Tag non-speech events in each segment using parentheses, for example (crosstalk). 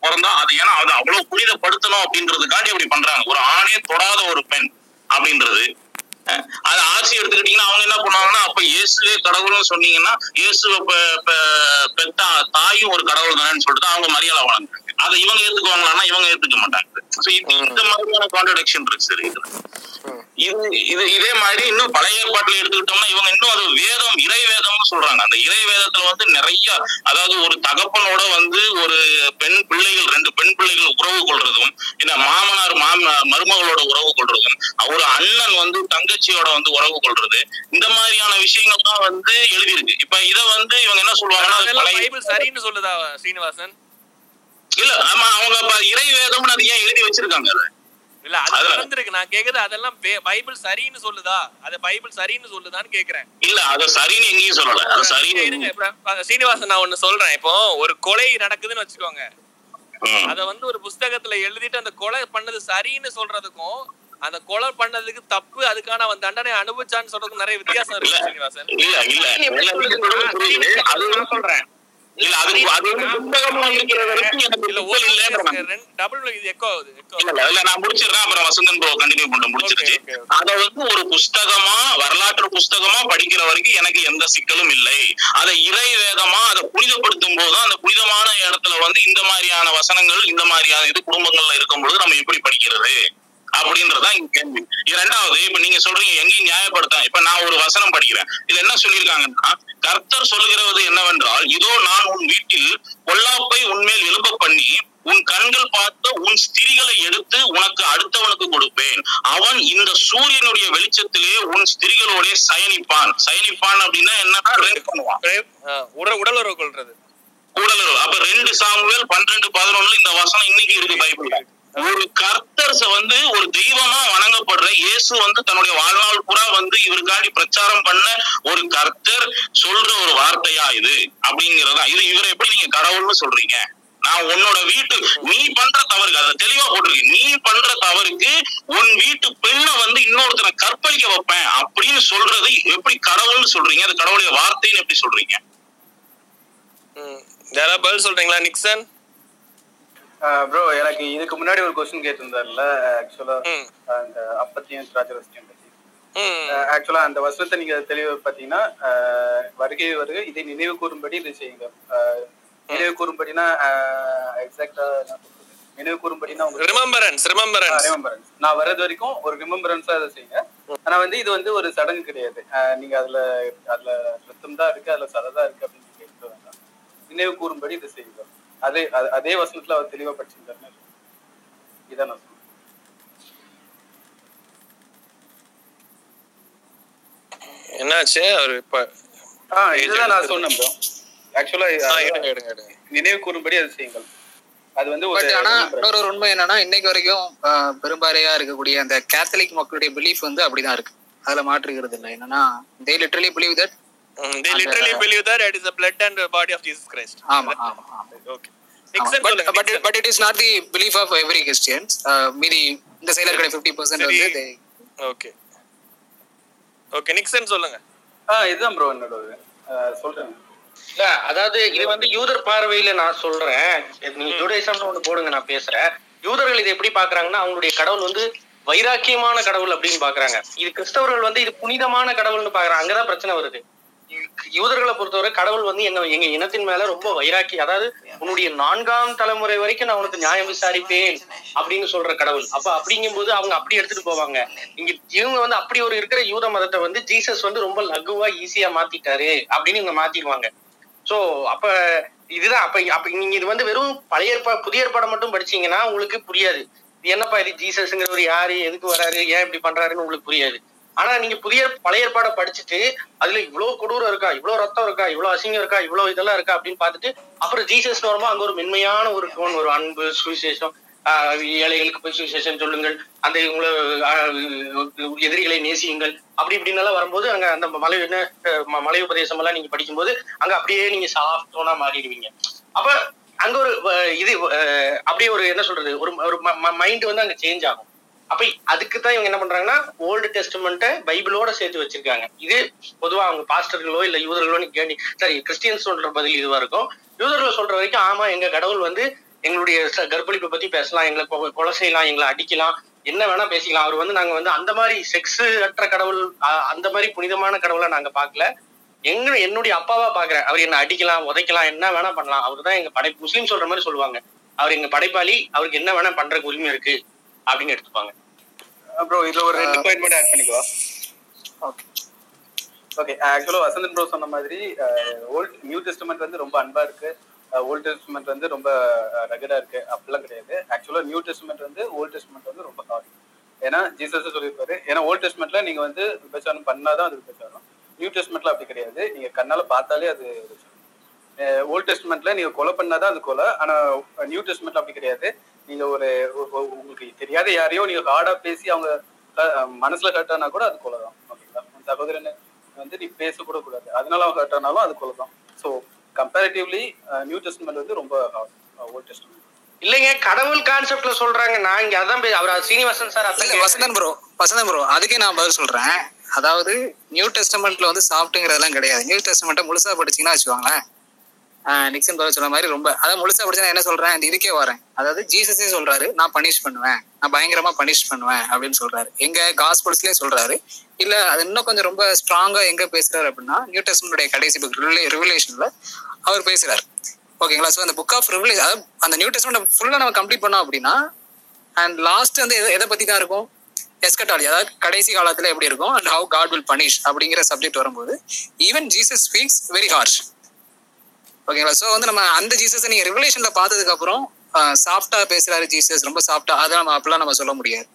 பிறந்தா அது ஏன்னா அது அவ்வளவு புனிதப்படுத்தணும் அப்படின்றதுக்காண்டி அப்படி பண்றாங்க. ஒரு ஆணே தொடாத ஒரு பெண் அப்படின்றது. அது ஆட்சி எடுத்துக்கிட்டீங்கன்னா அவங்க என்ன பண்ணுவாங்கன்னா அப்ப இயேசுவே கடவுள்னு சொன்னீங்கன்னா இயேசு பெத்த தாயும் ஒரு கடவுள் தானேன்னு சொல்லிட்டு அவங்க மரியாதை வழங்குறாங்க அதை இவங்க ஏத்துக்குவாங்களான்னா இவங்க ஏத்துக்க மாட்டாங்க. இந்த மாதிரியான கான்ட்ரடிக்ஷன் இருக்கு சார் இது இது இதே மாதிரி இன்னும் பழைய ஏற்பாட்டுல எடுத்துக்கிட்டோம்னா இவங்க இன்னும் அது வேதம் இறை வேதம்னு சொல்றாங்க. அந்த இறை வேதத்துல வந்து நிறைய அதாவது ஒரு தகப்பனோட வந்து ஒரு பெண் பிள்ளைகள் ரெண்டு பெண் பிள்ளைகள் உறவு கொள்றதும் இந்த மாமனார் மாம மருமகளோட உறவு கொள்றதும் ஒரு அண்ணன் வந்து தங்கச்சியோட வந்து உறவு கொள்றது இந்த மாதிரியான விஷயங்கள் தான் வந்து எழுதியிருக்கு. இப்ப இத வந்து இவங்க என்ன சொல்லுவாங்கன்னா சரின்னு சொல்லுதா சீனிவாசன்? இல்ல ஆமா அவங்க இறை வேதம்னு அது ஏன் எழுதி வச்சிருக்காங்க அதை? இல்ல அது அதுல- நடந்திருக்கு. நான் கேக்குறது அதெல்லாம் பைபிள் சரின்னு சொல்லுதா? அது பைபிள் சரின்னு சொல்லுதான்னு கேக்குறேன். இல்ல அது சரின்னு எங்கேயும் சொல்லல. அது சரின்னு சீனிவாசன் நான் ஒண்ணு சொல்றேன். இப்போ ஒரு கொலை நடக்குதுன்னு வச்சுக்கோங்க. அத வந்து ஒரு புஸ்தகத்துல எழுதிட்டு அந்த கொலை பண்ணது சரின்னு சொல்றதுக்கும் அந்த கொலை பண்ணதுக்கு தப்பு அதுக்கான அவன் தண்டனை அனுபவிச்சான்னு சொல்றதுக்கு நிறைய வித்தியாசம் இருக்கு சீனிவாசன். இல்ல இல்ல. சொல்றேன். இல்ல அது அது வந்து புத்தகமா இருக்கிற வரைக்கும் எனக்கு இல்ல புத்தகம் இல்லைன்றேன் ஒரு டபுள் இது எக்கோ ஆகுது எக்கோ இல்ல இல்ல, இல்ல நான் முடிச்சிடுறேன் அப்புறம் வசந்தன் ப்ரோ கண்டினியூ பண்ண முடிச்சிருச்சு. அத வந்து ஒரு புஸ்தகமா வரலாற்று புஸ்தகமா படிக்கிற வரைக்கும் எனக்கு எந்த சிக்கலும் இல்லை. அதை இறை வேதமா அதை புனிதப்படுத்தும் போது அந்த புனிதமான இடத்துல வந்து இந்த மாதிரியான வசனங்கள் இந்த மாதிரியான இது குடும்பங்கள்ல இருக்கும்போது நம்ம எப்படி படிக்கிறது? அப்படின்றதுதான் இங்க கேள்வி. இரண்டாவது இப்ப நீங்க சொல்றீங்க எங்கேயும் நியாயப்படுத்த இப்ப நான் ஒரு வசனம் படிக்கிறேன். இது என்ன சொல்லியிருக்காங்கன்னா கர்த்தர் சொல்லுகிறது என்னவென்றால் இதோ நான் உன் வீட்டில் பொல்லாப்பை உன்மேல் எழுப்ப பண்ணி உன் கண்கள் பார்த்து உன் ஸ்திரிகளை எடுத்து உனக்கு அடுத்தவனுக்கு கொடுப்பேன். அவன் இந்த சூரியனுடைய வெளிச்சத்திலே உன் ஸ்திரிகளோட சயனிப்பான். சயனிப்பான் அப்படின்னா என்னன்னா உடல் உடல் உறவு கொள்றது. கூடலூர் அப்ப ரெண்டு சாமுவேல் பன்னிரெண்டு பதினொன்னுல இந்த வசனம் இன்னைக்கு இருக்கு பைபிள்ல. ஒரு கர்த்தர் வந்து ஒரு தெய்வமா வணங்கப்படுற இயேசு வந்து தன்னுடைய வாழ்நாள் பூரா வந்து இவருக்காண்டி பிரச்சாரம் பண்ண ஒரு கர்த்தர் சொல்ற ஒரு வார்த்தையா இது அப்படிங்கறதா. இது இவரை எப்படி நீங்க கடவுள்னு சொல்றீங்க? நான் உன்னோட வீட்டு நீ பண்ற தவறுக்கு அதை தெளிவா போட்டிருக்கு. நீ பண்ற தவறுக்கு உன் வீட்டு பெண்ணை வந்து இன்னொருத்தனை கற்பழிக்க வைப்பேன் அப்படின்னு சொல்றது எப்படி கடவுள்னு சொல்றீங்க? அது கடவுளுடைய வார்த்தைன்னு எப்படி சொல்றீங்க? பதில் சொல்றீங்களா நிக்சன்? ப்ரோ எனக்கு இதுக்கு முன்னாடி ஒரு கொஸ்டின் கேட்டிருந்தார்ல ஆக்சுவலா. அந்த அப்பத்தியம் ராஜரஸ்டியம் பத்தி. ஆக்சுவலா அந்த வசனத்தை நீங்க தெளிவா பாத்தீங்கன்னா வருகை வருகை இதை நினைவு கூறும்படி இதை செய்யுங்க. நினைவு கூறும்படினா எக்ஸாக்டா நினைவு கூறும்படினா ரிமம்பரன்ஸ் ரிமம்பரன்ஸ் ரிமெம்பரன்ஸ் நான் வர்றது வரைக்கும் ஒரு ரிமெம்பரன்ஸா அதை செய்யுங்க. ஆனா வந்து இது வந்து ஒரு சடங்கு கிடையாது. நீங்க அதுல அதுல ரத்தம் தான் இருக்கு அதுல சதை தான் இருக்கு அப்படின்னு எடுக்க வேண்டாம் நினைவு கூறும்படி இதை செய்யுங்க. அதே அது- அதே வசனத்துல அவர் தெளிவா படிச்சிருந்தாருன்னு இதான் நான் சொல்றேன். என்னாச்சு? அவர் இப்ப இதுதான் நான் சொன்னேன் ப்ரோ ஆக்சுவலா நினைவு கூறும்படி அது செய்யுங்கள். அது வந்து பட் ஆனா. இன்னொரு உண்மை என்னன்னா இன்னைக்கு வரைக்கும் ஆஹ், பெரும்பாறையா இருக்கக்கூடிய அந்த கேத்தலிக் மக்களுடைய பிலீஃப் வந்து அப்படிதான் இருக்கு. அதுல மாற்றுகிறது இல்லை என்னன்னா they literally believe that they literally believe that it is the blood and body of Jesus Christ. ஆமா ஆமா சொல்லுங்க but. But it is not the belief of every Christians மீதி இந்த சைடுல இருக்கிற ஃபிஃப்டி பர்சன்ட் சரி. வந்து they- ஓகே ஓகே நிக்சன் சொல்லுங்க. ஆ இதுதான் ப்ரோ என்னோட சொல்றேன். இல்ல அதாவது இது வந்து யூதர் பார்வையில நான் சொல்றேன். நீங்க ஜூடைசம்னு ஒண்ணு போடுங்க நான் பேசுறேன். யூதர்கள் இதை எப்படி பாக்குறாங்கன்னா அவங்களுடைய கடவுள் வந்து வைராக்கியமான கடவுள் அப்படின்னு பாக்குறாங்க இது கிறிஸ்தவர்கள் வந்து இது புனிதமான கடவுள்னு பாக்குறாங்க அங்கதான் பிரச்சனை வருது. யூதர்களை பொறுத்தவரை கடவுள் வந்து எங்க எங்க இனத்தின் மேல ரொம்ப வைராக்கி அதாவது உன்னுடைய நான்காம் தலைமுறை வரைக்கும் நான் உனக்கு நியாயம் விசாரிப்பேன் அப்படின்னு சொல்ற கடவுள். அப்ப அப்படிங்கும் போது அவங்க அப்படி எடுத்துட்டு போவாங்க. இங்க இவங்க வந்து அப்படி ஒரு இருக்கிற யூத மதத்தை வந்து ஜீசஸ் வந்து ரொம்ப லகுவா ஈஸியா மாத்திட்டாரு அப்படின்னு இவங்க மாத்திடுவாங்க. சோ அப்ப இதுதான் அப்ப அப்ப நீங்க இது வந்து வெறும் பழைய புதிய படம் மட்டும் படிச்சீங்கன்னா உங்களுக்கு புரியாது. என்னப்பா இது ஜீசஸ்ங்கிறவர் யாரு எதுக்கு வராரு ஏன் இப்படி பண்றாருன்னு உங்களுக்கு புரியாது. ஆனா நீங்க புதிய பழைய ஏற்பாடை படிச்சுட்டு அதுல இவ்வளவு கொடூரம் இருக்கா இவ்வளவு ரத்தம் இருக்கா இவ்வளவு அசிங்கம் இருக்கா இவ்வளவு இதெல்லாம் இருக்கா அப்படின்னு பார்த்துட்டு அப்புறம் ஜீசஸ் வரும்போது அங்க ஒரு மென்மையான ஒரு டோன் ஒரு அன்பு சுவிசேஷம். ஆஹ் ஏழைகளுக்கு போய் சுவிசேஷம் சொல்லுங்கள் அந்த இவங்களை எதிரிகளை நேசியுங்கள் அப்படி இப்படின்னு எல்லாம் வரும்போது அங்க அந்த மலை என்ன மலை உபதேசம் எல்லாம் நீங்க படிக்கும்போது அங்க அப்படியே நீங்க சாஃப்ட் டோனா மாறிடுவீங்க. அப்ப அங்க ஒரு இது அஹ், அப்படியே ஒரு என்ன சொல்றது ஒரு ஒரு மைண்ட் வந்து அங்க சேஞ்ச் ஆகும். அப்ப அதுக்கு தான் இவங்க என்ன பண்றாங்கன்னா ஓல்டு டெஸ்ட்மெண்ட்டை பைபிளோட சேர்த்து வச்சிருக்காங்க. இது பொதுவா அவங்க பாஸ்டர்களோ இல்ல யூதர்களோ கேட்டி சாரி கிறிஸ்டியன்ஸ் சொல்ற பதில் இதுவா இருக்கும். யூதர்கள் சொல்ற வரைக்கும் ஆமா எங்க கடவுள் வந்து எங்களுடைய ச- கற்பழிப்பை பத்தி பேசலாம் எங்களை கொலை செய்யலாம் எங்களை அடிக்கலாம் என்ன வேணா பேசிக்கலாம். அவர் வந்து நாங்க வந்து அந்த மாதிரி செக்ஸ் அற்ற கடவுள் அந்த மாதிரி புனிதமான கடவுளை நாங்க பார்க்கல எங்க என்னுடைய அப்பாவா பாக்குறேன். அவர் என்ன அடிக்கலாம் உதைக்கலாம் என்ன வேணா பண்ணலாம். அவர் தான் எங்க படை முஸ்லீம் சொல்ற மாதிரி சொல்லுவாங்க. அவர் எங்க படைப்பாளி அவருக்கு என்ன வேணா பண்றதுக்கு உரிமை இருக்கு. அப்படின்னு எடுத்துப்பாங்க. ப்ரோ இதுல ஒரு ரெண்டு பாயிண்ட் மட்டும் ஆட் பண்ணிக்கவா? ஓகே ஓகே ஆக்சுவலா வசந்தன் ப்ரோ சொன்ன மாதிரி ஓல்ட் நியூ டெஸ்டமெண்ட் வந்து ரொம்ப அன்பா இருக்கு. ஓல்ட் டெஸ்டமெண்ட் வந்து ரொம்ப ரகடா இருக்கு. அப்படிலாம் கிடையாது. ஆக்சுவலா நியூ டெஸ்டமெண்ட் வந்து ஓல்ட் டெஸ்டமெண்ட் வந்து ரொம்ப ஹார்ட் ஏன்னா ஜீசஸ் சொல்லியிருப்பாரு. ஏன்னா ஓல்ட் டெஸ்ட்மெண்ட்ல நீங்க வந்து விபச்சாரம் பண்ணாதான் அது விபச்சாரம். நியூ டெஸ்ட்மெண்ட்ல அப்படி கிடையாது. நீங்க கண்ணால பார்த்தாலே அது ஓல்ட் டெஸ்ட்மெண்ட்ல நீங்க கொலை பண்ணாதான் அது கொலை. ஆனா நியூ டெஸ்ட்மெண்ட்ல அப்படி கிடையாது. நீங்க ஒரு உங்களுக்கு தெரியாத யாரையோ நீங்க ஹார்டா பேசி அவங்க மனசுல ஹர்ட் ஆனா கூட அது கொலை தான் ஓகேங்களா சகோதரனை வந்து நீ பேசக்கூட கூடாது அதனால அவன் ஹர்ட் ஆனாலும் அது கொலை தான் ஸோ கம்பேரிட்டிவ்லி நியூ டெஸ்ட்மெண்ட் வந்து ரொம்ப ஓல்ட் டெஸ்ட்மெண்ட் இல்லைங்க கடவுள் கான்செப்ட்ல சொல்றாங்க. நான் இங்க அதான் பே- அவர் சீனிவாசன் சார் அதான் வசந்தன் ப்ரோ வசந்தன் ப்ரோ அதுக்கே நான் பதில் சொல்றேன். அதாவது நியூ டெஸ்டமெண்ட்ல வந்து சாப்பிட்டுங்கிறதெல்லாம் கிடையாது. நியூ டெஸ்டமெண்ட்டை முழுசா படிச்சீங்கன்னா வச்சுக்கோங்களேன். நிக்சன் பதில் சொன்ன மாதிரி ரொம்ப அதாவது முழுசா படிச்சா நான் என்ன சொல்றேன்? இதுக்கே வரேன். அதாவது ஜீசஸே சொல்றாரு நான் பனிஷ் பண்ணுவேன். நான் பயங்கரமா பனிஷ் பண்ணுவேன் அப்படின்னு சொல்றாரு. எங்க காஸ்பல்ஸ்லயே சொல்றாரு. இல்ல அது இன்னும் கொஞ்சம் ரொம்ப ஸ்ட்ராங்கா எங்க பேசுறாரு அப்படின்னா நியூ டெஸ்டமெண்ட்டுடைய கடைசி புக் ரிவிலேஷன்ல அவர் பேசுறாரு. ஓகேங்களா ஸோ அந்த புக் ஆஃப் ரிவலேஷன் அதாவது அந்த நியூ டெஸ்ட்மெண்ட் ஃபுல்லா நம்ம கம்ப்ளீட் பண்ணோம் அப்படின்னா அண்ட் லாஸ்ட் வந்து எதை- எதை பத்தி தான் இருக்கும்? எஸ்கட்டாலி அதாவது கடைசி காலத்துல எப்படி இருக்கும்? And how God will punish அப்படிங்கிற சப்ஜெக்ட் வரும்போது even Jesus speaks very harsh ஓகேங்களா? ஸோ வந்து நம்ம அந்த ஜீசஸ் நீங்க ரிவலேஷன்ல பார்த்ததுக்கு அப்புறம் சாஃப்டா பேசுறாரு ஜீசஸ் ரொம்ப சாஃப்டா அதை நம்ம அப்படிலாம் நம்ம சொல்ல முடியாது.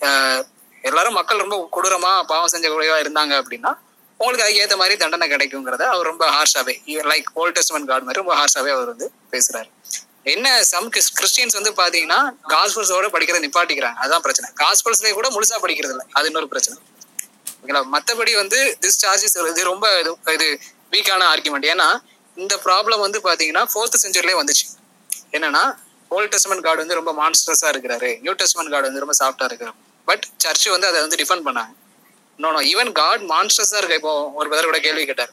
ஆஹ் எல்லாரும் மக்கள் ரொம்ப கொடூரமா பாவம் செஞ்ச குறைவா இருந்தாங்க அப்படின்னா உங்களுக்கு அதுக்கு ஏத்த மாதிரி தண்டனை கிடைக்குங்கிறத அவர் ரொம்ப ஹார்ஷாவே லைக் ஓல்ட் டெஸ்ட்மெண்ட் காட் மாதிரி ரொம்ப ஹார்ஷாவே அவர் வந்து பேசுறாரு. என்ன சம் கிறிஸ்டியன்ஸ் வந்து பாத்தீங்கன்னா காஸ்பல்ஸோட படிக்கிறத நிப்பாட்டிக்கிறாங்க. அதான் பிரச்சனை. காஸ்பல்ஸ்லயே கூட முழுசா படிக்கிறது இல்லை அது இன்னொரு பிரச்சனை. ஓகேங்களா? மத்தபடி வந்து திஸ் சார்ஜஸ் இது ரொம்ப இது இது வீக்கான ஆர்குமெண்ட் ஏன்னா இந்த ப்ராப்ளம் வந்து பாத்தீங்கன்னா ஃபோர்த் செஞ்சுரிலே வந்துச்சு. என்னன்னா ஓல்ட் டெஸ்ட்மெண்ட் கார்டு வந்து ரொம்ப மான்ஸ்டர்ஸா இருக்கிறாரு. நியூ டெஸ்ட்மெண்ட் கார்டு வந்து ரொம்ப சாஃப்டா இருக்கிறார். பட் சர்ச் வந்து அதை வந்து டிஃபெண்ட் பண்ணாங்க. நோ நோ ஈவன் காட் மான்ஸ்டர்ஸா இருக்கு இப்போ ஒரு பிரதர் கூட கேள்வி கேட்டார்.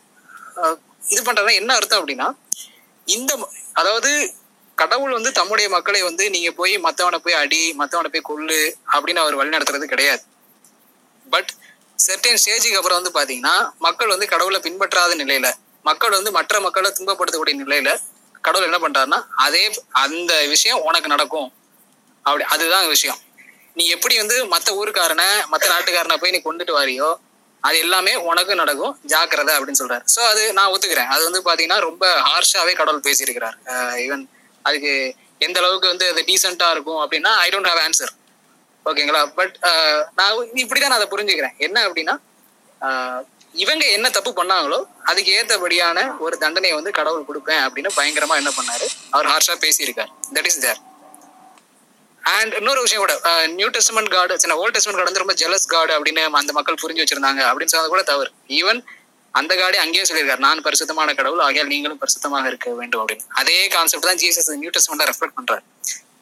இது பண்றதுனா என்ன அர்த்தம் அப்படின்னா இந்த அதாவது கடவுள் வந்து தம்முடைய மக்களை வந்து நீங்க போய் மத்தவனை போய் அடி மத்தவனை போய் கொல்லு அப்படின்னு அவர் வழிநடத்துறது கிடையாது. பட் செர்டைன் ஸ்டேஜுக்கு அப்புறம் வந்து பாத்தீங்கன்னா மக்கள் வந்து கடவுளை பின்பற்றாத நிலையில மக்கள் வந்து மற்ற மக்களை துன்பப்படுத்தக்கூடிய நிலையில கடவுள் என்ன பண்றாருன்னா அதே அந்த விஷயம் உனக்கு நடக்கும். அப்படி அதுதான் விஷயம். நீ எப்படி வந்து மத்த ஊருக்காரனை மத்த நாட்டுக்காரனை போய் நீ கொண்டுட்டு வாரியோ அது எல்லாமே உனக்கு நடக்கும். ஜாக்கிரதை அப்படின்னு சொல்றாரு. ஸோ அது நான் ஒத்துக்கிறேன். அது வந்து பாத்தீங்கன்னா ரொம்ப ஹார்ஷாவே கடவுள் பேசியிருக்கிறார். ஈவன் அதுக்கு எந்த அளவுக்கு வந்து அது டீசெண்டா இருக்கும் அப்படின்னா ஐ டோன்ட் ஹாவ் ஆன்சர் ஓகேங்களா பட் நான் இப்படிதான் நான் அதை புரிஞ்சுக்கிறேன். என்ன அப்படின்னா ஆஹ் இவங்க என்ன தப்பு பண்ணாங்களோ அதுக்கு ஏத்தபடியான ஒரு தண்டனையை வந்து கடவுள் கொடுப்பேன் அப்படின்னு பயங்கரமா என்ன பண்ணாரு? அவர் ஹார்ஷா பேசியிருக்காரு. தட் இஸ் தேர் அண்ட் இன்னொரு விஷயம் கூட நியூ டெஸ்ட்மெண்ட் கார்டு சின்ன ஓல்ட் டெஸ்ட்மெண்ட் கார்டு வந்து ரொம்ப ஜெலஸ் கார்டு அப்படின்னு அந்த மக்கள் புரிஞ்சு வச்சிருந்தாங்க அப்படின்னு சொன்னது கூட தவறு. ஈவன் அந்த காடே அங்கேயே சொல்லியிருக்காரு நான் பரிசுத்தமான கடவுள் ஆகையால் நீங்களும் பரிசுத்தமாக இருக்க வேண்டும் அப்படின்னு. அதே கான்செப்ட் தான் ஜீசஸ் நியூ டெஸ்ட்மெண்ட்ல ரெஃபர் பண்றாரு.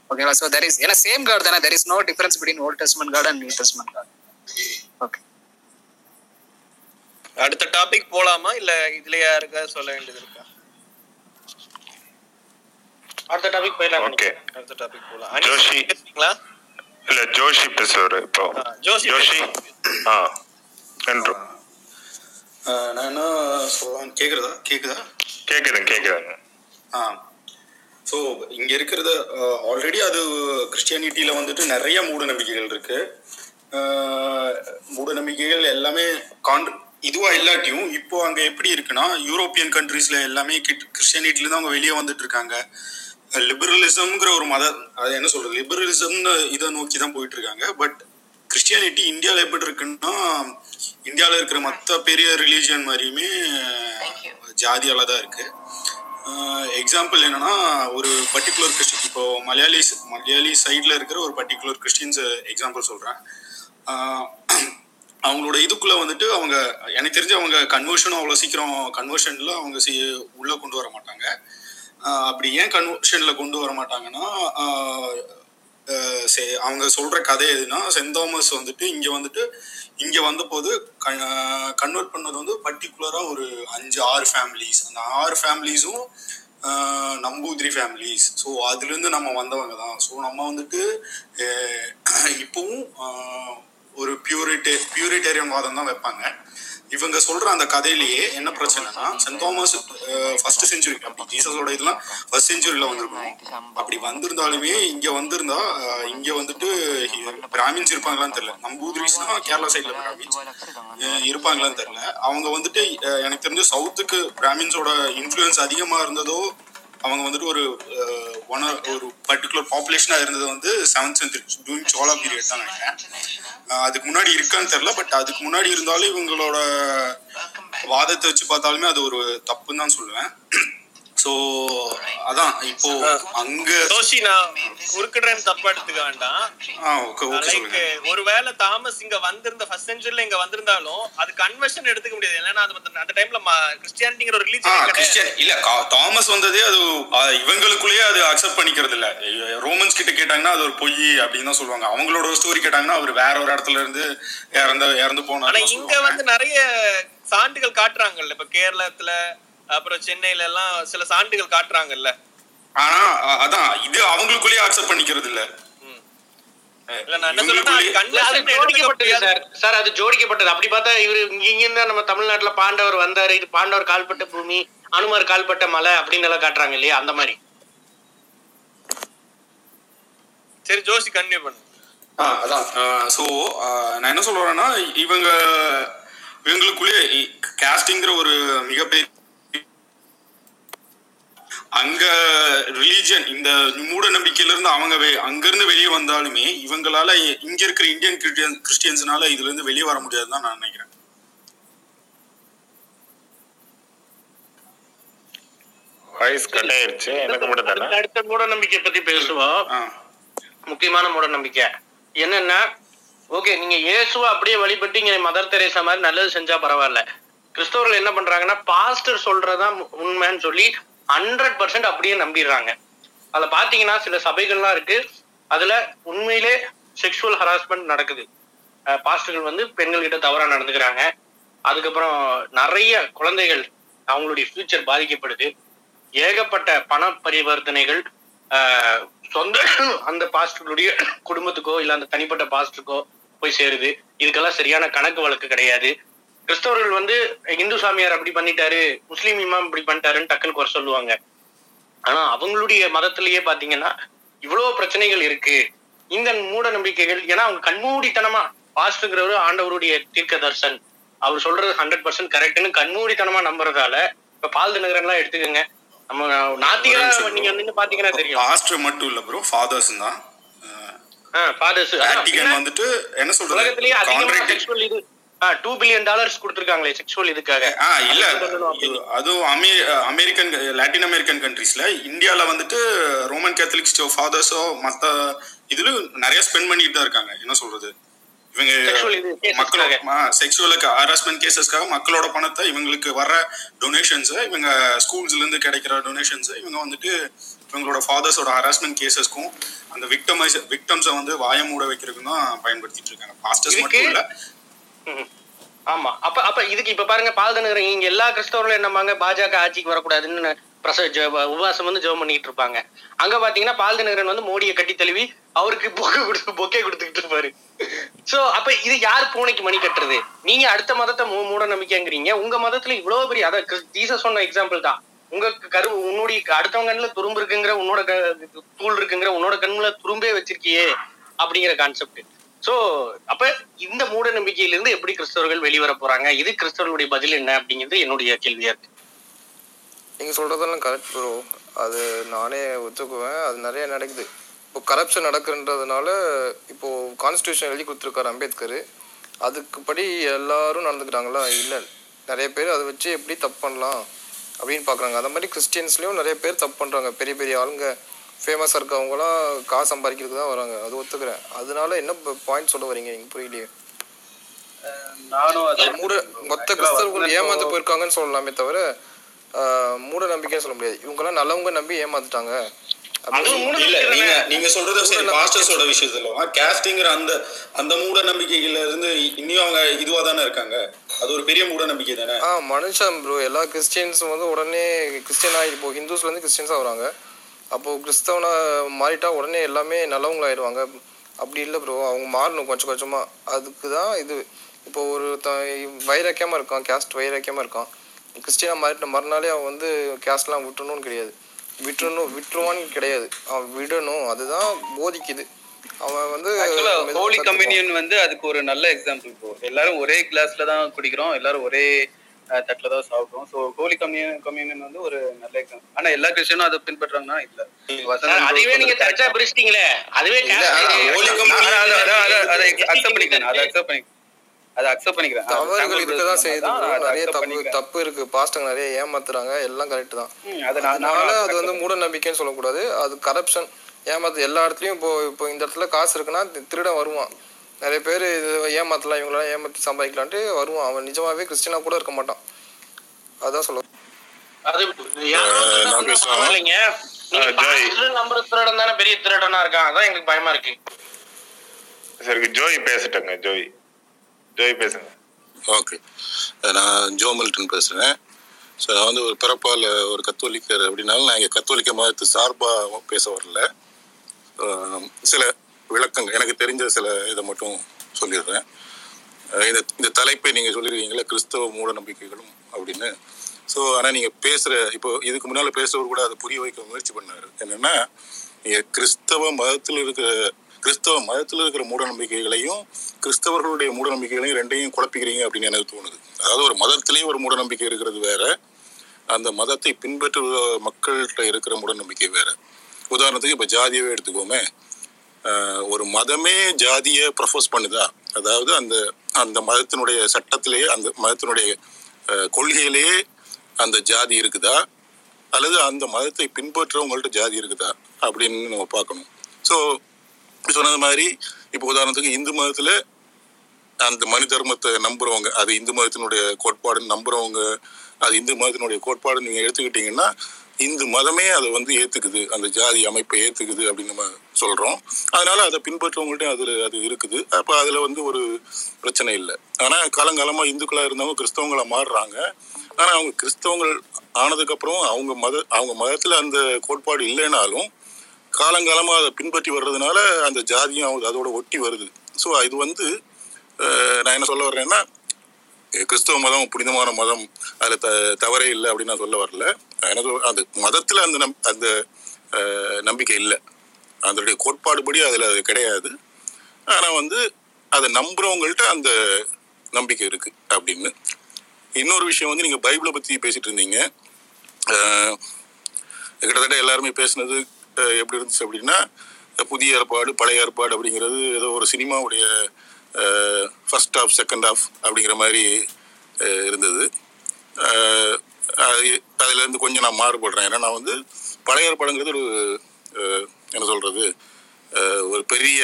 ஓகேங்களா சோ தட் இஸ் ஏன்னா சேம் கார்டு தானே there is no difference between old testament God and new testament God okay அடுத்த டாபிக் போலாமா? இல்ல இதுல யாருக்காவது சொல்ல வேண்டியது இருக்கா? அடுத்த டாபிக் போயிடலாம் ஓகே அடுத்த டாபிக் போலாம். ஜோஷி. இல்ல ஜோஷி பேசுவாரு இப்போ. ஜோஷி ஜோஷி. ஆ நன்று. ஆஹ் நான் என்ன சொல்லலாம் கேக்குறதா? கேக்குதா? கேக்குதுங்க கேக்குதுங்க ஆ. ஸோ இங்க இருக்கிறது ஆல்ரெடி அது கிறிஸ்டியானிட்டியில வந்துட்டு நிறைய மூட நம்பிக்கைகள் இருக்கு. மூட நம்பிக்கைகள் எல்லாமே கான் இதுவா இல்லாட்டியும் இப்போ அங்க எப்படி இருக்குன்னா யூரோப்பியன் கண்ட்ரீஸ்ல எல்லாமே கிறிஸ்டியானிட்டில இருந்து அவங்க வெளியே வந்துட்டு இருக்காங்க லிபரலிசம்ங்கிற ஒரு மத அது என்ன சொல்றது? லிபரலிசம்னு இதை நோக்கி தான் போயிட்டு இருக்காங்க பட் கிறிஸ்டியானிட்டி இந்தியாவில் எப்படி இருக்குன்னா இந்தியாவில் இருக்கிற மற்ற பெரிய ரிலீஜியன் மாதிரியுமே ஜாதியால தான் இருக்கு. எக்ஸாம்பிள் என்னன்னா ஒரு பர்டிகுலர் கிறிஸ்டின் இப்போ மலையாளி மலையாளி சைடில் இருக்கிற ஒரு பர்டிகுலர் கிறிஸ்டின்ஸ் எக்ஸாம்பிள் சொல்கிறேன் அவங்களோட இதுக்குள்ள வந்துட்டு அவங்க எனக்கு தெரிஞ்சு அவங்க கன்வர்ஷனும் அவ்வளோ சீக்கிரம் கன்வர்ஷன்ல அவங்க சி உள்ளே கொண்டு வர மாட்டாங்க. அப்படி ஏன் கன்வர்ஷன்ல கொண்டு வர மாட்டாங்கன்னா அவங்க சொல்ற கதை எதுனா சென் தாமஸ் வந்துட்டு இங்க வந்துட்டு இங்க வந்தபோது கன்வெர்ட் பண்ணது வந்து பர்டிகுலரா ஒரு அஞ்சு ஆறு ஃபேமிலிஸ் அந்த ஆறு ஃபேமிலிஸும் நம்பூதிரி ஃபேமிலிஸ் ஸோ அதுலேருந்து நம்ம வந்தவங்க தான். ஸோ நம்ம வந்துட்டு இப்போவும் ஒரு பியூரிட்டே பியூரிட்டேரியன் வாதம் தான் வைப்பாங்க. இவங்க சொல்ற அந்த கதையிலேயே என்ன பிரச்சனைனா சென்ட் தாமஸ் ஃபர்ஸ்ட் செஞ்சுரி அப்படி ஜீசஸோட இதெல்லாம் ஃபர்ஸ்ட் செஞ்சுரியில வந்திருக்கணும் அப்படி வந்திருந்தாலுமே இங்க வந்திருந்தா இங்க வந்துட்டு பிராமின்ஸ் இருப்பாங்களான்னு தெரியல. நம்பூதிரிஸ்னா கேரளா சைட்ல பிராமின்ஸ் இருப்பாங்களான்னு தெரியல. அவங்க வந்துட்டு எனக்கு தெரிஞ்சு சவுத்துக்கு பிராமின்ஸோட இன்ஃப்ளூயன்ஸ் அதிகமா இருந்ததோ அவங்க வந்துட்டு ஒரு ஒன் ஒரு பர்டிகுலர் பாப்புலேஷனாக இருந்தது வந்து seventh century during Chola period தான் நினைக்கிறேன். அதுக்கு முன்னாடி இருக்கான்னு தெரில பட் அதுக்கு முன்னாடி இருந்தாலும் இவங்களோட வாதத்தை வச்சு பார்த்தாலுமே அது ஒரு தப்புன்னு தான் சொல்லுவேன். ஸோ அதான் இப்போ அங்க ஜோஷி நான் குறுக்கிடுறேன்னு தப்பா எடுத்துக்க வேண்டாம். ஒருவேளை தாமஸ் இங்க வந்திருந்த ஃபர்ஸ்ட் செஞ்சுரில இங்க வந்திருந்தாலும் அது கன்வர்ஷன் எடுத்துக்க முடியாது. ஏன்னா அது அந்த டைம்ல கிறிஸ்டியானிட்டிங்கிற ஒரு ரிலீஜன் இல்ல தாமஸ் வந்ததே அது இவங்களுக்குள்ளேயே அது அக்செப்ட் பண்ணிக்கிறது இல்ல. ரோமன்ஸ் கிட்ட கேட்டாங்கன்னா அது ஒரு பொய் அப்படின்னு தான் சொல்லுவாங்க. அவங்களோட ஸ்டோரி கேட்டாங்கன்னா அவர் வேற ஒரு இடத்துல இருந்து இறந்து இறந்து போனாரு. இங்க வந்து நிறைய சான்றுகள் காட்டுறாங்கல்ல. இப்ப கேரளத்துல அப்புறம் சென்னையில எல்லாம் சில சான்றுகள் காட்டுறாங்கல்ல. ஆனா அதான் இது அவங்களுக்குள்ளேயே அக்செப்ட் பண்ணிக்கிறது இல்ல சொல்றேன்னா சார் சார். அது ஜோடிக்கப்பட்டது. அப்படி பார்த்தா இவரு இங்க இருந்தா நம்ம தமிழ்நாட்டுல பாண்டவர் வந்தாரு. இது பாண்டவர் கால்பட்ட பூமி அனுமார் கால்பட்ட மலை அப்படின்னு எல்லாம் காட்டுறாங்க இல்லையா? அந்த மாதிரி. சரி ஜோஷி கன்டினியூ பண்ணு. அதான். ஸோ நான் என்ன சொல்ல வரேன்னா இவங்க இவங்களுக்குள்ளேயே கேஸ்டிங்கிற ஒரு மிகப்பெரிய அங்க ரிலீஜன் இந்த மூட நம்பிக்கையில இருந்து அவங்க அங்கிருந்து வெளியே வந்தாலுமே இவங்களால இங்க இருக்கிற இந்தியன் கிறிஸ்டியன் கிறிஸ்டியன்ஸ்னால இதுல இருந்து வெளியே வர முடியாதுன்னு தான் நான் நினைக்கிறேன். வாய்ஸ் கட் ஆயிருச்சு. எனக்கு மட்டும் தானே? அடுத்த மூட நம்பிக்கை பத்தி பேசுவோம் முக்கியமான மூட நம்பிக்கை என்னன்னா ஓகே நீங்க இயேசுவை அப்படியே வழிபட்டு இங்க மதர் தெரேசா மாதிரி நல்லது செஞ்சா பரவாயில்ல. கிறிஸ்தவர்கள் என்ன பண்றாங்கன்னா பாஸ்டர் சொல்றதுதான் உண்மைன்னு சொல்லி ஹண்ட்ரட் பர்சன்ட் அப்படியே நம்பிடுறாங்க. அதுல பாத்தீங்கன்னா சில சபைகள்லாம் இருக்கு. அதுல உண்மையிலே செக்ஷுவல் ஹராஸ்மெண்ட் நடக்குது. பாஸ்டர்கள் வந்து பெண்கள்கிட்ட தவறாக தவறா நடந்துக்கிறாங்க. அதுக்கப்புறம் நிறைய குழந்தைகள் அவங்களுடைய ஃபியூச்சர் பாதிக்கப்படுது. ஏகப்பட்ட பண பரிவர்த்தனைகள் சொந்த அந்த பாஸ்டருடைய குடும்பத்துக்கோ இல்லை அந்த தனிப்பட்ட பாஸ்டருக்கோ போய் சேருது. இதுக்கெல்லாம் சரியான கணக்கு வழக்கு கிடையாது. கிறிஸ்தவர்கள் வந்து இந்து சாமியார் அப்படி பண்ணிட்டாரு முஸ்லீம் இமாம் இப்படி பண்ணிட்டாருன்னு டக்குன்னு குறை சொல்லுவாங்க. ஆனா அவங்களுடைய மதத்திலேயே பாத்தீங்கன்னா இவ்வளவு பிரச்சனைகள் இருக்கு. இந்த மூட நம்பிக்கைகள் ஏன்னா அவங்க கண்மூடித்தனமா பாஸ்டுங்கிறவரு ஆண்டவருடைய தீர்க்க தர்சன் அவர் சொல்றது ஹண்ட்ரட் பர்சன்ட் கரெக்ட்னு கண்மூடித்தனமா நம்புறதால இப்ப பால் தினகரன்லாம் எடுத்துக்கோங்க. நம்ம நாத்திகளா நீங்க வந்து பாத்தீங்கன்னா தெரியும். பாஸ்டர் மட்டும் இல்ல ப்ரோ ஃபாதர்ஸ் தான். ஃபாதர்ஸ் வந்துட்டு என்ன சொல்றது? உலகத்திலேயே அதிகமா செக்ஷுவல் இது டூ பில்லியன் டாலர்ஸ் கொடுத்துருக்காங்களே செக்ஷுவல் இதுக்காக இல்ல. அதுவும் அமெ அமெரிக்கன் லாட்டின் அமெரிக்கன் கண்ட்ரீஸ்ல இந்தியால வந்துட்டு ரோமன் கேத்தலிக்ஸ் ஃபாதர்ஸோ மத்த இதுல நிறைய ஸ்பெண்ட் பண்ணிட்டு தான் இருக்காங்க என்ன சொல்றது இவங்க மக்களோட. செக்ஷுவலுக்கு ஹராஸ்மெண்ட் கேசஸ்க்காக மக்களோட பணத்தை இவங்களுக்கு வர்ற டொனேஷன்ஸ் இவங்க ஸ்கூல்ஸ்ல இருந்து கிடைக்கிற டொனேஷன்ஸ் இவங்க வந்துட்டு இவங்களோட ஃபாதர்ஸோட ஹராஸ்மெண்ட் கேசஸ்க்கும் அந்த விக்டமைஸ் விக்டம்ஸை வந்து வாய மூட வைக்கிறதுக்கும் தான் பயன்படுத்திட்டு இருக்காங்க பாஸ்டர்ஸ் மட்டும் இல்ல. ஆமா. அப்ப அப்ப இதுக்கு இப்ப பாருங்க பால் தினகரன் இங்க எல்லா கிறிஸ்தவர்களும் என்னம்பாங்க பாஜக ஆட்சிக்கு வரக்கூடாதுன்னு பிரச உபவாசம் வந்து ஜெபம் பண்ணிட்டு இருப்பாங்க. அங்க பாத்தீங்கன்னா பால் தினகரன் வந்து மோடியை கட்டி தழுவி அவருக்கு பொக்கை கொடுத்து பொக்கே கொடுத்துக்கிட்டு இருப்பாரு. சோ அப்ப இது யார் பூனைக்கு மணி கட்டுறது? நீங்க அடுத்த மதத்தை மூ- மூட நம்பிக்கைங்கிறீங்க. உங்க மதத்துல இவ்வளவு பெரிய அதான் ஜீசஸ் சொன்ன எக்ஸாம்பிள் தான். உங்க கரு உன்னுடைய அடுத்தவங்க கண்ணுல துரும்பு இருக்குங்கிற உன்னோட க- தூள் இருக்குங்கிற உன்னோட கண்ணுல துரும்பே வச்சிருக்கியே அப்படிங்கிற கான்செப்ட் சோ அப்ப இந்த மூட நம்பிக்கையிலிருந்து எப்படி கிறிஸ்தவர்கள் வெளிவர போறாங்க? இது கிறிஸ்தவர்களுடைய பதில் என்ன அப்படிங்கிறது என்னுடைய கேள்வியா இருக்கு. நீங்கள் சொல்கிறதெல்லாம் கரெக்ட் ப்ரோ அது நானே ஒத்துக்குவேன். அது நிறைய நடக்குது. இப்போ கரப்ஷன் நடக்குன்றதுனால இப்போது கான்ஸ்டியூஷன் எழுதி கொடுத்துருக்காரு அம்பேத்கர். அதுக்கு படி எல்லாரும் நடந்துக்கிறாங்களா? இல்லை. நிறைய பேர் அதை வச்சு எப்படி தப்பு பண்ணலாம் அப்படின்னு பார்க்குறாங்க. அந்த மாதிரி கிறிஸ்டியன்ஸ்லேயும் நிறைய பேர் தப்பு பண்ணுறாங்க பெரிய பெரிய ஆளுங்க ஃபேமஸாக இருக்கவங்களாம் காசு சம்பாதிக்கிறதுக்கு தான் வராங்க. அது ஒத்துக்கிறேன். அதனால என்ன பாயிண்ட் சொல்ல வரீங்க நீங்கள் புரியலையே. நானும் அது மூட மொத்த கிறிஸ்தவர்கள் ஏமாந்து போயிருக்காங்கன்னு சொல்லலாமே தவிர மூட நம்பிக்கைன்னு சொல்ல முடியாது. இவங்கெல்லாம் நல்லவங்க நம்பி ஏமாந்துட்டாங்க. இல்ல நீங்க நீங்க சொல்றது சரி. பாஸ்டர்ஸோட விஷயத்துல கேஸ்டிங்கிற அந்த அந்த மூட நம்பிக்கையில இருந்து இன்னும் அவங்க இதுவா தானே இருக்காங்க? அது ஒரு பெரிய மூட நம்பிக்கை தானே? ஆ மனுஷன் ப்ரோ எல்லா கிறிஸ்டியன்ஸும் வந்து உடனே கிறிஸ்டியனா இப்போ ஹிந்துஸ்லேருந்து கிறிஸ்டியன்ஸாக வராங்க. அப்போது கிறிஸ்தவனை மாறிட்டா உடனே எல்லாமே நல்லவங்களாயிடுவாங்க. அப்படி இல்லை ப்ரோ அவங்க மாறணும் கொஞ்சம் கொஞ்சமாக அதுக்கு தான் இது. இப்போ ஒரு த வைராக்கியமாக இருக்கான் கேஸ்ட் வைராக்கியமாக இருக்கான். கிறிஸ்டியனாக மாறிட்ட மறுநாளே அவன் வந்து கேஸ்ட்லாம் விட்டுணும்னு கிடையாது. விட்டுறணும் விட்டுருவான்னு கிடையாது. அவன் விடணும். அதுதான் போதிக்குது. அவன் வந்து ஹோலி. கம்யூனியன் வந்து அதுக்கு ஒரு நல்ல எக்ஸாம்பிள் ப்ரோ எல்லாரும் ஒரே கிளாஸ்ல தான் குடிக்கிறோம். எல்லாரும் ஒரே தட்டுல தான் சாப்பிடுறோம் ஸோ ஹோலி கம்யூனியன் கம்யூனியன் வந்து ஒரு நல்ல எக்ஸாம்பிள் ஆனா எல்லா கிறிஸ்டியனும் அதை பின்பற்றாங்கன்னா இல்ல. அதுவே நீங்க கரெக்டா பிரிச்சிட்டீங்களே அதுவே இல்ல, அதான் holy communion அதை அக்செப்ட் பண்ணிக்கிறேன்? அதை அக்செப்ட் பண்ணி அதை அக்செப்ட் பண்ணிக்கிறேன். தவறுகள் இருக்கதான் செய்யுது. அதான், bro. அதை நிறைய தப்பு இருக்கு பாஸ்டங்க நிறைய ஏமாத்துறாங்க. எல்லாம் கரெக்ட் தான். அதனால அது வந்து மூட நம்பிக்கைன்னு சொல்லக்கூடாது. அது கரப்ஷன் ஏமாத்து எல்லா இடத்துலயும் இப்போ இப்போ இந்த இடத்துல காசு இருக்குன்னா திருடன் வருவான். நிறைய பேர் இது ஏமாத்தலாம் இவங்களாம் ஏமாத்தி சம்பாதிக்கலான்ட்டு வருவான். அவன் நிஜமாவே கிறிஸ்டினா கூட இருக்க மாட்டான். அதான் சொல்ல பெரிய திருடனா இருக்கான். அதான் எங்களுக்கு பயமா இருக்கு. சரி ஜோய் பேசட்டுங்க ஜோய். ஜோய் பேசுங்க. ஓகே. நான் ஜோ மில்டன் பேசுகிறேன் ஸோ நான் வந்து ஒரு பிறப்பால் ஒரு கத்தோலிக்கர் அப்படின்னாலும் நான் இங்கே கத்தோலிக்க மதத்து சார்பாக பேச வரல. சில விளக்கங்கள். எனக்கு தெரிஞ்ச சில இதை மட்டும் சொல்லிடுறேன். இந்த இந்த தலைப்பை நீங்கள் சொல்லியிருக்கீங்களா கிறிஸ்தவ மூட நம்பிக்கைகளும் அப்படின்னு. ஸோ ஆனால் நீங்கள் பேசுகிற இப்போ இதுக்கு முன்னால் பேசுறவர் கூட அதை புரிய வைக்க முயற்சி பண்ணார். என்னென்னா நீங்கள் கிறிஸ்தவ மதத்தில் இருக்கிற கிறிஸ்தவ மதத்தில் இருக்கிற மூட நம்பிக்கைகளையும் கிறிஸ்தவர்களுடைய மூட நம்பிக்கைகளையும் ரெண்டையும் குழப்பிக்கிறீங்க அப்படின்னு எனக்கு தோணுது. அதாவது ஒரு மதத்திலேயே ஒரு மூட நம்பிக்கை இருக்கிறது வேற அந்த மதத்தை பின்பற்றுகிற மக்கள்கிட்ட இருக்கிற மூட நம்பிக்கை வேற. உதாரணத்துக்கு இப்போ ஜாதியவே எடுத்துக்கோமே. ஒரு மதமே ஜாதியை ப்ரொஃபோஸ் பண்ணுதா? அதாவது அந்த அந்த மதத்தினுடைய சட்டத்திலேயே அந்த மதத்தினுடைய கொள்கையிலேயே அந்த ஜாதி இருக்குதா? அல்லது அந்த மதத்தை பின்பற்றவங்கள்ட்ட ஜாதி இருக்குதா? அப்படின்னு நம்ம பார்க்கணும். ஸோ சொன்னது மாதிரி இப்போ உதாரணத்துக்கு இந்து மதத்தில் அந்த மனு தர்மத்தை நம்புறவங்க அது இந்து மதத்தினுடைய கோட்பாடுன்னு நம்புறவங்க அது இந்து மதத்தினுடைய கோட்பாடுன்னு நீங்க எடுத்துக்கிட்டீங்கன்னா இந்து மதமே அதை வந்து ஏத்துக்குது. அந்த ஜாதி அமைப்பை ஏத்துக்குது அப்படின்னு நம்ம சொல்றோம். அதனால அதை பின்பற்றவங்கள்ட்ட அதுல அது இருக்குது. அப்ப அதுல வந்து ஒரு பிரச்சனை இல்லை. ஆனா காலங்காலமா இந்துக்களா இருந்தவங்க கிறிஸ்தவங்களா மாறுறாங்க. ஆனா அவங்க கிறிஸ்தவங்கள் ஆனதுக்கு அப்புறம் அவங்க மத அவங்க மதத்துல அந்த கோட்பாடு இல்லைனாலும் காலங்காலமா அதை பின்பற்றி வர்றதுனால அந்த ஜாதியும் அவங்க அதோட ஒட்டி வருது. ஸோ இது வந்து நான் என்ன சொல்ல வர்றேன்னா கிறிஸ்தவ மதம் புனிதமான மதம். அதில் த தவறே இல்லை அப்படின்னு நான் சொல்ல வரல. எனக்கு அந்த மதத்தில் அந்த நம் அந்த நம்பிக்கை இல்லை. அதனுடைய கோட்பாடுபடி அதில் அது கிடையாது. ஆனால் வந்து அதை நம்புறவங்கள்ட்ட அந்த நம்பிக்கை இருக்கு அப்படின்னு. இன்னொரு விஷயம் வந்து நீங்கள் பைபிளை பற்றி பேசிட்டு இருந்தீங்க. கிட்டத்தட்ட எல்லாருமே பேசுனது எப்படி இருந்துச்சு அப்படின்னா புதிய ஏற்பாடு பழைய ஏற்பாடு அப்படிங்கிறது ஏதோ ஒரு சினிமாவுடைய ஃபர்ஸ்ட் ஆஃப் செகண்ட் ஆஃப் அப்படிங்கிற மாதிரி இருந்தது. அஹ், அதுல இருந்து கொஞ்சம் நான் மாறுபடுறேன். ஏன்னா நான் வந்து பழைய ஏற்பாடுங்கிறது ஒரு என்ன சொல்றது ஒரு பெரிய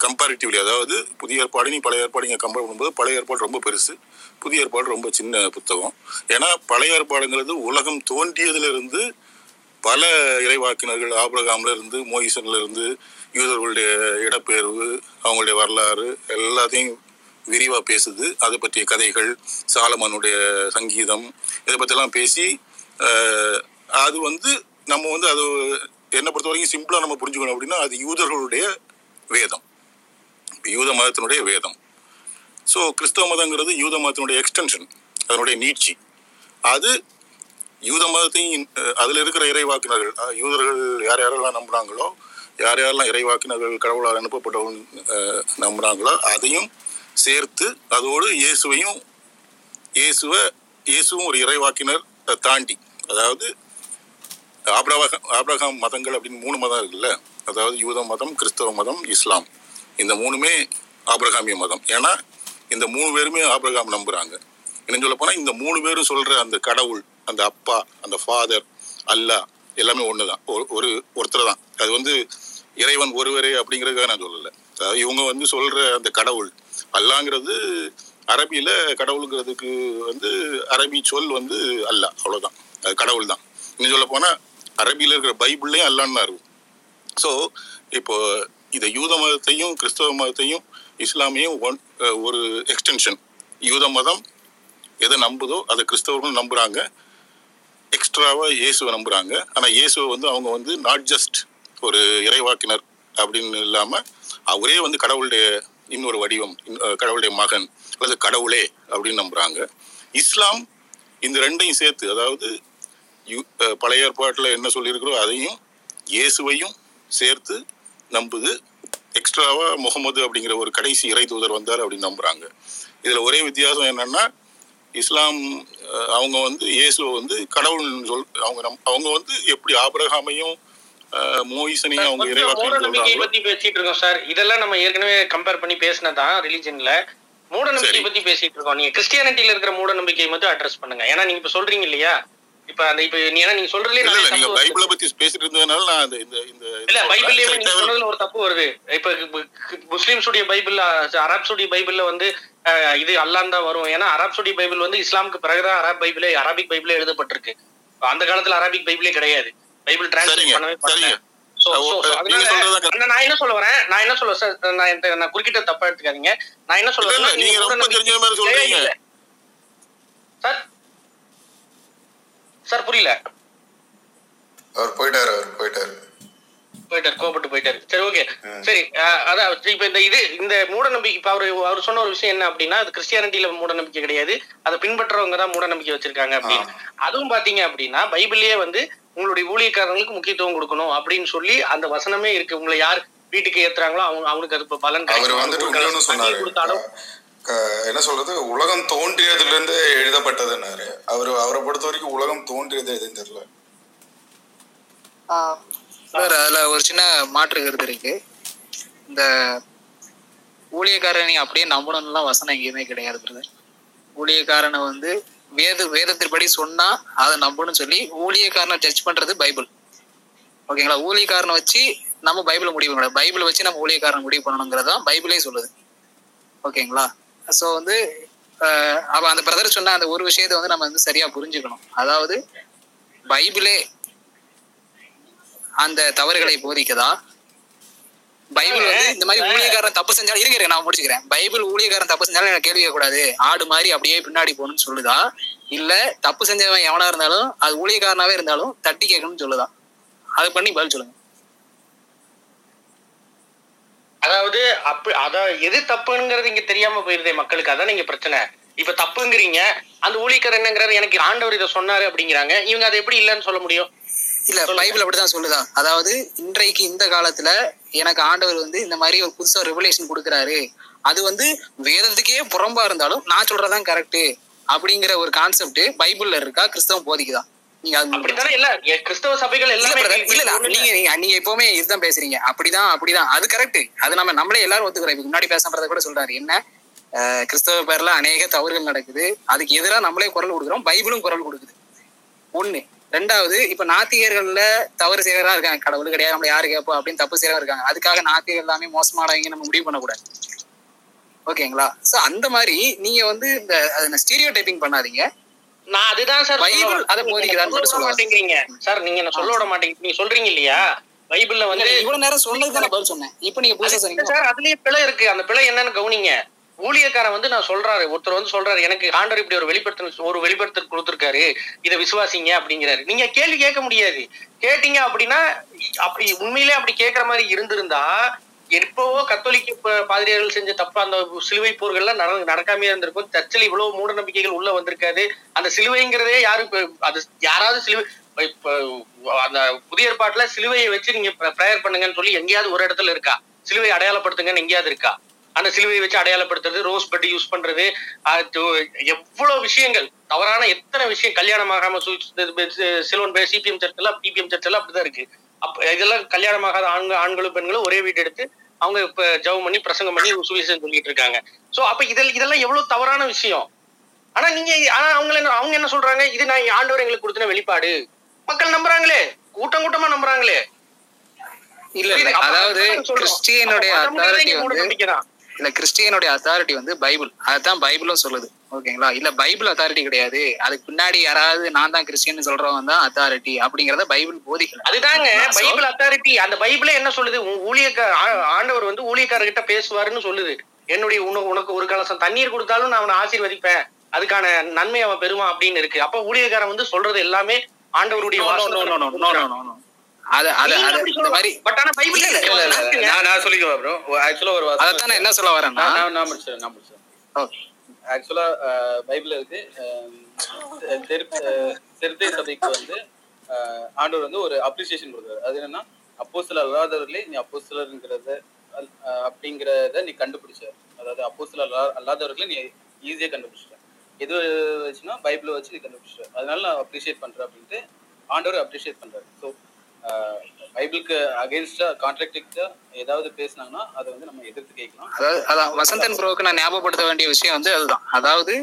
கம்பேரிட்டிவ்லி அதாவது புதிய ஏற்பாடு நீ பழைய ஏற்பாடு இங்கே கம்பேர் பண்ணும்போது பழைய ஏற்பாடு ரொம்ப பெருசு. புதிய ஏற்பாடு ரொம்ப சின்ன புத்தகம். ஏன்னா பழைய ஏற்பாடுங்கிறது உலகம் தோன்றியதுலேருந்து பல இறைவாக்கினர்கள் ஆபிரகாம்ல இருந்து மோயிசன்ல இருந்து யூதர்களுடைய இடப்பெயர்வு அவங்களுடைய வரலாறு எல்லாத்தையும் விரிவா பேசுது. அதை பற்றிய கதைகள் சாலமானுடைய சங்கீதம் இதை பற்றிலாம் பேசி அது வந்து நம்ம வந்து அது என்னை பொறுத்த வரைக்கும் சிம்பிளாக நம்ம புரிஞ்சுக்கணும் அப்படின்னா அது யூதர்களுடைய வேதம். யூத மதத்தினுடைய வேதம். ஸோ கிறிஸ்தவ மதங்கிறது யூத மதத்தினுடைய எக்ஸ்டென்ஷன் அதனுடைய நீட்சி. அது யூத மதத்தையும் அதில் இருக்கிற இறைவாக்கினர்கள் யூதர்கள் யார் யாரெல்லாம் நம்புகிறாங்களோ யார் யாரெல்லாம் இறைவாக்கினர்கள் கடவுளால் அனுப்பப்பட்டவங்க நம்புகிறாங்களோ அதையும் சேர்த்து அதோடு இயேசுவையும் இயேசுவ இயேசுவும் ஒரு இறைவாக்கினர் தாண்டி. அதாவது ஆப்ரஹாம் ஆப்ரகாம் மதங்கள் அப்படின்னு மூணு மதம் இருக்குல்ல? அதாவது யூத மதம் கிறிஸ்தவ மதம் இஸ்லாம். இந்த மூணுமே ஆப்ரஹாமிய மதம். ஏன்னா இந்த மூணு பேருமே ஆப்ரஹாம் நம்புறாங்க. என்ன சொல்ல போனால் இந்த மூணு பேரும் சொல்ற அந்த கடவுள் அந்த அப்பா அந்த ஃபாதர் அல்லா எல்லாமே ஒன்று ஒரு ஒரு ஒருத்தர் தான். அது வந்து இறைவன் ஒருவரே அப்படிங்கிறதுக்காக நான் சொல்லலை. அதாவது இவங்க வந்து சொல்ற அந்த கடவுள் அல்லாங்கிறது அரபியில கடவுளுங்கிறதுக்கு வந்து அரபி சொல் வந்து அல்ல அவ்வளவுதான். அது கடவுள் தான் இன்னும் சொல்ல போனா அரபியில இருக்கிற பைபிள்லயும் அல்லான்னு இருக்கும். ஸோ இப்போ இதை யூத மதத்தையும் கிறிஸ்தவ மதத்தையும் இஸ்லாமையும் ஒன் ஒரு எக்ஸ்டென்ஷன் யூத மதம் எதை நம்புதோ அதை கிறிஸ்தவர்களும் நம்புறாங்க. எக்ஸ்ட்ராவா இயேசுவை நம்புறாங்க. ஆனா இயேசுவை வந்து அவங்க வந்து நாட் ஜஸ்ட் ஒரு இறைவாக்கினர் அப்படின்னு இல்லாம அவரே வந்து கடவுளுடைய இன்னொரு வடிவம் கடவுளுடைய மகன் அல்லது கடவுளே அப்படின்னு நம்புறாங்க. இஸ்லாம் இந்த ரெண்டையும் சேர்த்து அதாவது யு- பழைய ஏற்பாட்டில் என்ன சொல்லியிருக்கிறோ அதையும் இயேசுவையும் சேர்த்து நம்புது. எக்ஸ்ட்ராவா முகமது அப்படிங்கிற ஒரு கடைசி இறை தூதர் வந்தார் அப்படின்னு நம்புறாங்க. இதுல ஒரே வித்தியாசம் என்னன்னா இஸ்லாம் அவங்க வந்து இயேசுவை வந்து கடவுள்னு சொல் அவங்க நம் அவங்க வந்து எப்படி ஆபிரகாமையும் மோயிசனையும் அவங்க இறைவாக்கு பத்தி பேசிட்டு இருக்கோம் சார். இதெல்லாம் நம்ம ஏற்கனவே கம்பேர் பண்ணி பேசினதான் ரிலிஜன்ல மூட நம்பிக்கை. பத்தி பேசிட்டு இருக்கோம். நீங்க கிறிஸ்டியானிட்டில இருக்கிற மூட நம்பிக்கையை மட்டும் அட்ரஸ் பண்ணுங்க. ஏன்னா நீங்க இப்ப சொல்றீங்க இல்லையா? இப்ப அந்த இப்ப நீ ஏன்னா நீங்க சொல்றதுலயே இல்ல நீங்க. பைபிளை பத்தி பேசிட்டு இருந்ததுனால நான் அந்த இந்த இந்த இல்ல. பைபிள்லயே சரி, நீங்க சொன்னதுல ஒரு தப்பு வருது. இப்ப முஸ்லிம்ஸ் உடைய பைபிள் அரப்ஸ் உடைய பைபிள்ல வந்து இது அல்லான் தான் வரும். ஏன்னா அரப்ஸ் உடைய பைபிள் வந்து இஸ்லாமுக்கு பிறகுதான் அரப் பைபிளே அரபிக் பைபிளே எழுதப்பட்டிருக்கு. அந்த காலத்துல அரபிக் பைபிளே கிடையாது. பைபிள் டிரான்ஸ்லேட் பண்ணவே பண்ணல. நான் என்ன சொல்ல வரேன்? நான் என்ன சொல்ல சார் நான் நான் குறுக்கிட்ட தப்பா எடுத்துக்காதீங்க. நான் என்ன சொல்ல நீங்க ரொம்ப தெரிஞ்ச மாதிரி சொல்றீங்க. இல்ல. சார்? சார் புரியல. அவர் போயிட்டாரு அவர் போயிட்டாரு. போயிட்டாரு கோபப்பட்டு போயிட்டாரு. சரி ஓகே சரி அதான் இப்ப இந்த இது இந்த மூட நம்பிக்கை இப்ப அவரு அவர் சொன்ன ஒரு விஷயம் என்ன அப்படின்னா அது கிறிஸ்டியானிட்டியில மூட நம்பிக்கை கிடையாது. அதை பின்பற்றவங்க தான் மூட நம்பிக்கை வச்சிருக்காங்க அப்படின்னு. அதுவும் பாத்தீங்க அப்படின்னா பைபிள்லயே வந்து உங்களுடைய ஊழியக்காரங்களுக்கு முக்கியத்துவம் கொடுக்கணும் அப்படின்னு சொல்லி அந்த வசனமே இருக்கு. உங்களை யார் வீட்டுக்கு ஏத்துறாங்களோ அவங்க அவங்களுக்கு அது பலன் கொடுத்தாலும் என்ன சொல்றது? உலகம் தோன்றியதுல இருந்து எழுதப்பட்டதுன்னாரு. அவர் அவரை பொறுத்த வரைக்கும் உலகம் தோன்றியது எதுன்னு தெரியல. சார் அதுல ஒரு சின்ன மாற்று கருத்து இருக்கு. இந்த ஊழியக்காரனை அப்படியே நம்பணும்லாம் வசனம் எங்கேயுமே கிடையாது ஊழியக்காரனை வந்து வேத வேதத்தின்படி சொன்னா அதை நம்பணும்னு சொல்லி ஊழியக்காரனை ஜட்ஜ் பண்றது பைபிள். ஓகேங்களா? ஊழியக்காரனை வச்சு நம்ம பைபிளை முடிவு பண்ணலாம் பைபிளை வச்சு நம்ம ஊழியக்காரனை முடிவு பண்ணணுங்கிறது தான் பைபிளே சொல்லுது. ஓகேங்களா? ஸோ வந்து அஹ், அவ அந்த பிரதர் சொன்ன அந்த ஒரு விஷயத்தை வந்து நம்ம வந்து சரியா புரிஞ்சுக்கணும். அதாவது பைபிளே அந்த தவறுகளை போதிக்கதா? பைபிள் வந்து இந்த மாதிரி ஊழியக்காரன் தப்பு செஞ்சாலும் இருங்க இருங்க, நான் முடிச்சுக்கிறேன். பைபிள் ஊழியக்காரன் தப்பு செஞ்சாலும் எனக்கு கேள்வி கூடாது ஆடு மாதிரி அப்படியே பின்னாடி போகணும்னு சொல்லுதா? இல்ல தப்பு செஞ்சவன் எவனா இருந்தாலும் அது ஊழியக்காரனாவே இருந்தாலும் தட்டி கேட்கணும்னு சொல்லுதா? அது பண்ணி பதில் சொல்லுங்க. அதாவது அப்ப அத எது தப்புங்கிறது இங்க தெரியாம போயிருதே மக்களுக்கு. அதான் நீங்க பிரச்சனை. இப்ப தப்புங்கிறீங்க அந்த ஊழியக்காரர் என்னங்கிறாரு எனக்கு ஆண்டவர் இதை சொன்னாரு அப்படிங்கிறாங்க. இவங்க அதை எப்படி இல்லைன்னு சொல்ல முடியும்? இல்ல பைபிள் அப்படிதான் சொல்லுதா? அதாவது இன்றைக்கு இந்த காலத்துல எனக்கு ஆண்டவர் வந்து இந்த மாதிரி ஒரு புதுசா ரெவலேஷன் கொடுக்குறாரு. அது வந்து வேதத்துக்கே புறம்பா இருந்தாலும் நான் சொல்றதான் கரெக்ட் அப்படிங்கிற ஒரு கான்செப்ட் பைபிள்ல இருக்கா? கிறிஸ்தவம் போதிக்குதா? நீங்க கிறிஸ்தவ சபைகள் எல்லாமே நீங்க நீங்க எப்பவுமே இதுதான் பேசுறீங்க. அப்படிதான் அப்படிதான். அது கரெக்ட் அது நம்ம நம்மளே எல்லாரும் ஒத்துக்கிறோம். முன்னாடி பேசுறத கூட சொல்றாரு. என்ன? கிறிஸ்தவ பேர்ல அநேக தவறுகள் நடக்குது. அதுக்கு எதிரா நம்மளே குரல் கொடுக்குறோம். பைபிளும் குரல் கொடுக்குது. ஒண்ணு. ரெண்டாவது இப்ப நாத்திகர்கள்ல தவறு செய்யறா இருக்காங்க. கடவுள் கிடையாது நம்மள யாரு கேட்போம் அப்படின்னு தப்பு செய்யறா இருக்காங்க. அதுக்காக நாத்திகர் எல்லாமே மோசமானவங்க நம்ம முடிவு பண்ணக்கூடாது. ஓகேங்களா? சோ அந்த மாதிரி நீங்க வந்து இந்த ஸ்டீரியோ டைப்பிங் பண்ணாதீங்க. நான் அதுதான் சார் பைபிள் அதை போதிக்குதான்னு சொல்ல. மாட்டேங்கிறீங்க. சார் நீங்க என்ன சொல்ல விட மாட்டேங்க நீங்க சொல்றீங்க இல்லையா? பைபிள்ல வந்து இவ்வளவு நேரம் நான் பதில் சொன்னேன். இப்ப நீங்க புதுசா சொன்னீங்க. சார் அதுலயே பிழை இருக்கு. அந்த பிழை என்னன்னு கவனிங்க. ஊழியக்காரன் வந்து நான் சொல்றாரு ஒருத்தர் வந்து சொல்றாரு எனக்கு ஆண்டர் இப்படி ஒரு வெளிப்படுத்தல் ஒரு வெளிப்படுத்தல் கொடுத்துருக்காரு இதை விசுவாசிங்க அப்படிங்கிறாரு. நீங்க கேள்வி கேட்க முடியாது. கேட்டீங்க அப்படின்னா அப்படி உண்மையிலே அப்படி கேட்கற மாதிரி இருந்திருந்தா எப்பவோ கத்தோலிக்க ப- பாதிரியார்கள் செஞ்ச தப்பு அந்த சிலுவை போர்கள்லாம் நட நடக்காமே இருந்திருக்கும். சர்ச்சில் இவ்வளவு மூட நம்பிக்கைகள் உள்ள வந்திருக்காது. அந்த சிலுவைங்கிறதே யாரும் அது யாராவது சிலுவை இப்ப அந்த புதிய ஏற்பாட்டுல சிலுவையை வச்சு நீங்க ப்ரேயர் பண்ணுங்கன்னு சொல்லி எங்கேயாவது ஒரு இடத்துல இருக்கா? சிலுவை அடையாளப்படுத்துங்கன்னு எங்கேயாவது இருக்கா? அந்த சிலுவையை வச்சு அடையாளப்படுத்துறது ரோஸ் பட்டி யூஸ் பண்றது எவ்வளவு விஷயங்கள் தவறான எத்தனை விஷயம் கல்யாணமாகாம சிலோன் பே சிபிஎம் சர்ச்செல்லாம் பிபிஎம் சர்ச்செல்லாம் அப்படிதான் இருக்கு. அப்ப இதெல்லாம் கல்யாணமாகாத ஆண்கள் ஆண்களும் பெண்களும் ஒரே வீடு எடுத்து அவங்க இப்ப ஜெபம் பண்ணி பிரசங்கம் பண்ணி சுவிசேஷம் சொல்லிட்டு இருக்காங்க. சோ அப்ப இதில் இதெல்லாம் எவ்வளவு தவறான விஷயம். ஆனா நீங்க ஆனா அவங்க என்ன அவங்க என்ன சொல்றாங்க? இது நான் ஆண்டவர் எங்களுக்கு கொடுத்தின வெளிப்பாடு. மக்கள் நம்புறாங்களே. கூட்டம் கூட்டமா நம்புறாங்களே. இல்ல அதாவது. கிறிஸ்டியனுடைய அத்தாரிட்டி வந்து இல்ல கிறிஸ்டியனுடைய அத்தாரிட்டி வந்து பைபிள். அதுதான் பைபிளும் சொல்லுது. ஓகேங்களா? இல்ல பைபிள் அத்தாரிட்டி கிடையாது. அதுக்கு பின்னாடி யாராவது நான் தான் கிறிஸ்டியன் சொல்றவங்க தான் அத்தாரிட்டி அப்படிங்கறத பைபிள் போதிக்கல. அதுதாங்க பைபிள் அத்தாரிட்டி அந்த பைபிளே என்ன சொல்லுது? ஊழியக்கார ஆண்டவர் வந்து ஊழியக்காரர்கிட்ட பேசுவாருன்னு சொல்லுது. என்னுடைய உனக்கு உனக்கு ஒரு கலசம் தண்ணீர் கொடுத்தாலும் நான் அவனை ஆசீர்வதிப்பேன். அதுக்கான நன்மை அவன் பெறுவான் அப்படின்னு இருக்கு. அப்ப ஊழியக்காரன் வந்து சொல்றது எல்லாமே ஆண்டவருடைய என்ன ஒரு அப்ரிசியேஷன் கொடுக்குறாரு. அது நீ அப்போ அப்படிங்கிறத நீ கண்டுபிடிச்ச அதாவது அப்போ சில அல்லாதவர்களே நீ ஈஸியாக கண்டுபிடிச்சிட்ட. எது வச்சுன்னா பைபிளை வச்சு நீ கண்டுபிடிச்சிட்ட. அதனால நான் அப்ரிஷியேட் பண்றேன் அப்படின்ட்டு ஆண்டவர் அப்ரிஷியேட் பண்றாரு. ஸோ பைபிளுக்கு அகைன்ஸ்டா கான்ட்ராக்டிக்டா ஏதாவது பேசுனாங்கன்னா அதை வந்து நம்ம எதிர்த்து கேட்கலாம். அதாவது அதான் வசந்தன் ப்ரோவுக்கு நான் ஞாபகப்படுத்த வேண்டிய விஷயம் வந்து அதுதான். அதாவது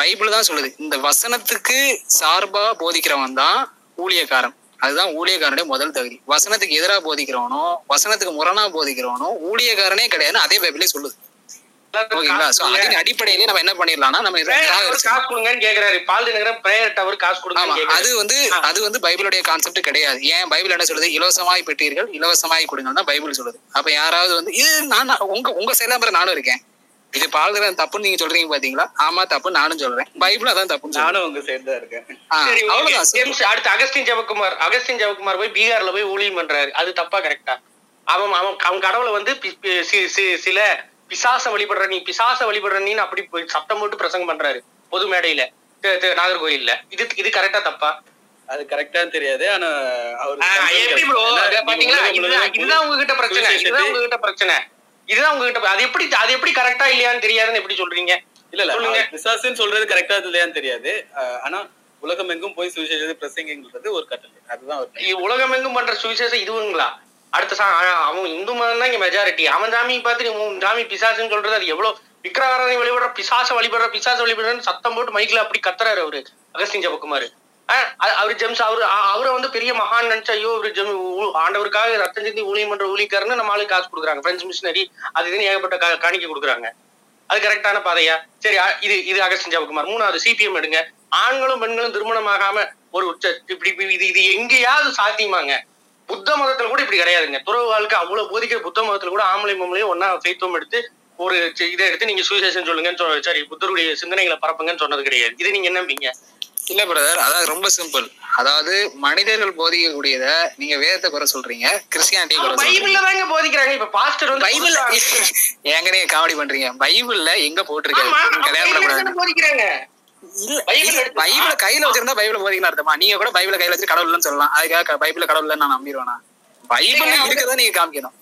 பைபிள் தான் சொல்லுது. இந்த வசனத்துக்கு சார்பா போதிக்கிறவன் தான் ஊழியக்காரன். அதுதான் ஊழியக்காரனுடைய முதல் தகுதி. வசனத்துக்கு எதிராக போதிக்கிறவனோ வசனத்துக்கு முரணா போதிக்கிறவனோ ஊழியக்காரனே கிடையாதுன்னு அதே பைபிளே சொல்லுது. ஓகேங்களா சோ அதன் அடிப்படையிலே நம்ம என்ன நம்ம காசு கொடுங்கன்னு கேக்குறாரு. பிரேயர் டவர் காசு கொடுங்க அது வந்து அது வந்து பைபிளுடைய கான்செப்ட் கிடையாது. ஏன்? பைபிள் என்ன சொல்லுது? இலவசமாய் பெற்றீர்கள் இலவசமாய் தான் பைபிள் சொல்லுது. அப்ப யாராவது வந்து இது நான் நான் உங்க உங்க சைலாம்பர நானும் இருக்கேன். இது பால்கிற தப்புன்னு நீங்க சொல்றீங்க பாத்தீங்களா? ஆமா தப்பு. நானும் சொல்றேன். பைபிள் அதான் சொல்லுது. நானும் உங்க தான் இருக்கேன். அவ்வளவுதான் அடுத்து அகஸ்டின் ஜெபக்குமார் அகஸ்டின் ஜெபக்குமார் போய் பீகார்ல போய் ஊழியம் பண்றாரு. அது தப்பா கரெக்டா அவன் அவன் அவன் கடவுளை வந்து சில பிசாச வழிபடுற நீ பிசாச வழிபடுற நீ அப்படி போய் சத்தம் போட்டு பிரசங்கம் பண்றாரு பொது மேடையில. நாகர்கோயில்ல. இது இது கரெக்டா தப்பா? அது கரெக்டா தெரியாது. ஆனா எப்படி? அது பாத்தீங்களா? இதுதான் உங்ககிட்ட பிரச்சனை. இதுதான் உங்ககிட்ட பிரச்சனை. இதுதான் உங்ககிட்ட அது எப்படி அது எப்படி கரெக்டா இல்லையான்னு தெரியாதுன்னு எப்படி சொல்றீங்க? இல்ல இல்ல. பிசாசுன்னு சொல்றது கரெக்டா இல்லையான்னு தெரியாது. ஆனா உலகம் எங்கும் போய் சுவிசேஷத்தை பிரசங்கிறது ஒரு கட்டளை. அதுதான் உலகம் எங்கும் பண்ற சுவிசேஷம் இதுவுங்களா? அடுத்த சா அவன் இந்து மதம் தான் இங்க மெஜாரிட்டி அவன் சாமி பார்த்து நீ உன் சாமி பிசாசுன்னு சொல்றது அது எவ்வளவு விக்கிரகாரனை வழிபடுற பிசாச வழிபடுற பிசாச வழிபடுறன்னு சத்தம் போட்டு மைக்ல அப்படி கத்துறாரு அவரு. அகஸ்டின் ஜபக்குமார். அவர் ஜெம்ஸ் அவரு அவரை வந்து பெரிய மகான் நினைச்சா ஐயோ அவரு ஜெம் ஆண்டவருக்காக ரத்தம் சிந்தி ஊழியம் பண்ற ஊழியக்காரன்னு நம்ம ஆளுக்கு காசு கொடுக்குறாங்க. பிரெஞ்சு மிஷினரி அது இதுன்னு ஏகப்பட்ட கா- கொடுக்குறாங்க. அது கரெக்டான பாதையா? சரி இது இது அகஸ்டின் ஜபக்குமார். மூணாவது சிபிஎம் எடுங்க. ஆண்களும் பெண்களும் திருமணமாகாம ஒரு உச்ச- இப்படி இப்படி இது இது எங்கேயாவது சாத்தியமாங்க. புத்த மதத்துல கூட இப்படி கிடையாதுங்க. துறவு வாழ்க்கை அவ்வளவு போதிக்கிற புத்த மதத்துல கூட ஆம்பளை பொம்பளையும் ஒன்னா ஃபெய்த்துவம் எடுத்து ஒரு இதை எடுத்து நீங்க சுவிசேஷன் சொல்லுங்கன்னு சரி புத்தருடைய சிந்தனைகளை பரப்புங்கன்னு சொன்னது கிடையாது. இது நீங்க நம்பீங்க இல்ல பிரதர் அதாவது ரொம்ப சிம்பிள் அதாவது மனிதர்கள் போதிக்கக்கூடியத நீங்க வேதத்தை குறை சொல்றீங்க கிறிஸ்டியானிட்டி பைபிள்ல தாங்க போதிக்கிறாங்க. இப்ப பாஸ்டர் வந்து பைபிள் ஏங்க நீங்க காமெடி பண்றீங்க? பைபிள்ல எங்க தானே போதிக்கிறாங்க. பைபிள் பைபிள கையில வச்சிருந்தா பைபிள போதிக்கலாம் அர்த்தமா? நீங்க கூட பைபிள கையில வச்சு கடவுள் இல்லைன்னு சொல்லலாம். அதுக்காக பைபிள கடவுள் இல்லைன்னு நான் நம்பிடுவேனா? பைபிள் இருக்கதான் நீங்க காமிக்கணும்.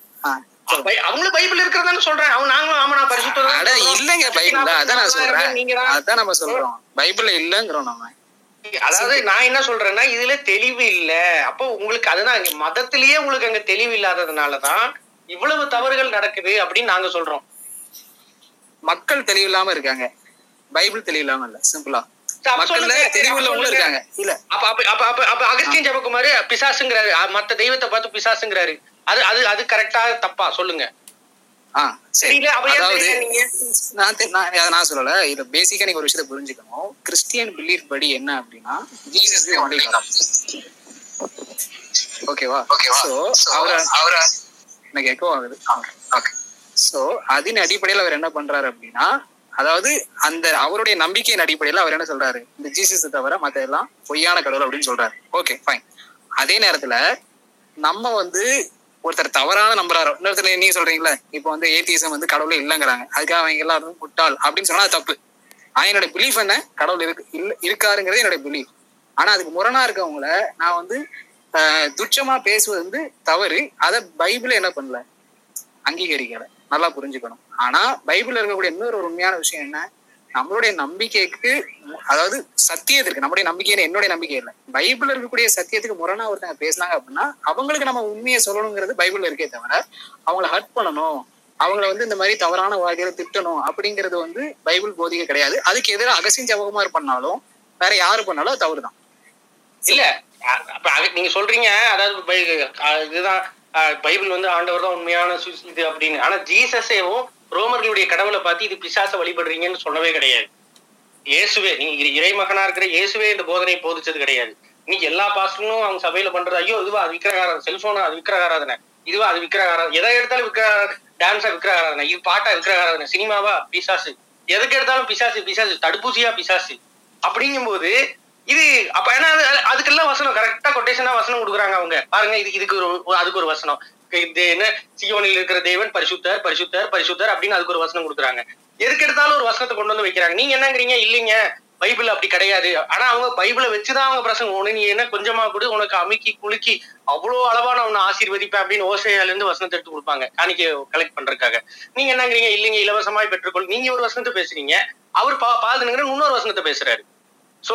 அவங்களும் பைபிள் இருக்கிறதான்னு சொல்றேன். அவங்க நாங்களும் ஆமா நான் பரிசுத்தம் அட இல்லங்க பைபிள்ல அதான் நான் சொல்றேன். அதான் நம்ம சொல்றோம். பைபிள்ல இல்லங்கிறோம் நம்ம. அதாவது நான் என்ன சொல்றேன்னா இதுல தெளிவு இல்ல. அப்போ உங்களுக்கு அதுதான் மதத்திலேயே உங்களுக்கு அங்க தெளிவு இல்லாததுனாலதான் இவ்வளவு தவறுகள் நடக்குது அப்படின்னு நாங்க சொல்றோம். மக்கள் தெளிவு இல்லாம இருக்காங்க. பைபிள் தெளிவில்லாம இல்ல. சிம்பிளா பிசாசுங்கிறாரு. மத்த தெய்வத்தை பார்த்து பிசாசுங்கிறாரு. அது அது அது கரெக்டா தப்பா? சொல்லுங்க. நான் சொல்லல. இது பேசிக்கா நீங்க ஒரு விஷயத்த புரிஞ்சுக்கணும். கிறிஸ்டியன் பிலீஃப் படி என்ன அப்படின்னா ஓகேவா சோ அவர அவர எனக்கு ஆகுது. சோ அதன் அடிப்படையில் அவர் என்ன பண்றாரு அப்படின்னா அதாவது அந்த அவருடைய நம்பிக்கையின் அடிப்படையில் அவர் என்ன சொல்றாரு? இந்த ஜீசஸ் தவிர மத்த எல்லாம் பொய்யான கடவுள் அப்படின்னு சொல்றாரு. ஓகே ஃபைன் அதே நேரத்துல நம்ம வந்து ஒருத்தர் தவறான நம்புறாரு இன்னொருத்தர் நீங்க சொல்றீங்களா இப்போ வந்து ஏத்திசம் வந்து கடவுளே இல்லைங்கிறாங்க. அதுக்காக அவங்க எல்லாரும் முட்டாள் அப்படின்னு சொன்னா அது தப்பு. ஆனா என்னோட பிலீஃப் என்ன? கடவுள் இருக்கு இல்ல இருக்காருங்கிறது என்னோட பிலீஃப் ஆனா அதுக்கு முரணா இருக்கவங்கள நான் வந்து துச்சமா பேசுவது வந்து தவறு. அதை பைபிள் என்ன பண்ணல? அங்கீகரிக்கல. நல்லா புரிஞ்சுக்கணும். ஆனா பைபிள்ல இருக்கக்கூடிய இன்னொரு உண்மையான விஷயம் என்ன? நம்மளுடைய நம்பிக்கைக்கு அதாவது சத்தியத்திற்கு நம்முடைய நம்பிக்கை என்னுடைய நம்பிக்கை இல்லை. பைபிள்ல இருக்கக்கூடிய சத்தியத்துக்கு முரணா ஒருத்தங்க பேசினாங்க அப்படின்னா அவங்களுக்கு நம்ம உண்மையை சொல்லணுங்கிறது பைபிள் இருக்கே தவிர அவங்கள ஹர்ட் பண்ணணும் அவங்கள வந்து இந்த மாதிரி தவறான வாழ்க்கையில திட்டணும் அப்படிங்கிறது வந்து பைபிள் போதிக்க கிடையாது. அதுக்கு எதிராக அகசியம் ஜபகுமார் பண்ணாலும் வேற யாரு பண்ணாலும் தவறுதான். இல்ல அப்ப அது நீங்க சொல்றீங்க அதாவது இதுதான் பைபிள் வந்து ஆண்டவர் தான் உண்மையான இது அப்படின்னு. ஆனா ஜீசஸேவும் ரோமர்களுடைய கடவுளை பார்த்து இது பிசாச வழிபடுறீங்கன்னு சொல்லவே கிடையாது. இயேசுவே நீங்க இறை- இறைமகனா இருக்கிற இயேசுவே இந்த போதனை போதிச்சது கிடையாது. இன்னைக்கு எல்லா பாஸ்டரும் அவங்க சபையில பண்றது ஐயோ இதுவா அது விக்கிரகாரம் செல்போனா அது விக்கிரகாராதனை. இதுவா அது விக்கிரகாரம் எதை எடுத்தாலும் விக்கிர டான்ஸா விக்கிரகாராதனை. இது பாட்டா விக்கிரகாராதனை. சினிமாவா? பிசாசு. எதுக்கு எடுத்தாலும் பிசாசு பிசாசு. தடுப்பூசியா பிசாசு. அப்படிங்கும்போது இது அப்ப ஏன்னா அது- அதுக்கெல்லாம் வசனம் கரெக்டா கொட்டேஷனா வசனம் கொடுக்குறாங்க அவங்க. பாருங்க இது இதுக்கு ஒரு அதுக்கு ஒரு வசனம். என்ன? சியோனில் இருக்கிற தேவன் பரிசுத்தர் பரிசுத்தர் பரிசுத்தர் அப்படின்னு அதுக்கு ஒரு வசனம் கொடுக்குறாங்க. எதுக்கு எடுத்தாலும் ஒரு வசனத்தை கொண்டு வந்து வைக்கிறாங்க. நீங்க என்னங்கிறீங்க? இல்லைங்க. பைபிள் அப்படி கிடையாது. ஆனா அவங்க பைபிளை வச்சுதான் அவங்க பிரசங்கம். ஒண்ணு நீ என்ன கொஞ்சமா கூட உனக்கு அமுக்கி குலுக்கி அவ்வளவு அளவா நான் உன்னை ஆசீர்வதிப்பேன் அப்படின்னு ஓசையால இருந்து வசனத்தை எடுத்து கொடுப்பாங்க. காணிக்க கலெக்ட் பண்றதுக்காக. நீங்க என்னங்கிறீங்க? இல்லைங்க. இலவசமாய் பெற்றுக்கொள். நீங்க ஒரு வசனத்தை பேசுறீங்க. அவர் பா பாதுனுங்கிற இன்னொரு வசனத்தை பேசுறாரு. சோ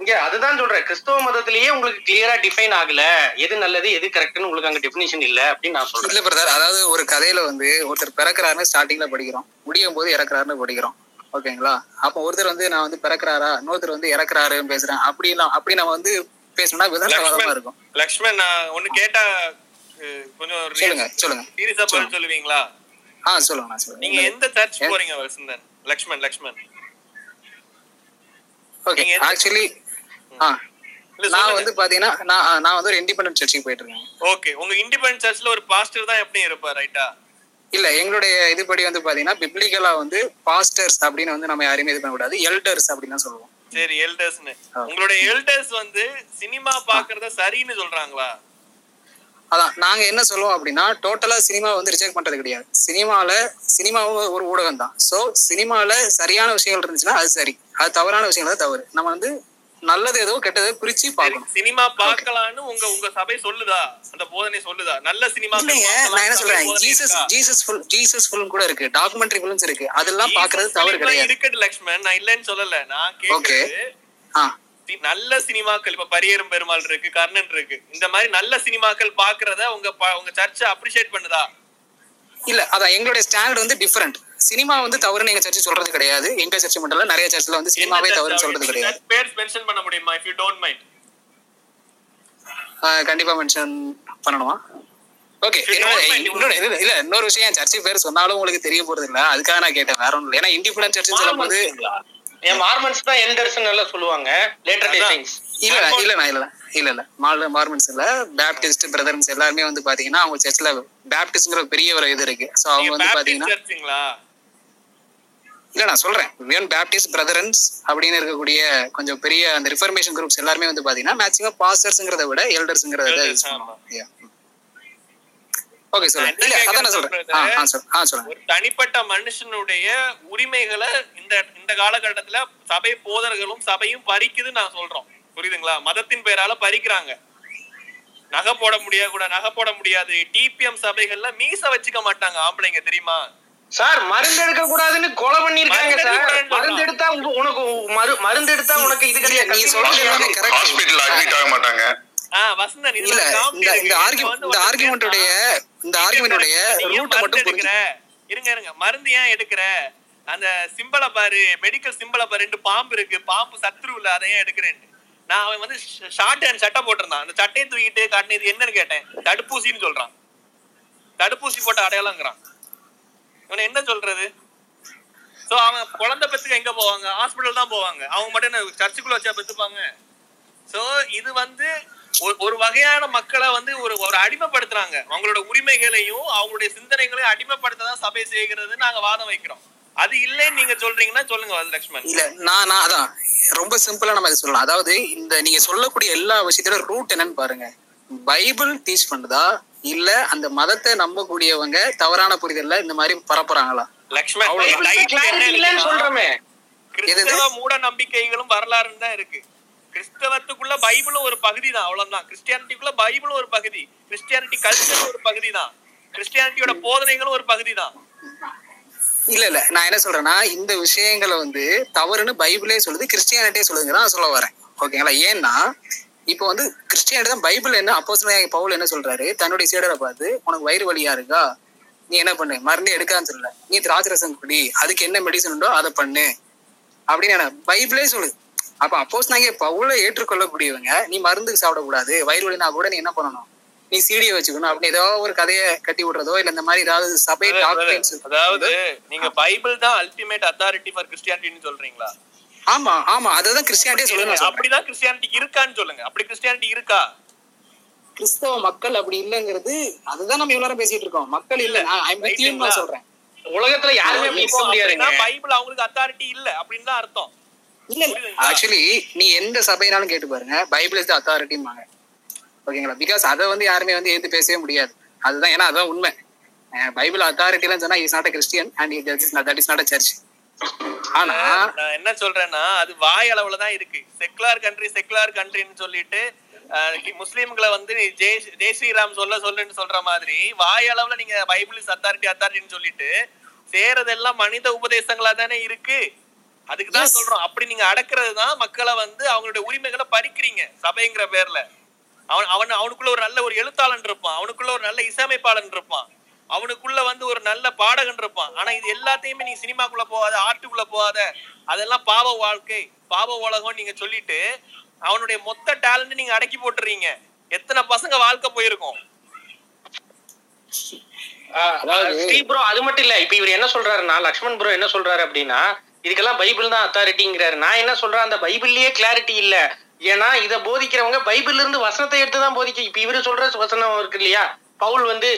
இங்க அதுதான் சொல்றேன். கிறிஸ்தவ மதத்திலேயே உங்களுக்கு கிளியரா டிஃபைன் ஆகல. எது நல்லது எது கரெக்ட்னு உங்களுக்கு அங்க டெபினிஷன் இல்ல அப்படின்னு நான் சொல்றேன். இல்ல பிரதர் அதாவது ஒரு கதையில வந்து ஒருத்தர் பிறக்கிறாருன்னு ஸ்டார்டிங்ல படிக்கிறோம். முடியும் போது இறக்குறாருன்னு படிக்கிறோம். ஓகேங்களா அப்ப ஒருத்தர் வந்து நான் வந்து பிறக்கிறாரா? இன்னொருத்தர் வந்து இறக்குறாருன்னு பேசுறேன். அப்படி எல்லாம் அப்படி நம்ம வந்து பேசணும்னா விதமா இருக்கும். லக்ஷ்மண் நான் ஒண்ணு கேட்டா கொஞ்சம் சொல்லுங்க சொல்லுங்க. சீரியஸா சொல்லுவீங்களா? ஆ சொல்லுங்க நீங்க எந்த சர்ச் போறீங்க வசந்தன்? லக்ஷ்மண் லக்ஷ்மண். ஓகே ஆக்சுவலி நான். வந்து பாத்தீங்கன்னா நான் நான் வந்து ஒரு இண்டிபெண்டன்ட் சர்ச்சுக்கு போயிட்டு இருக்கேன் ஓகே உங்க இண்டிபெண்டன்ட் சர்ச்ல ஒரு பாஸ்டர் தான் எப்படி இருப்பார் ரைட்டா இல்ல எங்களுடைய இதுபடி வந்து பாத்தீங்கன்னா பிப்ளிக்கலா வந்து பாஸ்டர்ஸ் அப்படின்னு வந்து நம்ம யாரையுமே இது பண்ணக்கூடாது. எல்டர்ஸ் அப்படின்னு சொல்லுவோம். சரி எல்டர்ஸ்னு உங்களுடைய எல்டர்ஸ் வந்து சினிமா பாக்குறத சரின்னு சொல்றாங்களா? அதான் நாங்க என்ன சொல்லுவோம் அப்படின்னா டோட்டலா சினிமா வந்து ரிஜெக்ட் பண்றது கிடையாது. சினிமால சினிமாவும் ஒரு ஊடகம் தான். சோ சினிமால சரியான விஷயங்கள் இருந்துச்சுன்னா அது சரி. அது தவறான விஷயங்கள் தான் தவறு. நம்ம வந்து நல்லது ஏதோ கெட்டதோ பிரிச்சு பார்க்கணும். சினிமா பார்க்கலான்னு உங்க உங்க சபை சொல்லுதா? அந்த போதனை சொல்லுதா? நல்ல சினிமா இல்லைங்க நான் என்ன சொல்றேன்? Jesus Jesus full Jesus film கூட இருக்கு. டாக்குமெண்ட்ரி ஃபிலிம்ஸ் இருக்கு. அதெல்லாம் பாக்குறது தவறு கிடையாது. இருக்கட்டு லக்ஷ்மண். நான் இல்லைன்னு சொல்லல. நான் ஓகே கேக்குறது நல்ல சினிமாக்கள் இப்ப பரியரும் பெருமாள் இருக்கு கர்ணன் இருக்கு. இந்த மாதிரி நல்ல சினிமாக்கள் பாக்குறத உங்க உங்க சர்ச் அப்ரிஷியேட் பண்ணுதா? இல்ல அதான் எங்களுடைய ஸ்டாண்டர்ட் வந்து டிஃபரெண்ட் சினிமா வந்து தவறுன்னு எங்க சர்ச் சொல்றது கிடையாது. எங்க சர்ச் மட்டும் இல்ல நிறைய சர்ச்ல வந்து சினிமாவே தவறுன்னு சொல்றது கிடையாது. பேர் மென்ஷன் பண்ண முடியுமா இஃப் யூ டோன்ட் மைண்ட் கண்டிப்பா மென்ஷன் பண்ணணுமா? ஓகே இன்னொரு இல்ல, இன்னொரு விஷயம் சர்ச்சை பேர் சொன்னாலும் உங்களுக்கு தெரிய போறது இல்ல அதுக்காக நான் கேட்டேன் வேற இல்ல. ஏன்னா இண்டிபெண்டன்ட் சர்ச் சொல்லும் போது என் மார்மன்ஸ் தான் எல்டர்ஸ் எல்லாம் சொல்லுவாங்க. லேட்டர் டே சயின்ஸ் இல்ல இல்ல நான் இல்ல இல்ல இல்ல மால் மார்மெண்ட்ஸ் இல்ல பேப்டிஸ்ட் பிரதர்ஸ் எல்லாருமே வந்து பாத்தீங்கன்னா அவங்க சர்ச்ல பேப்டிஸ்ட்ங்கிற பெரிய ஒரு இது இருக்கு. சோ அவங்க வந்து பாத்தீங்கன்னா இல்ல நான் சொல்றேன். வியன் பேப்டிஸ்ட் பிரதரன்ஸ் அப்படின்னு இருக்கக்கூடிய கொஞ்சம் பெரிய அந்த ரிஃபர்மேஷன் குரூப்ஸ் எல்லாருமே வந்து பாத்தீங்கன்னா மேக்ஸிமம் பாஸ்டர்ஸ்ங்கிறத விட எல்டர்ஸ்ங்கிறத ஓகே சொல்லுங்க இல்ல அதான் சொல்றேன். ஆ ஆ சொல் ஆ சொல்லுங்க. ஒரு தனிப்பட்ட மனுஷனுடைய உரிமைகளை இந்த இந்த காலகட்டத்துல சபை போதர்களும் சபையும் பறிக்குதுன்னு நான் சொல்றோம். புரியுதுங்களா? மதத்தின் பெயரால பறிக்கிறாங்க. நகை போட முடியாது கூட நகை போட முடியாது. டிபிஎம் சபைகள்ல மீச வச்சுக்க மாட்டாங்க ஆம்பளைங்க தெரியுமா? சார் மருந்து எடுக்க கூடாதுன்னு கொலை பண்ணிருக்காங்க மருந்து சார். மருந்து எடுத்தா உனக்கு மரு- மருந்து எடுத்தா உனக்கு இது கிடையாது. நீ சொல்றது கரெக்ட் ஹாஸ்பிட்டல் அட்மிட் ஆக மாட்டாங்க. இந்த இருக்கு. இந்த இதுல ஆர்குமெண்ட் வந்து இந்த ஒரு ஆர்குமெண்ட்டுடைய இந்த ஆர்குமெண்ட்டுடைய நீ ஏன் ரூட்டை மருந்து மட்டும் எடுக்கிற? புரிஞ்சு இருங்க இருங்க. மருந்து ஏன் எடுக்கிற? அந்த சிம்பலை பாரு மெடிக்கல் சிம்பலை பாரு ரெண்டு பாம்பு இருக்கு. பாம்பு சத்ரு இல்ல அதை ஏன் எடுக்கிறேன்னு நான் அவன் வந்து ஷார்ட் ஹேண்ட் சட்டை போட்டிருந்தான். அந்த சட்டையை தூக்கிட்டு காட்டினது என்னன்னு கேட்டேன். தடுப்பூசின்னு சொல்றான். தடுப்பூசி போட்ட அடையாளங்கிறான். இவனை என்ன சொல்றது? சோ அவன் குழந்தை பெத்துக்க எங்க போவாங்க? ஹாஸ்பிடல் தான் போவாங்க. அவங்க மட்டும் என்ன சர்ச்சுக்குள்ள வச்சா பெத்துப்பாங்க? சோ இது வந்து ஒரு- வகையான மக்களை வந்து ஒரு ஒரு அடிமைப்படுத்துறாங்க. அவங்களோட உரிமைகளையும் அவங்களுடைய சிந்தனைகளையும் அடிமைப்படுத்த தான் சபை செய்கிறது நாங்க வாதம் வைக்கிறோம். அது இல்லைன்னு நீங்க சொல்றீங்கன்னா சொல்லுங்க லக்ஷ்மண். இல்ல நான் நான் அதான். ரொம்ப சிம்பிளா நம்ம இதை சொல்லலாம். அதாவது இந்த நீங்க சொல்லக்கூடிய எல்லா விஷயத்தோட ரூட் என்னன்னு பாருங்க. பைபிள் டீச் பண்ணுதா? இல்ல அந்த மதத்தை நம்பக்கூடியவங்க தவறான புரிதல்ல இந்த மாதிரி பரப்புறாங்களா? கிறிஸ்தவ மூட நம்பிக்கைகளும் வரலாறும் தான் இருக்கு. கிறிஸ்தவத்துக்குள்ள பைபிளும் ஒரு பகுதி தான் அவ்வளவுதான். கிறிஸ்டியானிட்டிக்குள்ள பைபிளும் ஒரு பகுதி. கிறிஸ்டியானிட்டி கல்ச்சரும் ஒரு பகுதி தான் கிறிஸ்டியானிட்டியோட போதனைகளும் ஒரு பகுதி தான் இல்ல இல்ல. நான் என்ன சொல்றேன்னா இந்த விஷயங்களை வந்து தவறுன்னு பைபிளே சொல்லுது கிறிஸ்டியானிட்டியே சொல்லுதுங்க நான் சொல்ல வரேன். ஓகேங்களா? ஏன்னா இப்போ வந்து கிறிஸ்டியானிட்டி தான் பைபிள் என்ன அப்போ பவுல் என்ன சொல்றாரு? தன்னுடைய சீடரை பார்த்து உனக்கு வயிறு வலியா இருக்கா நீ என்ன பண்ணு? மருந்து எடுக்கான்னு சொல்லல. நீ திராட்சரசம் குடி. அதுக்கு என்ன மெடிசன் உண்டோ அதை பண்ணு. அப்படின்னு என்ன பைபிளே சொல்லுது. அப்ப அப்போஸ் நாங்க பவுல ஏற்றுக்கொள்ளக்கூடியவங்க நீ மருந்துக்கு சாப்பிடக்கூடாது வயிறு வலினா கூட நீ என்ன பண்ணணும்? நீ சீடியை வச்சுக்கணும் அப்படி ஏதோ ஒரு கதையை கட்டி விடுறதோ இல்ல இந்த மாதிரி ஏதாவது சபை டாக்டர்ஸ் அதாவது நீங்க பைபிள் தான் அல்டிமேட் அத்தாரிட்டி ஃபார் கிறிஸ்டியானிட்டின்னு சொல்றீங்களா? ஆமா ஆமா. அதுதான் கிறிஸ்டியானிட்டியே சொல்லுங்க. அப்படிதான் கிறிஸ்டியானிட்டி இருக்கான்னு சொல்லுங்க. அப்படி கிறிஸ்டியானிட்டி இருக்கா? கிறிஸ்தவ மக்கள் அப்படி இல்லைங்கிறது அதுதான் நம்ம இவ்வளவு பேசிட்டு இருக்கோம். மக்கள் இல்ல. சொல்றேன். உலகத்துல யாருமே அப்படின்னா பைபிள் அவங்களுக்கு அத்தாரிட்டி இல்ல அப்படின்னு தான் அர்த்தம். இல்ல ஆக்சுவலி நீ எந்த சபைனாலும் கேட்டு பாருங்க. பைபிள் இஸ் த அத்தாரிட்டிம்பாங்க ஓகேங்களா பிகாஸ் அதை வந்து யாருமே வந்து எதிர்த்து பேசவே முடியாது. அதுதான் ஏன்னா அதுதான் உண்மை. பைபிள் அத்தாரிட்டிலாம் சொன்னா is not a Christian and that is not a church ஆனா நான் என்ன சொல்றேன்னா அது வாய் அளவுல தான் இருக்கு. செக்குலார் கண்ட்ரி செக்குலார் கண்ட்ரின்னு சொல்லிட்டு அஹ், முஸ்லீம்களை வந்து ஜெய் ஜெய் ஸ்ரீராம் சொல்ல சொல்லுன்னு சொல்ற மாதிரி வாய் அளவுல நீங்க பைபிள் அத்தாரிட்டி அத்தாரிட்டின்னு சொல்லிட்டு சேரதெல்லாம் மனித உபதேசங்களா தானே இருக்கு. அதுக்கு தான் சொல்றோம். அப்படி நீங்க அடக்குறது தான் மக்களை வந்து அவங்களுடைய உரிமைகளை பறிக்கிறீங்க சபைங்கிற பேர்ல. அவன் அவன் அவனுக்குள்ள ஒரு நல்ல ஒரு எழுத்தாளன் இருப்பான். அவனுக்குள்ள ஒரு நல்ல இசையமைப்பாளன் இருப்பான். அவனுக்குள்ள வந்து ஒரு நல்ல பாடகன் இருப்பான். ஆனா இது எல்லாத்தையுமே நீ சினிமாக்குள்ள போகாத ஆர்ட்டுக்குள்ள போகாத. அதெல்லாம் பாவ வாழ்க்கை. பாவ உலகம் நீங்க சொல்லிட்டு அவனுடைய மொத்த டேலண்ட் நீங்க அடக்கி போட்டுறீங்க. எத்தனை பசங்க வாழ்க்கை போயிருக்கும்? ஸ்டீவ் ப்ரோ அது மட்டும் இல்ல. இப்ப இவர் என்ன சொல்றாருன்னா லக்ஷ்மண் ப்ரோ என்ன சொல்றாரு அப்படின்னா இதுக்கெல்லாம் பைபிள் தான் அத்தாரிட்டிங்கிறாரு நான் என்ன சொல்றேன் அந்த பைபிள்லயே கிளாரிட்டி இல்ல. ஏன்னா இதை போதிக்கிறவங்க பைபிள்ல இருந்து வசனத்தை எடுத்து தான் போதிக்க இப்ப இவரு சொல்ற வசனம் இருக்கு இல்லையா? பவுல் வந்து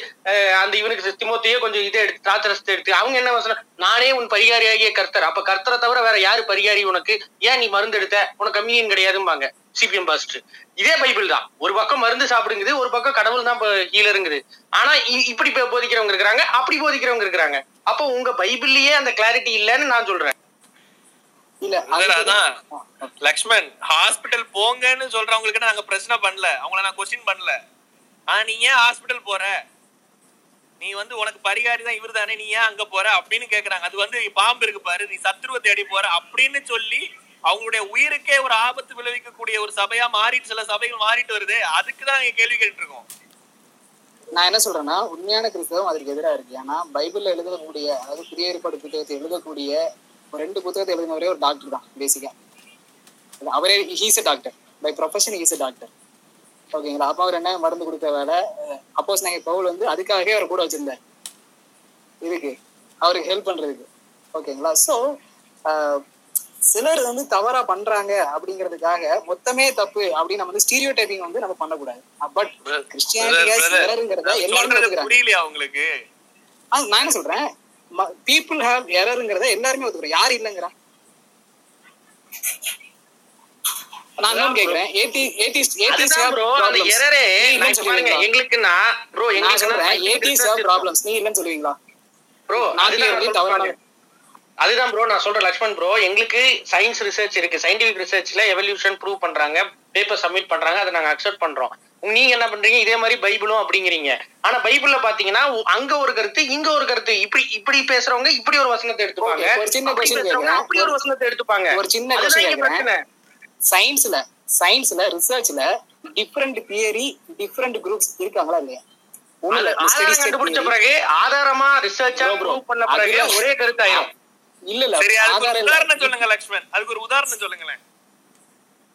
அந்த இவனுக்கு திமுத்தையே கொஞ்சம் இதை எடுத்து தாத்திரத்தை எடுத்து அவங்க என்ன வசனம்? நானே உன் பரிகாரியாகிய கர்த்தர். அப்ப கர்த்தரை தவிர வேற யாரு பரிகாரி உனக்கு? ஏன் நீ மருந்து எடுத்த? உனக்கு கம்மியும் கிடையாதும்பாங்க. சிபிஎம் பாஸ்டர் இதே பைபிள் தான். ஒரு பக்கம் மருந்து சாப்பிடுங்குது ஒரு பக்கம் கடவுள் தான் ஹீலருங்குது. ஆனா இ- இப்படி போதிக்கிறவங்க இருக்கிறாங்க அப்படி போதிக்கிறவங்க இருக்கிறாங்க. அப்போ உங்க பைபிள்லயே அந்த கிளாரிட்டி இல்லைன்னு நான் சொல்றேன். லக்ஷ்மண் ஹாஸ்பிட்டல் போங்கன்னு சொல்றவங்களுக்கு நாங்க பிரச்சனை பண்ணல. அவங்கள நான் கொஸ்டின் பண்ணல. ஆனா நீ ஏன் ஹாஸ்பிட்டல் போற? நீ வந்து உனக்கு பரிகாரி தான் இவர் தானே நீ ஏன் அங்க போற அப்படின்னு கேக்குறாங்க. அது வந்து பாம்பு இருக்கு பாரு நீ சத்ருவை தேடி போற அப்படின்னு சொல்லி அவங்களுடைய உயிருக்கே ஒரு ஆபத்து விளைவிக்கக்கூடிய ஒரு சபையா மாறிட்டு சில சபைகள் மாறிட்டு வருது. அதுக்கு தான் கேள்வி கேட்டு இருக்கோம் நான் என்ன சொல்றேன்னா உண்மையான கிறிஸ்தவம் அதற்கு எதிராக இருக்கு. ஏன்னா பைபிள்ல எழுதக்கூடிய அதாவது புதிய ஏற்பாடு புத்தகத்தை எழுதக்கூடிய ரெண்டு புத்தகத்தை எழுதினவரே ஒரு டாக்டர் தான் பேசிக்கா அவரே he's doctor by profession he's doctor ஓகேங்களா அப்போ அவர் என்ன மருந்து கொடுக்க வேலை அப்போஸ் நாங்கள் பவுல் வந்து அதுக்காகவே அவர் கூட வச்சிருந்தார். இதுக்கு அவருக்கு ஹெல்ப் பண்றதுக்கு. ஓகேங்களா ஸோ சிலர் வந்து தவறா பண்றாங்க அப்படிங்கிறதுக்காக மொத்தமே தப்பு அப்படின்னு நம்ம வந்து ஸ்டீரியோ டைப்பிங் வந்து நம்ம பண்ணக்கூடாது. பட் கிறிஸ்டியானிட்டி எல்லாருமே புரியலையா உங்களுக்கு? நான் என்ன சொல்றேன்? பீப்புள் ஹேவ் எரருங்கிறத எல்லாருமே ஒத்துக்கிறோம். யார் இல்லைங்கிறா? நான் கேக்குறேன். ஏடி ப்ரோ அந்த எரரே பாருங்க. எங்களுக்குன்னா ப்ரோ நான் சொல்றேன். எங்களுக்கு ஏடிஸ்ட் ஹேவ் ப்ராப்ளம்ஸ் நீ இல்லைன்னு சொல்லுவீங்களா? ப்ரோ clearly தவறான அதுதான் ப்ரோ நான் சொல்றேன் லக்ஷ்மண் ப்ரோ எங்களுக்கு சயின்ஸ் ரிசர்ச் இருக்கு. சயின்டிபிக் ரிசர்ச்ல எவல்யூஷன் ப்ரூவ் பண்றாங்க. பேப்பர் சப்மிட் பண்றாங்க அதை நாங்க அக்செப்ட் பண்றோம். நீங்க என்ன பண்றீங்க? இதே மாதிரி பைபிளும் அப்படிங்கிறீங்க. ஆனா பைபிள்ல பாத்தீங்கன்னா அங்க ஒரு கருத்து இங்க ஒரு கருத்து. இப்படி இப்படி பேசுறவங்க இப்படி ஒரு வசனத்தை எடுத்துப்பாங்க. ஒரு சின்ன அப்படி ஒரு வசனத்தை எடுத்துப்பாங்க. ஒரு சின்ன பிரச்சனை? சயின்ஸ்ல சயின்ஸ்ல ரிசர்ச்ல டிஃப்ரெண்ட் தியரி டிஃப்ரெண்ட் குரூப்ஸ் இருக்காங்களா இல்லையா? கண்டுபிடிச்ச. பிறகு ஆதாரமா ரிசர்ச்சா. ப்ரூவ் பண்ண பிறகு. ஒரே கருத்தாயிரும். இல்ல இல்ல சரி அதுக்கு. உதாரணம் சொல்லுங்க லக்ஷ்மண். அதுக்கு ஒரு உதாரணம் சொல்லுங்களேன்.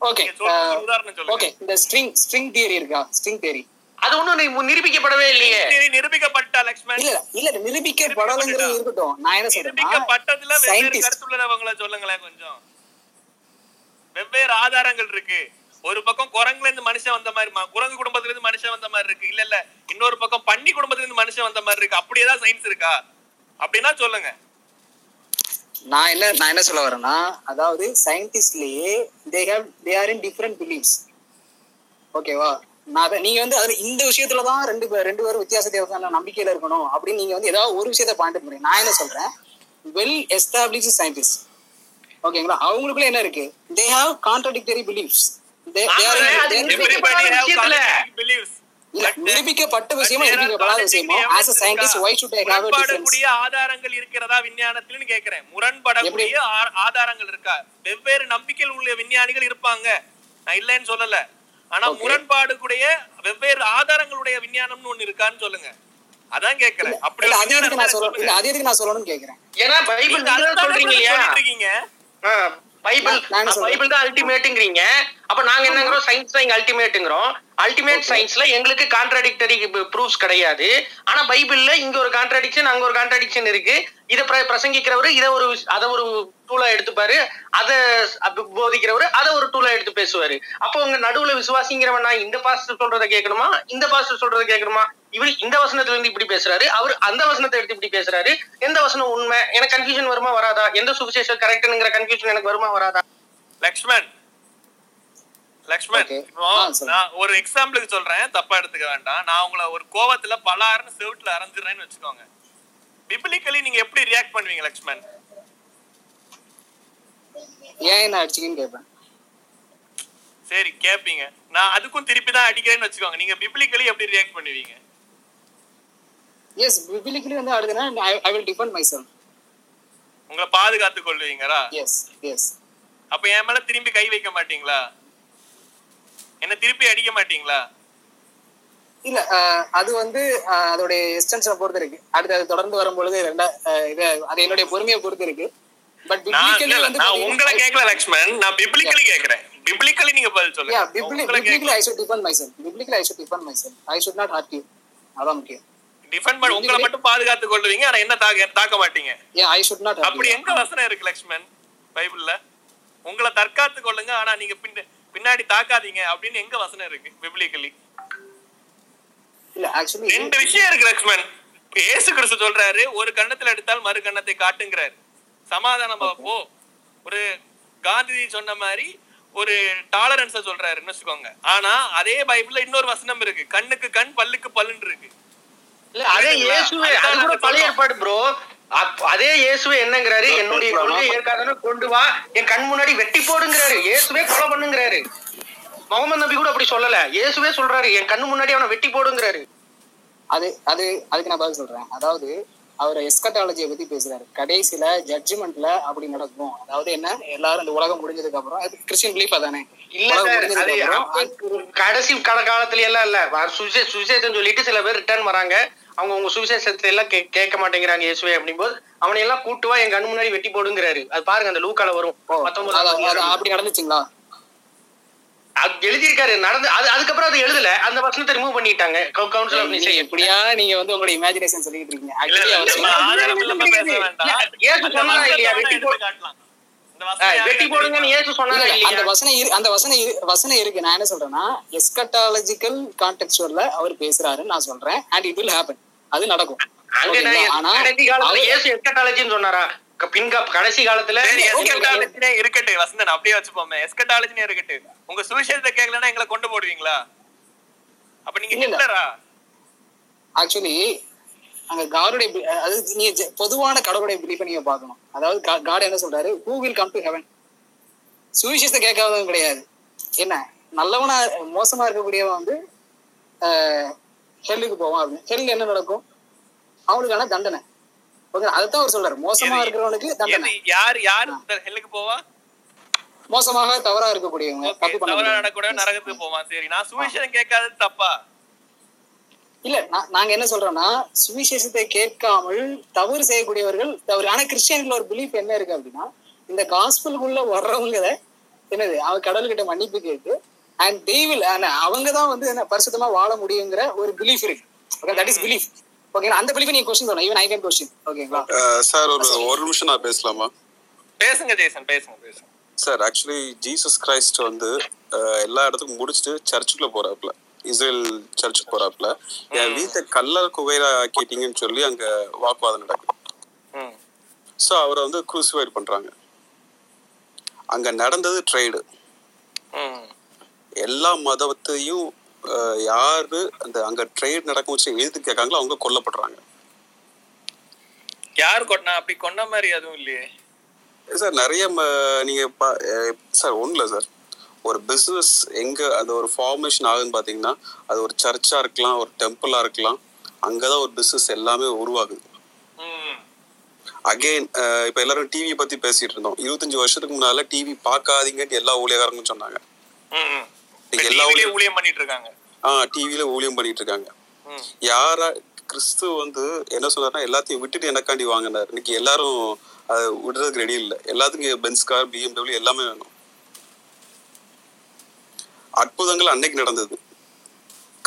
ஓகே நீங்க சொல்றது ஒரு உதாரணம் சொல்லுங்க. ஓகே இந்த ஸ்ட்ரிங் ஸ்ட்ரிங் தியரி இருக்கா? ஸ்ட்ரிங் தியரி அது ஒண்ணும் நிரூபிக்கப்படவே இல்லையே. நிரூபிக்கப்பட்டா லக்ஷ்மண்? இல்ல இல்ல நிரூபிக்கப்படலைங்கிறது இருக்கட்டும். நான் என்ன சொல்றேன்னா நிரூபிக்கப்பட்டதுல வெவ்வேறு கருத்துள்ளவங்களை சொல்லுங்களேன் கொஞ்சம். வெவ்வேறு ஆதாரங்கள் இருக்கு. ஒரு பக்கம் குரங்குல இருந்து மனுஷன் வந்த மாதிரி குரங்கு குடும்பத்துல இருந்து மனுஷன் வந்த மாதிரி இருக்கு. இல்ல இல்ல இன்னொரு பக்கம் பன்னி குடும்பத்துல இருந்து மனுஷன் வந்த மாதிரி இருக்கு. அப்படி ஏதாவது சயின்ஸ் இருக்கா? அப்படின்னா சொல்லுங்க. நான் என்ன நான் என்ன சொல்ல வரேன்னா அதாவது சயின்டிஸ்ட்லயே they have they are in different believes ஓகேவா நான் அதை நீங்க வந்து அதுல இந்த விஷயத்துல தான் ரெண்டு பேர் ரெண்டு பேரும் வித்தியாசத்தை நம்பிக்கையில இருக்கணும் அப்படின்னு நீங்க வந்து ஏதாவது ஒரு விஷயத்த பாயிண்ட் பண்ணி நான் என்ன சொல்றேன்? வெல் எஸ்டாப்ளிஷ் சயின்டிஸ்ட் ஓகேங்களா அவங்களுக்குள்ள என்ன இருக்கு? தே ஹாவ் கான்ட்ரடிக்டரி அது நிரூபிக்கப்படாத விஷயத்துல இல்ல நிரூபிக்கப்பட்ட விஷயமா நிரூபிக்கப்படாத விஷயமோ? As a scientist why should I have a difference முரண்படக்கூடிய ஆதாரங்கள் இருக்கிறதா விஞ்ஞானத்தில்னு கேக்குறேன். முரண்படக்கூடிய ஆதாரங்கள் இருக்கா? வெவ்வேறு நம்பிக்கையில் உள்ள விஞ்ஞானிகள் இருப்பாங்க. நான் இல்லைன்னு சொல்லல. ஆனா முரண்பாடு கூடிய வெவ்வேறு ஆதாரங்களுடைய விஞ்ஞானம்னு ஒண்ணு இருக்கான்னு சொல்லுங்க. அதான் கேக்குறேன். அப்படி அது எதுக்கு விஞ்ஞானம் நான் சொல்றேன் சொல்லுங்க. இல்ல அது எதுக்கு நான் சொல்லணும்னு கேக்குறேன். ஏன்னா பைபிள் நீங்க சொல்றீங்க இல்லையா? இருக்கீங்க பைபிள்? பைபிள் தான் அல்டிமேட்டுங்கிறீங்க அப்ப நாங்க என்னங்கிறோம்? சயின்ஸ் தான் இங்க அல்டிமேட் சயின்ஸ்ல எங்களுக்கு கான்ட்ராடிக்டரி ப்ரூஃப்ஸ் கிடையாது. ஆனா பைபிள்ல இங்க ஒரு கான்ட்ராடிக்ஷன் அங்க ஒரு கான்ட்ராடிக்ஷன் இருக்கு. இதை பிர- பிரசங்கிக்கிறவரு இதை ஒரு அதை ஒரு டூலா எடுத்துப்பாரு. அதை போதிக்கிறவரு அதை ஒரு டூலா எடுத்து பேசுவாரு. அப்போ உங்க நடுவுல விசுவாசிங்கிறவன் நான் இந்த பாஸ்டர் சொல்றதை கேட்கணுமா? இந்த பாஸ்டர் சொல்றதை கேட்கணுமா? இவர் இந்த வசனத்துல இருந்து இப்படி பேசுறாரு. அவர் அந்த வசனத்தை எடுத்து இப்படி பேசுறாரு. எந்த வசனம் உண்மை? எனக்கு கன்ஃபியூஷன் வருமா வராதா? எந்த சுவிசேஷம் கரெக்ட்ங்கிற கன்ஃபியூஷன் எனக்கு வருமா வராதா? லக்ஷ்மண் லக்ஷ்மண். இப்போ. நான் ஒரு எக்ஸாம்பிளுக்கு சொல்றேன். தப்பா எடுத்துக்க வேண்டாம். நான் உங்களை ஒரு கோவத்துல பலாருன்னு செவுட்டுல அரைஞ்சிடுறேன்னு வச்சுக்கோங்க. பிபிலிக்கலி நீங்க எப்படி ரியாக்ட் பண்ணுவீங்க லக்ஷ்மண்? ஏன் என்ன அடிச்சிங்கன்னு கேட்பேன் சரி கேப்பீங்க. நான் அதுக்கும் திருப்பி தான் அடிக்கிறேன்னு வச்சுக்கோங்க. நீங்க பிபிலிக்கலி எப்படி ரியாக்ட் பண்ணுவீங்க? எஸ் பிபிலிக்கலி வந்து அடுதுன்னா I will defend myself உங்களை பாதுகாத்து கொள்வீங்களா? எஸ் எஸ் அப்ப என் மேல திரும்பி கை வைக்க மாட்டீங்களா? என்ன திருப்பி அடிக்க மாட்டீங்களா? இல்ல அது வந்து அஹ், அதோடைய எக்ஸ்டென்ஷனை பொறுத்து இருக்கு. அடுத்து அது தொடர்ந்து வரும்பொழுது ரெண்டா இது அது என்னுடைய பொறுமையை பொறுத்து இருக்கு. பட் நான் உங்களை கேட்கல லக்ஷ்மண். நான் பிப்ளிக்கலி கேக்குறேன். பிப்ளிக்கலி நீங்க பதில் சொல்லுங்க. Bibli- உங்களை biblically கேட்கல I should defend myself. Biblically I should defend myself. I should not hurt you. அதான் முக்கியம். டிஃபெண்ட் பண்ண உங்களை மட்டும் பாதுகாத்து கொள்வீங்க ஆனா என்ன தாக்க தாக்க மாட்டீங்க? I should not hurt அப்படி. எங்க வசனம் இருக்கு லக்ஷ்மண்? பைபிள்ல? உங்களை தற்காத்து கொள்ளுங்க ஆனா நீங்க பின்ன பின்னாடி தாக்காதீங்க அப்படின்னு எங்க வசனம் இருக்கு பிப்ளிக்கலி? ரெண்டு விஷயம் இருக்கு லக்ஷ்மண். இயேசு கிறிஸ்து சொல்றாரு ஒரு கண்ணத்துல எடுத்தால் மறு கண்ணத்தை காட்டுங்கிறாரு. சமாதானம் போ ஒரு காந்திஜி சொன்ன மாதிரி ஒரு டாலரன்ஸ சொல்றாருன்னு வச்சுக்கோங்க. ஆனா அதே பைபிள்ல இன்னொரு வசனம் இருக்கு. கண்ணுக்கு கண் பல்லுக்கு பல்லுன்னு இருக்கு. அதே இயேசுவே பழைய ஏற்பாடு ப்ரோ அதே இயேசுவே என்னங்கிறாரு? என்னுடைய கொள்கை ஏற்காதன்னு கொண்டு வா. என் கண் முன்னாடி வெட்டி போடுங்கிறாரு. இயேசுவே கொலை பண்ணுங்கிறாரு. முகமது நபி கூட அப்படி சொல்லல. இயேசுவே சொல்றாரு என் கண்ணு முன்னாடி அவனை வெட்டி போடுங்கிறாரு. அது அது அதுக்கு நான் பதில் சொல்றேன். அதாவது அவர் எஸ்கட்டாலஜியை பத்தி பேசுறாரு. கடைசியில ஜட்ஜ்மெண்ட்ல அப்படி நடக்கும். அதாவது என்ன? எல்லாரும் இந்த உலகம் முடிஞ்சதுக்கு அப்புறம் அது கிறிஸ்டியன் பிலீஃப் அதானே இல்ல கடைசி கால காலத்துல எல்லாம் இல்ல சுவிசேஷம் சொல்லிட்டு சில பேர் ரிட்டர்ன் வராங்க. அவங்க உங்க சுவிசேஷத்தை எல்லாம் கே- கேட்க மாட்டேங்கிறாங்க இயேசுவே அப்படிங்கும்போது அவனை எல்லாம் கூட்டு வா என் கண்ணு முன்னாடி வெட்டி போடுங்கிறாரு. அது பாருங்க அந்த லூக்கால வரும். அப்படி நடந்துச்சுங்களா? அது எழுதியிருக்காரு நடந்து அது அதுக்கப்புறம் அது எழுதல. அந்த வசனத்தை ரிமூவ் பண்ணிட்டாங்க. கவுன்சில் ஆஃப் நிச்சயம் எப்படியா நீங்க வந்து உங்களோட இமேஜினேஷன் சொல்லிட்டு இருக்கீங்க அந்த வசனம் அந்த வசனம் இரு- அந்த வசனம் இரு- வசனம் இருக்கு. நான் என்ன சொல்றேன்னா எஸ்கட்டாலஜிக்கல் கான்டெக்சுவல்ல அவர் பேசுறாருன்னு நான் சொல்றேன். அண்ட் இட் வில் ஹேப்பன் அது நடக்கும். சொன்னாரா? க- பின்கா கடைசி காலத்துல இருக்கட்டும், வசந்தன், அப்படியே வச்சுப்போமே. எஸ்கட்டாலஜினே இருக்கட்டும். உங்க சுவிசேஷத்தை கேட்கலைன்னா எங்களை கொண்டு போடுவீங்களா? அப்ப நீங்க. ஹிட்லரா? ஆக்சுவலி அங்க காடுடைய அது நீங்க பொதுவான கடவுளுடைய பிலீஃபை நீங்க பார்க்கணும். அதாவது காட் என்ன சொல்றாரு? Who will come to heaven சுவிசேஷத்தை கேட்காதவங்க கிடையாது. என்ன? நல்லவனா மோசமா இருக்கக்கூடியவன் வந்து ஹெல்லுக்கு போவான் அப்படின்னு. ஹெல் என்ன நடக்கும்? அவனுக்கான தண்டனை. ஓகே அதைத்தான் அவர் சொல்றாரு. மோசமா இருக்கிறவனுக்கு தண்டனை. யார் யார் ஹெல்லுக்கு போவா? மோசமாக தவறா இருக்கக்கூடியவங்க. தவறா பண்ண நடக்கூட நரகத்துக்கு போவான். சரி நான் சுவிசேஷம் கேட்காதது தப்பா? இல்ல நாங்க என்ன சொல்றோம்னா சுவிசேஷத்தை கேட்காமல் தவறு செய்யக்கூடியவர்கள் தவறு ஆனா கிறிஸ்டியன்ல ஒரு பிலீஃப் என்ன இருக்கு அப்படின்னா இந்த காஸ்பிள்குள்ள வர்றவங்க என்னது அவங்க கடவுள்கிட்ட மன்னிப்பு கேட்டு அண்ட் தெய்வில் அவங்க தான் வந்து என்ன பரிசுத்தமா வாழ முடியுங்கிற ஒரு பிலீஃப் இருக்கு. ஓகே தட் இஸ் பிலீஃப் ஓகேங்களா அந்த பிலீஃப் நீங்க கொஸ்டின் சொல்லணும். ஈவன் ஐ கேன் கொஸ்டின் ஓகேங்களா சார் ஒரு ஒரு நிமிஷம் நான் பேசலாமா? பேசுங்க ஜெய்சன் பேசுங்க பேசுங்க. சார் ஆக்சுவலி ஜீசஸ் கிரைஸ்ட் வந்து அஹ், எல்லா இடத்துக்கும் முடிச்சுட்டு சர்ச்சுக்குள்ள போறாப்ல இஸ்ரேல் சர்ச்சுக்கு போறாப்ல. என் வீட்டை கல்லர் குகையில கேட்டீங்கன்னு சொல்லி அங்க வாக்குவாதம் நடக்குது. ம். ஸோ அவரை வந்து குரூசிஃபைட் பண்றாங்க. அங்க நடந்தது ட்ரேடு. எல்லா மதத்தையும் யாரு அந்த அங்க ட்ரேட் நடக்கும் வச்சு எழுதி கேட்காங்களோ அவங்க கொல்லப்படுறாங்க. யார் கொண்டா அப்படி கொண்ட மாதிரி எதுவும் இல்லையே. சார் நிறைய நீங்க சார் ஒண்ணும் இல்ல சார் ஒரு பிசினஸ் எங்க அந்த ஒரு ஃபார்மேஷன் ஆகுதுன்னு பாத்தீங்கன்னா அது ஒரு சர்ச்சா இருக்கலாம் ஒரு டெம்பிளா இருக்கலாம். அங்கதான் ஒரு பிசினஸ் எல்லாமே உருவாகுது. ம். அகைன் இப்ப எல்லாரும் டிவி பத்தி பேசிட்டு இருந்தோம். இருபத்தஞ்சு வருஷத்துக்கு முன்னால டிவி பார்க்காதீங்கன்னு எல்லா ஊழியக்காரங்களும் சொன்னாங்க. எல்லா ஊழியம் ஊழியம் பண்ணிட்டு இருக்காங்க. ஆஹ் டிவில ஊழியம் பண்ணிட்டு இருக்காங்க. யாரா கிறிஸ்து வந்து என்ன சொன்னார்னா எல்லாத்தையும் விட்டுட்டு எனக்காண்டி வாங்கினார். இன்னைக்கு எல்லாரும் அதை விடுறதுக்கு ரெடி இல்லை எல்லாத்துக்கும் பென்ஸ் கார் பிஎம்டபிள்யூ எல்லாமே வேணும். அற்புதங்கள் அன்னைக்கு நடந்தது.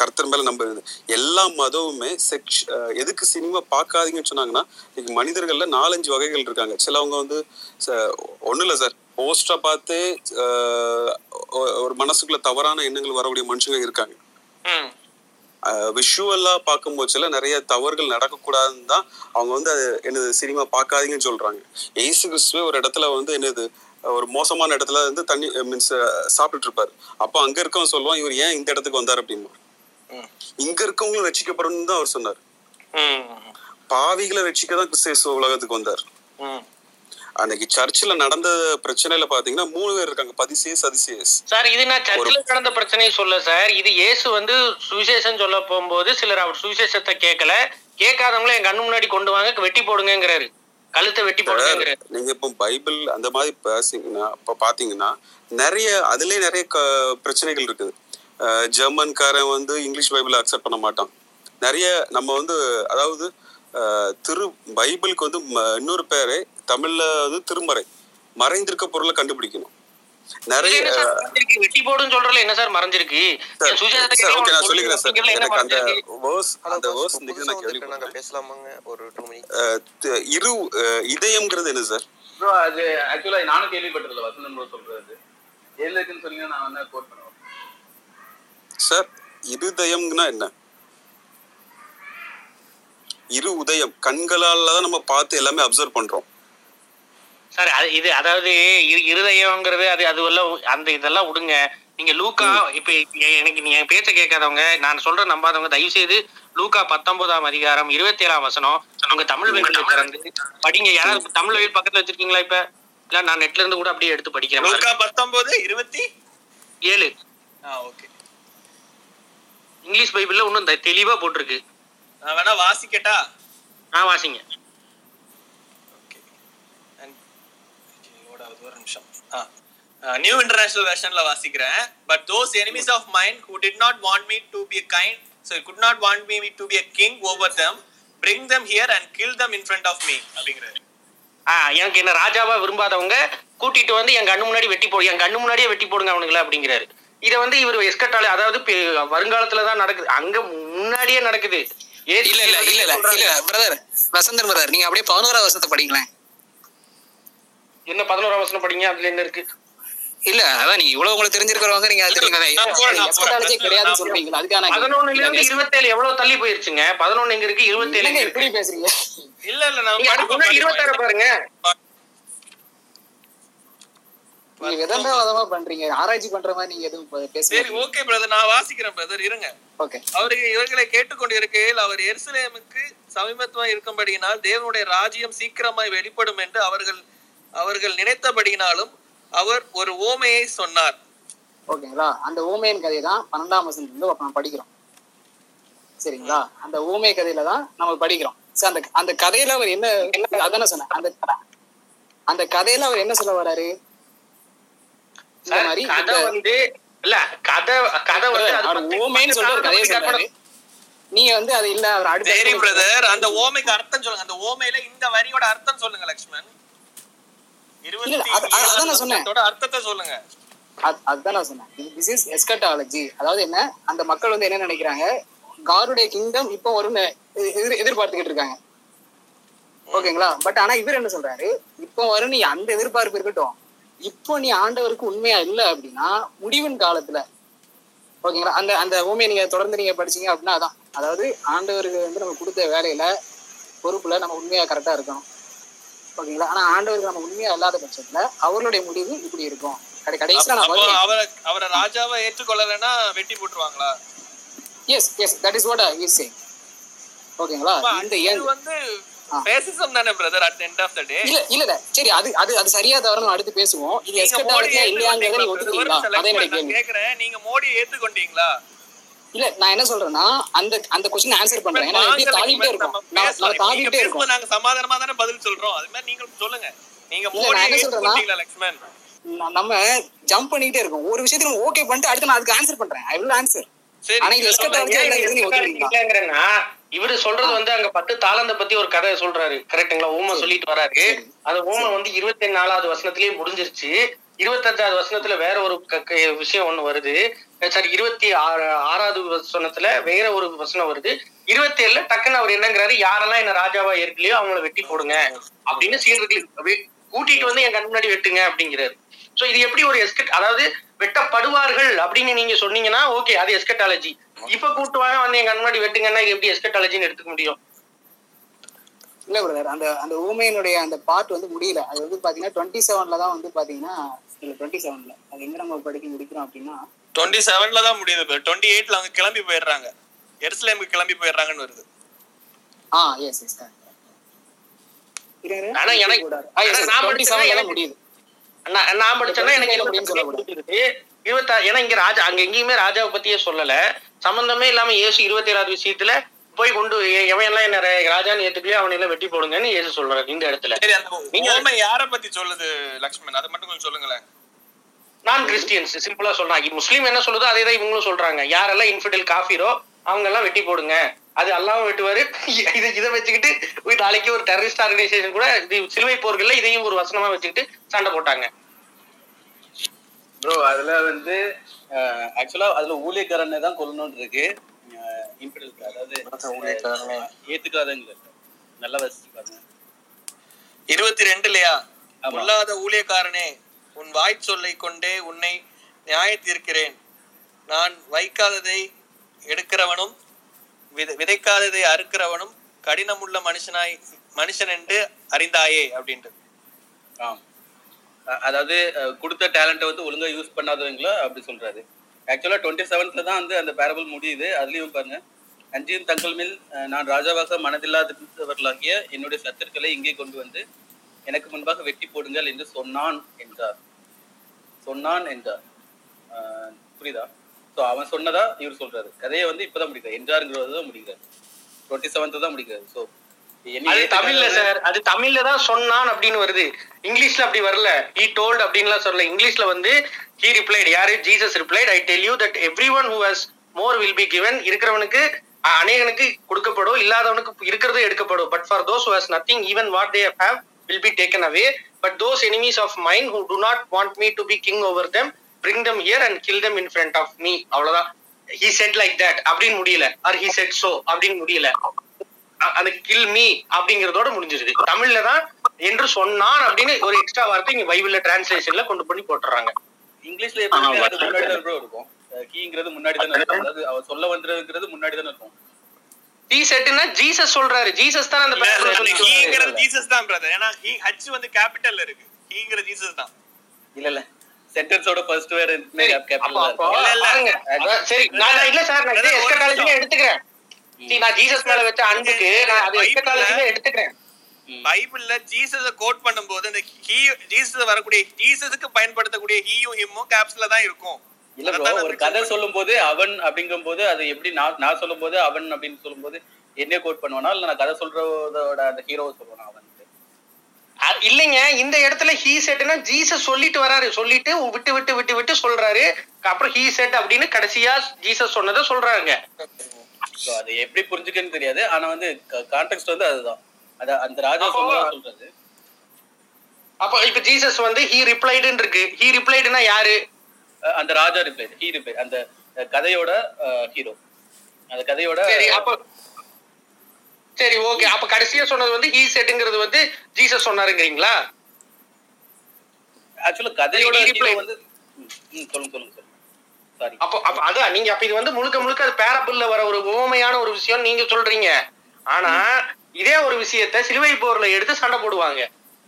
கர்த்தர் மேல நம்புறது எல்லா மதமுமே செக்ஷ் எதுக்கு சினிமா பார்க்காதீங்கன்னு சொன்னாங்கன்னா இன்னைக்கு மனிதர்கள்ல நாலஞ்சு வகைகள் இருக்காங்க. சிலவங்க வந்து ஒன்றும் இல்லை சார். போஸ்டரை பார்த்து ஒரு மனசுக்குள்ள தவறான எண்ணங்கள் வரக்கூடிய மனுஷங்க இருக்காங்க. விஷுவலா பார்க்கும் போச்சுல நிறைய தவறுகள் நடக்கக்கூடாதுன்னு தான் அவங்க வந்து அது என்னது சினிமா பார்க்காதீங்கன்னு சொல்றாங்க. ஏசு கிறிஸ்துவே ஒரு இடத்துல வந்து என்னது ஒரு மோசமான இடத்துல வந்து தண்ணி மீன்ஸ் சாப்பிட்டுட்டு இருப்பாரு அப்போ அங்க இருக்கவன் சொல்லுவான் இவர் ஏன் இந்த இடத்துக்கு வந்தார்? அப்படிமா இங்க இருக்கவங்களும் ரட்சிக்கப்படணும்னு தான் அவர் சொன்னார். பாவிகளை ரட்சிக்க தான் கிறிஸ்து இயேசு உலகத்துக்கு வந்தார். அன்னைக்கு சர்ச்சில் நடந்த பிரச்சனையில பாத்தீங்கன்னா மூணு பேர் இருக்காங்க. பதிசேஸ் அதிசேஸ். சார் இது நான் சர்ச்சில் நடந்த பிரச்சனையை சொல்ல சார். இது இயேசு வந்து சுவிசேஷம் சொல்ல போகும்போது சிலர் அவர் சுவிசேஷத்தை கேட்கல. கேட்காதவங்கள என் கண்ணு முன்னாடி கொண்டு வாங்க வெட்டி போடுங்கங்கிறாரு. கழுத்தை வெட்டி போடுங்கிறாரு நீங்க இப்போ பைபிள் அந்த மாதிரி பேசிங்கன்னா இப்போ பாத்தீங்கன்னா நிறைய அதுலயே நிறைய பிரச்சனைகள் இருக்குது. ஜெர்மன்காரன் வந்து இங்கிலீஷ் பைபிளை அக்செப்ட் பண்ண மாட்டான். நிறைய நம்ம வந்து அதாவது திரு பைபிளுக்கு வந்து இன்னொரு பேரு தமிழ்ல வந்து திருமறை. மறைந்திருக்க பொருளை கண்டுபிடிக்கணும். நிறைய? வெட்டி போடுன்னு சொல்றதுல என்ன சார் மறைஞ்சிருக்கு? ஓகே நான் சொல்லிக்கிறேன் சார். எனக்கு அந்த வேர்ஸ் அந்த நாங்க பேசலாமாங்க? ஒரு மினிட் இரு இதயம்ங்கிறது என்ன சார்? ப்ரோ அது ஆக்சுவலா நானும் கேள்விப்பட்டதில்ல. வசந்தன் ப்ரோ சொல்றது. எதுல இருக்குன்னு சொன்னீங்கன்னா நான் வந்து கோட் பண்ணுவேன். சார் இருதயம்னா என்ன? இரு உதயம். கண்களால தான் நம்ம பார்த்து எல்லாமே அப்சர்வ் பண்றோம். சார் அது இது அதாவது இரு- இருதயம்ங்கிறது அது அது எல்லாம் அந்த இதெல்லாம் விடுங்க. நீங்க லூக்கா இப்ப எனக்கு நீங்க என் பேச்ச கேட்காதவங்க நான் சொல்ற நம்பாதவங்க தயவு செய்து லூக்கா பத்தொன்பதாம் அதிகாரம் இருபத்தி ஏழாம் வசனம் உங்க தமிழ் பைபிளை திறந்து படிங்க. யாராவது தமிழ் பைபிள் பக்கத்துல வச்சிருக்கீங்களா இப்ப? இல்ல நான் நெட்ல இருந்து கூட அப்படியே எடுத்து படிக்கிறேன் லூக்கா பத்தொன்பது இருபத்தி? ஏழு. ஓகே. இங்கிலீஷ் பைபிள்ல இன்னும் தெளிவா போட்டிருக்கு. நான் வேணா வாசிக்கட்டா? நான் வாசிங்க லோட் ஆகுது ஒரு நிமிஷம். நியூ இன்டர்நேஷனல் வெர்ஷன்ல வாசிக்கிறேன். But those enemies of mind who did not want me to be kind so good not want me to be a king over them bring them here and kill them in front of me அப்படிங்கிறாரு. ஆஹ் எனக்கு என்ன ராஜாவா விரும்பாதவங்க கூட்டிட்டு வந்து என் கண்ணு முன்னாடி வெட்டி போடு என் கண்ணு முன்னாடியே வெட்டி போடுங்க அவனுங்களா அப்படிங்கிறாரு. இதை வந்து இவர் எஸ்கட்டாலே அதாவது வருங்காலத்துல தான் நடக்குது. அங்க முன்னாடியே நடக்குது. இல்ல இல்ல இல்ல இல்ல பிரதர் வசந்தன் பிரதர் நீங்க அப்படியே பதினோராவது வருஷத்தை படிங்களேன். என்ன பதினோராம் வசனம் படிங்க அதுல என்ன இருக்கு? இல்ல அதான் நீங்க இவ்வளவு உங்களுக்கு தெரிஞ்சிருக்கிறவங்க நீங்க. எஸ்கட்டாலஜி கிடையாதுன்னு சொல்றீங்களா? அதுக்கான பதினொன்னுல இருந்து இருபத்தேழு எவ்வளவு தள்ளி போயிருச்சுங்க? பதினொன்னு எங்க இருக்கு இருபத்தேழு எப்படி பேசுறீங்க. இல்ல இல்ல நான் இருபத்தாறு பாருங்க. நீங்க விதண்டாவாதமா பண்றீங்க? ஆராய்ச்சி பண்ற மாதிரி நீங்க எதுவும் சரி ஓகே பிரதர் நான் வாசிக்கிறேன் பிரதர் இருங்க. ஓகே அவருக்கு இவர்களை கேட்டுக்கொண்டிருக்கையில் அவர் எருசலேமுக்கு சமீபத்துவம் இருக்கும்படியினால் தேவனுடைய ராஜ்யம் சீக்கிரமாய் வெளிப்படும் என்று அவர்கள் அவர்கள் நினைத்தபடியினாலும் அவர் ஒரு ஓமையை சொன்னார். ஓகேங்களா அந்த ஊமையின் கதையை தான் பன்னெண்டாம் வசனத்துல இருந்து நம்ம படிக்கிறோம். சரிங்களா? அந்த ஊமை கதையில தான் நம்ம படிக்கிறோம். சரி அந்த அந்த கதையில அவர் என்ன அதானே சொன்னேன். அந்த அந்த கதையில அவர் என்ன சொல்ல வராரு? இந்த மாதிரி கதை வந்து இல்ல கதை கதை வந்து பத்து சொல்லிட்டு ஒரு கதையை சொல்றாரு. நீங்க வந்து அது இல்ல அவர் அடுத்த சரி பிரதர் அந்த ஓமைக்கு அர்த்தம் சொல்லுங்க. அந்த ஓமையில இந்த வரியோட அர்த்தம் சொல்லுங்க லக்ஷ்மண் இருபத்தி இல்ல, அது- அது- அதான் நான் சொன்னேன். அர்த்தத்தை சொல்லுங்க. அது- அதுதான் நான் சொன்னேன். திஸ் இஸ் எஸ்கட்டாலஜி அதாவது என்ன? அந்த மக்கள் வந்து என்ன நினைக்கிறாங்க? காருடைய கிங்டம் இப்போ வரும்னு எதிர் எதிர்பார்த்துக்கிட்டு இருக்காங்க. ஓகேங்களா? பட் ஆனா இவர் என்ன சொல்றாரு? இப்போ வரும் நீ அந்த எதிர்பார்ப்பு இருக்கட்டும். இப்போ நீ ஆண்டவருக்கு உண்மையா இல்ல அப்படின்னா முடிவின் காலத்துல. ஓகேங்களா? அந்த அந்த ஊமையை நீங்க தொடர்ந்து நீங்க படிச்சீங்க அப்படின்னா அதான். அதாவது ஆண்டவருக்கு வந்து நம்ம கொடுத்த வேலையில பொறுப்புல நம்ம உண்மையா கரெக்டா இருக்கணும். ஓகேங்களா? ஆனா ஆண்டவருக்கு நம்ம உண்மையா இல்லாத பட்சத்துல அவர்களுடைய முடிவு இப்படி இருக்கும். கடை கடைசியில நான் அவரை அவரை ராஜாவை ஏற்றுக்கொள்ளலைன்னா வெட்டி போட்டுருவாங்களா? Yes yes that is what I say ஓகேங்களா? இந்த ஏன் வந்து பேசிசம் தானே brother at end of the day இல்ல இல்ல சரி அது அது அது சரியா தவறுன்னு அடுத்து பேசுவோம். இது நீங்க எஸ்கட் மோடி ஆகுதா இல்லையாங்கிறத ஒத்துக்கிறீங்களா? அதே கேள்வி. கேக்குறேன். நீங்க மோடி ஏத்துக்கொண்டீங்களா? இல்ல நான் என்ன சொல்றேன்னா அந்த அந்த கொஸ்டின் ஆன்சர் பண்றேன் ஏன்னா எப்படி தாவிட்டே இருக்கும். நான் தாவிட்டே இருக்கும். நாங்க சமாதானமா தானே பதில் சொல்றோம். அது மாதிரி நீங்க சொல்லுங்க. நீங்க மோடி நான் என்ன லக்ஷ்மண்? ந- நம்ம ஜம்ப் பண்ணிட்டே இருக்கோம். ஒரு விஷயத்துக்கு ஓகே பண்ணிட்டு அடுத்து நான் அதுக்கு ஆன்சர் பண்றேன். ஐ வில் ஆன்சர் சரி ஆனா இது இவரு சொல்றது வந்து அங்க பத்து தாளந்த பத்தி ஒரு கதை சொல்றாரு. கரெக்ட்டுங்களா ஊமை சொல்லிட்டு வராரு. அந்த ஊமை வந்து இருபத்தி நாலாவது வசனத்திலேயே முடிஞ்சிருச்சு. இருபத்தஞ்சாவது வசனத்துல வேற ஒரு விஷயம் ஒண்ணு வருது. சாரி இருபத்தி ஆறு ஆறாவது வசனத்துல வேற ஒரு வசனம் வருது. இருபத்தி ஏழுல டக்குன்னு அவர் என்னங்கிறாரு யாரெல்லாம் என்ன ராஜாவா ஏற்கலையோ அவங்கள வெட்டி போடுங்க அப்படின்னு சீர்களுக்கு கூட்டிட்டு வந்து என் கண் முன்னாடி வெட்டுங்க அப்படிங்கிறாரு. சோ இது எப்படி ஒரு எஸ்கட் அதாவது வெட்டப்படுவார்கள் அப்படின்னு நீங்க சொன்னீங்கன்னா ஓகே அது எஸ்கட்டாலஜி இப்ப கூட்டுவாங்க வந்து என் கண் முன்னாடி வெட்டுங்கன்னா எப்படி எஸ்கட்டாலஜின்னு எடுத்துக்க முடியும்? இல்ல பிரதர் அந்த அந்த ஊமையினுடைய அந்த பார்ட் வந்து முடியல. அது வந்து பாத்தீங்கன்னா டுவெண்ட்டி செவன்ல தான் வந்து பாத்தீங்கன்னா இல்ல டுவெண்ட்டி செவன்ல அது எங்க நம்ம படிக்க முடிக்கிறோம் அப்படின்னா டுவெண்ட்டி செவன்ல தான் முடியுது டுவெண்ட்டி எயிட்ல அவங்க கிளம்பி போயிடுறாங்க. எருசலேமுக்கு கிளம்பி போயிடுறாங்கன்னு வருது. ஆ எஸ் எஸ் ஆனா எனக்கு நான் படிச்சேன்னா எனக்கு முடியுது. நான் நான் படிச்சேன்னா எனக்கு ஏழுல முடியும்னு சொல்லக்கூடாது. இருபத்தி இருபத்தா ஏன்னா இங்க ராஜா அங்க எங்கேயுமே ராஜாவை பத்தியே சொல்லல. சம்பந்தமே இல்லாம இயேசு இருபத்தி ஏழாவது விஷயத்துல போய் கொண்டு எவன் எல்லாம் என்ன ராஜான்னு ஏத்துக்கலையோ அவனை எல்லாம் வெட்டி போடுங்கன்னு இயேசு சொல்றாரு இந்த இடத்துல. ஓமை யார பத்தி சொல்லுது லக்ஷ்மண்? அதை மட்டும் கொஞ்சம் சொல்லுங்களேன். நான் கிறிஸ்டியன்ஸ் சிம்பிளா சொல்றாங்க. முஸ்லீம் என்ன சொல்லுதோ அதே தான் இவங்களும் சொல்றாங்க. யாரெல்லாம் இன்ஃபிடல் காஃபிரோ அவங்க எல்லாம் வெட்டி போடுங்க. அது அல்லாம வெட்டுவாரு. இதை இதை வச்சுக்கிட்டு நாளைக்கு ஒரு டெரரிஸ்ட் ஆர்கனைசேஷன் கூட இது சிலுவை போர்கள்ல இதையும் ஒரு வசனமா வச்சுக்கிட்டு சண்டை போட்டாங்க. ப்ரோ அதுல வந்து ஆக்சுவலா அதுல ஊழியக்காரனை தான் கொல்லணும்னு இருக்கு. இன்ஃபிடல் அதாவது அஹ், ஏத்துக்காதவங்க நல்லா வசிச்சுக்காங்க இருபத்தி ரெண்டுலயா? பொல்லாத ஊழியக்காரனே. உன் வாய் சொல்லை கொண்டே உன்னை நியாயத்தீர்க்கிறேன். நான் வைக்காததை எடுக்கிறவனும் வித- விதைக்காததை அறுக்கிறவனும் கடினமுள்ள மனுஷனாய் மனுஷன் என்று அறிந்தாயே அப்படின்ட்டு ஆம். அதாவது கொடுத்த டேலண்ட்டை வந்து ஒழுங்காக யூஸ் பண்ணாதவங்களோ அப்படி சொல்றாரு. ஆக்சுவலாக டுவெண்ட்டி செவன்த்ல தான் வந்து அந்த பேரபிள் முடியுது. அதுலேயும் பாருங்க. அஞ்சியும் தங்கள் மேல் நான் ராஜாவாக மனதில்லாதவர்களாகிய என்னுடைய சத்துருக்களை இங்கே கொண்டு வந்து எனக்கு முன்பாக வெட்டி போடுங்கள் என்று சொன்னான் என்றார். சொன்னான் என்றார் புரியுதா? ஸோ அவன் சொன்னதா இவர் சொல்றாரு. கதையை வந்து இப்பதான் முடிக்கிறார். என்றாருங்கிறது தான் முடிக்கிறார். டுவெண்ட்டி செவன்த் தான் முடிக்கிறாரு. ஸோ அது தமிழ்ல சார். அது தமிழ்ல தான் சொன்னான் அப்படின்னு வருது. இங்கிலீஷ்ல அப்படி வரல. He told அப்படின்லாம் சொல்லல. இங்கிலீஷ்ல வந்து he replied. யாரு? Jesus replied. I tell you that everyone who has more will be given. இருக்கிறவனுக்கு அஹ், அநேகனுக்கு கொடுக்கப்படும் இல்லாதவனுக்கு இருக்கிறது எடுக்கப்படும். But for those who has nothing even what they have will be taken away. But those enemies of mine who do not want me to be king over them bring them here and kill them in front of me. அவ்வளவுதான். He said like that. அப்படின்னு முடியல. Or he said so. அப்படின்னு முடியல. அந்த kill me அப்படிங்கறதோட முடிஞ்சிருது. தமிழ்ல தான் என்று சொன்னான் அப்படின்னு ஒரு எக்ஸ்ட்ரா வார்த்தை இங்க பைபிள்ல டிரான்ஸ்லேஷன்ல கொண்டு பண்ணி போட்டுறாங்க. இங்கிலீஷ்ல முன்னாடி தான் இருக்கும். கீங்கிறது முன்னாடி தானே இருக்கும். அதாவது அவர் சொல்ல வந்துருங்கிறது முன்னாடி தானே இருக்கும். டி செட்னா ஜீசஸ் சொல்றாரு. ஜீசஸ் தான் அந்த ஹீங்கிறது. ஜீசஸ் தான் பிரதர் ஏன்னா ஹீ ஹச் வந்து கேபிட்டல்ல இருக்கு. ஹீங்கிற ஜீசஸ் தான். இல்ல இல்ல. சென்டென்ஸோட ஃபர்ஸ்ட் வேர். அதான் சரி நான் இல்ல. சார் நான் இதே எஸ்கட்டாலஜில எடுத்துக்கிறேன். See, நான் ஜீசஸ் மேல வச்ச அன்புக்கு நான் அது எஸ்கட்டாலஜில எடுத்துக்கிறேன். பைபிள்ல ஜீசஸ கோட் பண்ணும்போது அந்த ஹீ ஜீசஸ் வரக்கூடிய ஜீசஸுக்கு பயன்படுத்தக்கூடிய ஹீயும் ஹிம்மும் கேப்ஸ்ல தான் இருக்கும். இல்ல ஒரு கதை சொல்லும் போது அவன் அப்படிங்கும் போது அது எப்படி நான் நான் சொல்லும் போது அவன் அப்படின்னு சொல்லும் போது என்னைய கோட் பண்ணுவானா? இல்ல நான் கதை சொல்றதோட அந்த ஹீரோவை சொல்லுவானா அவன் இல்லைங்க. இந்த இடத்துல ஹீ செட்னா ஜீசஸ் சொல்லிட்டு வராரு. சொல்லிட்டு விட்டு விட்டு விட்டு விட்டு சொல்றாரு. அப்புறம் ஹீ செட் அப்படின்னு கடைசியா ஜீசஸ் சொன்னதை சொல்றாங்க அது எப்படி புரிஞ்சுக்கன்னு தெரியாது. ஆனா வந்து கான்டெக்ட் வந்து அதுதான். அத அந்த ராஜா சொல்றது அப்போ இப்ப ஜீசஸ் வந்து ஹீ ரிப்ளைடுன்னு இருக்கு. ஹீ ரிப்ளைடுனா யாரு? அந்த ராஜா ரிப்ளை ஹீ ரிப்ளை அந்த கதையோட ஹீரோ. அந்த கதையோட சரி சரி ஓகே. அப்ப கடைசியா சொன்னது வந்து ஹீ செட்டுங்கிறது வந்து ஜீசஸ் சொன்னாருங்கிறீங்களா? ஆக்சுவலா கதையோட ஹீரோ. வந்து சொல்லுங்க சொல்லுங்க சொல்லுங்க. சாரி அப்போ அப்ப அதான் நீங்க அப்ப இது வந்து முழுக்க முழுக்க அது பேரபிள்ல வர ஒரு உவமையான ஒரு விஷயம் நீங்க சொல்றீங்க. ஆனா இதே ஒரு விஷயத்த சிலுவை போர்ல எடுத்து சண்டை போடுவாங்க.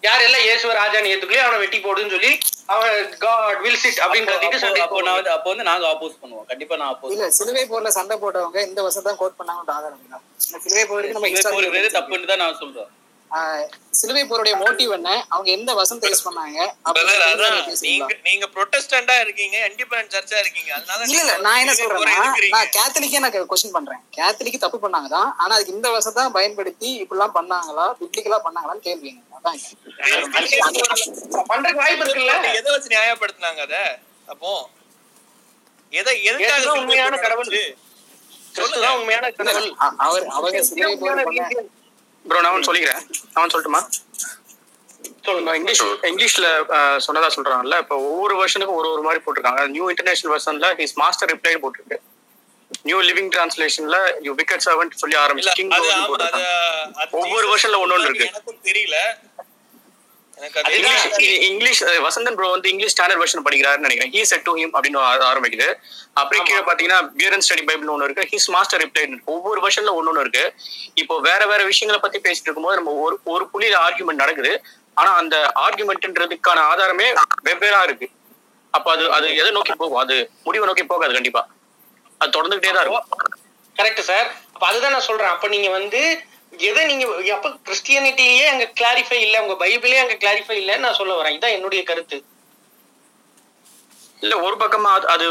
யார் எல்லாம் இயேசுவ ராஜான்னு ஏத்துக்கலையோ அவனை வெட்டி போடுன்னு சொல்லி அவன் காட் வில் சிட் அப்படின்னு கத்திட்டு சண்டை அப்போ நான் வந்து அப்போ வந்து நாங்க ஆப்போஸ் பண்ணுவோம். கண்டிப்பா நான் ஆப்போஸ் இல்ல சிலுவை போர்ல சண்டை போட்டவங்க இந்த வருஷம் தான் கோட் ஆதாரம். இந்த சிலுவை போருக்கு நம்ம போறது historical தப்புன்னு தான் நான் சொல்றேன். ஆஹ் சிலுவை போருடைய மோட்டிவ் என்ன? அவங்க எந்த வசனத்தை யூஸ் பண்ணாங்க? நீங்க? நீங்க ப்ரொட்டஸ்டண்டா இருக்கீங்க இண்டிபெண்டன்ட் சர்ச்சா இருக்கீங்க. அதனால இல்ல இல்ல நான் என்ன சொல்றேன்னா. நான் கேத்தலிக்கே நான் கொஸ்டின் பண்றேன். கேத்தலிக் தப்பு பண்ணாங்க தான் ஆனா அதுக்கு இந்த வருஷம் தான் பயன்படுத்தி இப்படிலாம் பண்ணாங்களா? பிப்ளிக்கலா பண்ணாங்களான்னு கேள்விங்க. பண்றதுக்கு வாய்ப்பு இருக்குல்ல? எதை வச்சு நியாயப்படுத்தினாங்க அத? அப்போ எதை எதுக்காக உண்மையான கடவுள். கிறிஸ்துதான் உண்மையான கடவுள். அவர் அவங்க சிலுவை போர் நான் அவன் சொல்லிக்கிறேன். அவன் சொல்லட்டுமா? சொல்லுங்க. இங்கிலீஷ் இங்கிலீஷ்ல சொன்னதா சொல்றாங்கல்ல இப்போ ஒவ்வொரு வருஷனுக்கும் ஒரு ஒரு மாதிரி போட்டிருக்காங்க. நியூ இன்டர்நேஷனல் வெர்ஷன்ல ஹிஸ் மாஸ்டர் ரிப்ளை போட்டிருக்கு. நியூ லிவிங் டிரான்ஸ்லேஷன்ல யூ விக்கெட் சர்வன்ட் சொல்லி ஆரம்பிச்சு ஒவ்வொரு வருஷன்ல ஒண்ணு ஒண்ணு இருக்கு. தெரியல. இங்கிலீஷ் வசந்தன் ப்ரோ வந்து இங்கிலீஷ் ஸ்டாண்டர்ட் வெர்ஷன் படிக்கிறாருன்னு நினைக்கிறேன். ஹீ செட் டு ஹிம் அப்படின்னு ஆர- ஆரம்பிக்குது. அப்படியே கீழே பாத்தீங்கன்னா பியரன் ஸ்டடி பைபிள் ஒன்று இருக்கு. ஹிஸ் மாஸ்டர் ரிப்ளை ஒவ்வொரு வருஷன்ல ஒண்ணு இருக்கு. இப்போ வேற வேற விஷயங்களை பத்தி பேசிட்டு இருக்கும்போது நம்ம ஒரு ஒரு புள்ளியில ஆர்குமெண்ட் நடக்குது. ஆனா அந்த ஆர்குமெண்ட்ன்றதுக்கான ஆதாரமே வெவ்வேறா இருக்கு. அப்ப அது அது எதை நோக்கி போகும் அது முடிவை நோக்கி போகாது கண்டிப்பா. அது தொடர்ந்துகிட்டே தான் இருக்கும். கரெக்ட் சார் அப்ப அதுதான் நான் சொல்றேன். அப்ப நீங்க வந்து எதை நீங்க அப்ப கிறிஸ்டியானிட்டியே அங்க கிளாரிஃபை இல்ல உங்க பைபிளே அங்க கிளாரிஃபை இல்லன்னு நான் சொல்ல வரேன். இதான் என்னுடைய கருத்து. இல்ல ஒரு பக்கமா அது-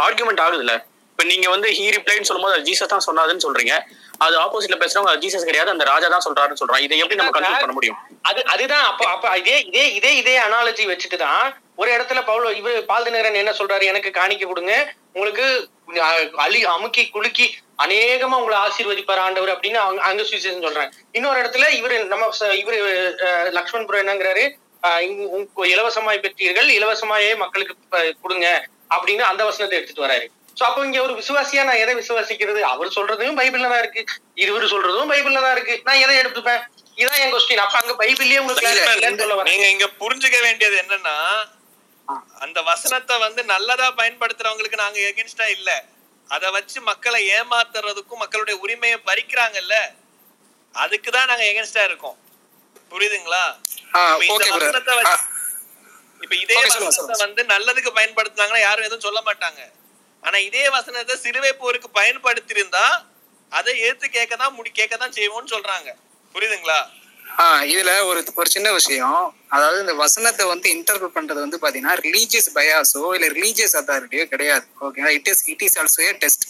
ஆர்குமெண்ட் ஆகுதுல்ல. இப்ப நீங்க வந்து ஹீ ரிப்ளைன்னு சொல்லும்போது அது ஜீசஸ் தான் சொன்னாதுன்னு சொல்றீங்க. அது ஆப்போசிட்ல பேசுறவங்க அது ஜீசஸ் கிடையாது அந்த ராஜா தான் சொல்றாருன்னு சொல்றாங்க இதை எப்படி நம்ம கன்ஃபியூஸ் பண்ண முடியும்? அது அதுதான் அப்ப அப்ப இதே இதே இதே இதே அனாலஜி வச்சுட்டு தான் ஒரு இடத்துல பவுல இவர் பால்தினரன் என்ன சொல்றாரு? எனக்கு காணிக்க கொடுங்க. உங்களுக்கு அழி அமுக்கி குலுக்கி அநேகமா உங்களை ஆசீர்வதிப்பார் ஆண்டவர் அப்படின்னு அங்க சுவிசேஷன் சொல்றாங்க. இன்னொரு இடத்துல இவர் நம்ம இவரு அஹ், லக்ஷ்மண் புரம் என்னங்கிறாரு இலவசமாய் பெற்றீர்கள் இலவசமாயே மக்களுக்கு கொடுங்க அப்படின்னு அந்த வசனத்தை எடுத்துட்டு வராரு. சோ அப்போ இங்க ஒரு விசுவாசியா நான் எதை விசுவாசிக்கிறது? அவர் சொல்றதும் பைபிள்ல தான் இருக்கு. இவர் சொல்றதும் பைபிள்ல தான் இருக்கு. நான் எதை எடுத்துப்பேன்? இதான் என் கொஸ்டின் அப்ப அங்க பைபிள்லயே உங்களுக்கு நீங்க இங்க புரிஞ்சுக்க வேண்டியது என்னன்னா அந்த வசனத்தை வந்து நல்லதா பயன்படுத்துறவங்களுக்கு நாங்க எகென்ஸ்டா இல்ல. அத வச்சு மக்களை ஏமாத்துறதுக்கும் மக்களுடைய உரிமையை பறிக்கிறாங்கல்ல அதுக்கு தான் நாங்க எகென்ஸ்டா இருக்கோம். புரியுதுங்களா? இந்த. வசனத்தை வச்சு- இப்ப இதே வசனத்தை. வந்து நல்லதுக்கு பயன்படுத்துனாங்கன்னா யாரும் எதுவும் சொல்ல மாட்டாங்க. ஆனா இதே வசனத்தை சிறுவை போருக்கு பயன்படுத்தியிருந்தா அதை எடுத்து கேட்க தான் முடி கேட்க தான் செய்வோம்னு சொல்றாங்க. புரியுதுங்களா? ஆஹ் இதுல ஒரு ஒரு சின்ன விஷயம். அதாவது இந்த வசனத்தை வந்து இன்டர்பிரட் பண்றது வந்து பாத்தீங்கன்னா ரிலீஜியஸ் பயாஸோ இல்ல ரிலீஜியஸ் அத்தாரிட்டியோ கிடையாது. ஓகேங்களா it is it is also a test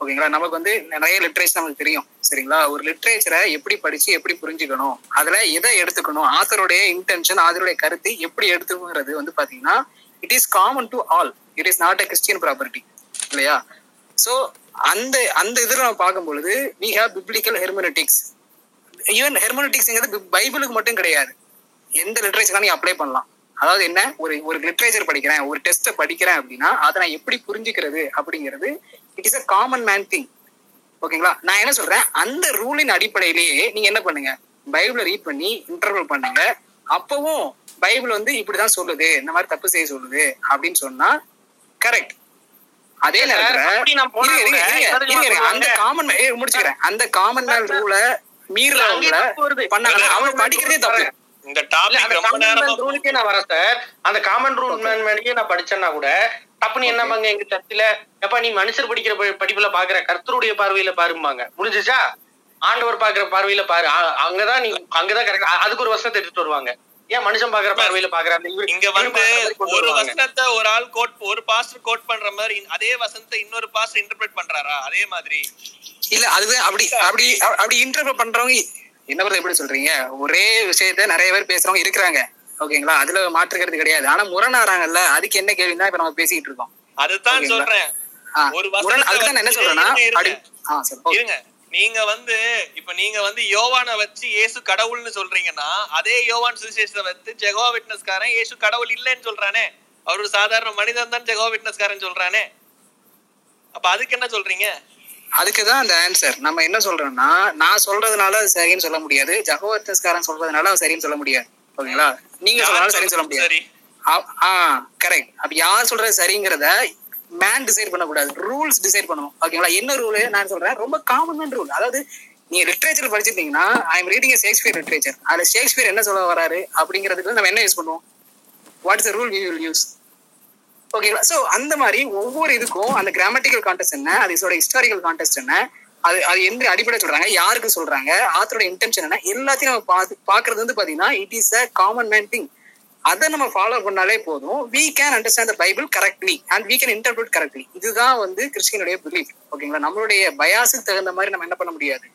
ஓகேங்களா நமக்கு வந்து நிறைய லிட்ரேச்சர் நமக்கு தெரியும். சரிங்களா? ஒரு லிட்ரேச்சரை எப்படி படிச்சு எப்படி புரிஞ்சுக்கணும்? அதுல எதை எடுத்துக்கணும்? ஆத்தருடைய இன்டென்ஷன் ஆதருடைய கருத்து எப்படி எடுத்துக்கிறது வந்து பாத்தீங்கன்னா it is common to all it is not a Christian property இல்லையா? சோ அந்த அந்த இதில் நம்ம பார்க்கும் பொழுது we have biblical hermeneutics even ஹெர்மனட்டிக்ஸ்ங்கிறது பைபிளுக்கு மட்டும் கிடையாது. எந்த லிட்ரேச்சர் நீ அப்ளை பண்ணலாம். அதாவது என்ன? ஒரு ஒரு லிட்ரேச்சர் படிக்கிறேன் ஒரு டெஸ்ட்டை படிக்கிறேன் அப்படின்னா அதை நான் எப்படி புரிஞ்சுக்கிறது அப்படிங்கிறது it is a common man thing ஓகேங்களா நான் என்ன சொல்றேன்? அந்த ரூலின் அடிப்படையிலேயே நீங்க என்ன பண்ணுங்க? பைபிளை ரீட் பண்ணி இன்டர்வல் பண்ணுங்க. அப்பவும் பைபிள் வந்து இப்படிதான் சொல்லுது இந்த மாதிரி தப்பு செய்ய சொல்லுது அப்படின்னு சொன்னா கரெக்ட் அதே நேரத்துல. அந்த? காமன் முடிச்சுக்கிறேன். அந்த காமன் மேன் ரூல மீறவங்கள பண்ணாங்க. அவங்க படிக்கிறதே தப்பு. இந்த இல்ல, டாபிக் அந்த ரொம்ப common நேரமா man rule-க்கே நான் வரேன் சார் அந்த காமன் ரூல் மேன் மேலேயே நான் படிச்சேன்னா கூட தப்புன்னு என்னமாங்க எங்க சர்ச்சில? எப்ப நீ மனுஷர் படிக்கிற படிப்புல பாக்குற கர்த்தருடைய பார்வையில பாரும்பாங்க. முடிஞ்சுச்சா? ஆண்டவர் பாக்குற பார்வையில பாரு. அங்கதான் நீ அங்கதான் கரெக்ட் அதுக்கு ஒரு வருஷத்தை எடுத்துட்டு வருவாங்க. ஏன் மனுஷன் பாக்குற பார்வையில பாக்குற அந்த இவரு- இங்க வந்து ஒரு. வசனத்தை ஒரு ஆள் கோட் ஒரு பாஸ்டர் கோட் பண்ற மாதிரி அதே வசனத்தை இன்னொரு பாஸ்டர் இன்டர்பிரேட் பண்றாரா? அதே மாதிரி. இல்ல அதுதான் அப்படி அப்படி அப்படி இன்டர்வியூ பண்றவங்க என்ன brother எப்படி சொல்றீங்க? ஒரே விஷயத்த நிறைய பேர் பேசுறவங்க இருக்கிறாங்க. ஓகேங்களா? அதுல மாற்றுக்கிறது கிடையாது. ஆனா முரணாறாங்கல்ல அதுக்கு என்ன கேள்வி தான் இப்ப நம்ம பேசிட்டு இருக்கோம். அதுதான்? சொல்றேன். ஒரு அதுக்கு நான் என்ன சொல்றேன்னா இருங்க, நீங்க வந்து இப்ப நீங்க வந்து யோவான வச்சு இயேசு கடவுள்னு சொல்றீங்கன்னா அதே யோவான் சுவிசேஷத்தை வச்சு ஜெகோவா விட்னஸ்காரன் இயேசு கடவுள் இல்லைன்னு சொல்றானே. அவர் ஒரு சாதாரண மனிதன் தான் ஜெகோவா விட்னஸ்காரன் சொல்றானே. அப்ப அதுக்கு என்ன சொல்றீங்க? அதுக்கு தான் அந்த ஆன்சர் நம்ம என்ன சொல்றோம்னா நான் சொல்றதுனால அது சரின்னு சொல்ல முடியாது. ஜகோவர்த்தஸ்காரன் சொல்றதுனால அது சரின்னு சொல்ல முடியாது. ஓகேங்களா? நீங்க சொல்றதுனால சரின்னு சொல்ல முடியாது. சரி? ஆ- ஆ கரெக்ட் அப்ப யார் சொல்றது சரிங்கிறத மேன் டிசைட் பண்ணக்கூடாது. ரூல்ஸ் டிசைட் பண்ணணும். ஓகேங்களா என்ன ரூல் நான் சொல்றேன். ரொம்ப காமன் ரூல் அதாவது நீங்க literature படிச்சிருந்தீங்கன்னா I am reading Shakespeare literature அதுல ஷேக்ஸ்பியர் என்ன சொல்ல வராரு? அப்படிங்கிறதுக்கு நம்ம என்ன யூஸ் பண்ணுவோம்? What is rule we will use ஓகேங்களா ஸோ அந்த மாதிரி ஒவ்வொரு இதுக்கும் அந்த கிராமட்டிக்கல் கான்டெஸ்ட் என்ன அது இதோட ஹிஸ்டாரிக்கல் கான்டெஸ்ட் என்ன அது அது எந்த அடிப்படை சொல்றாங்க யாருக்கு சொல்றாங்க ஆத்தரோட இன்டென்ஷன் என்ன எல்லாத்தையும் நம்ம பார்த்து பாக்குறது வந்து பாத்தீங்கன்னா it is a common man thing அதை நம்ம ஃபாலோ பண்ணாலே போதும். We can understand the Bible correctly and we can interpret correctly இதுதான் வந்து கிறிஸ்டியனுடைய பிலீஃப் ஓகேங்களா நம்மளுடைய பயாஸுக்கு தகுந்த மாதிரி நம்ம என்ன பண்ண முடியாது.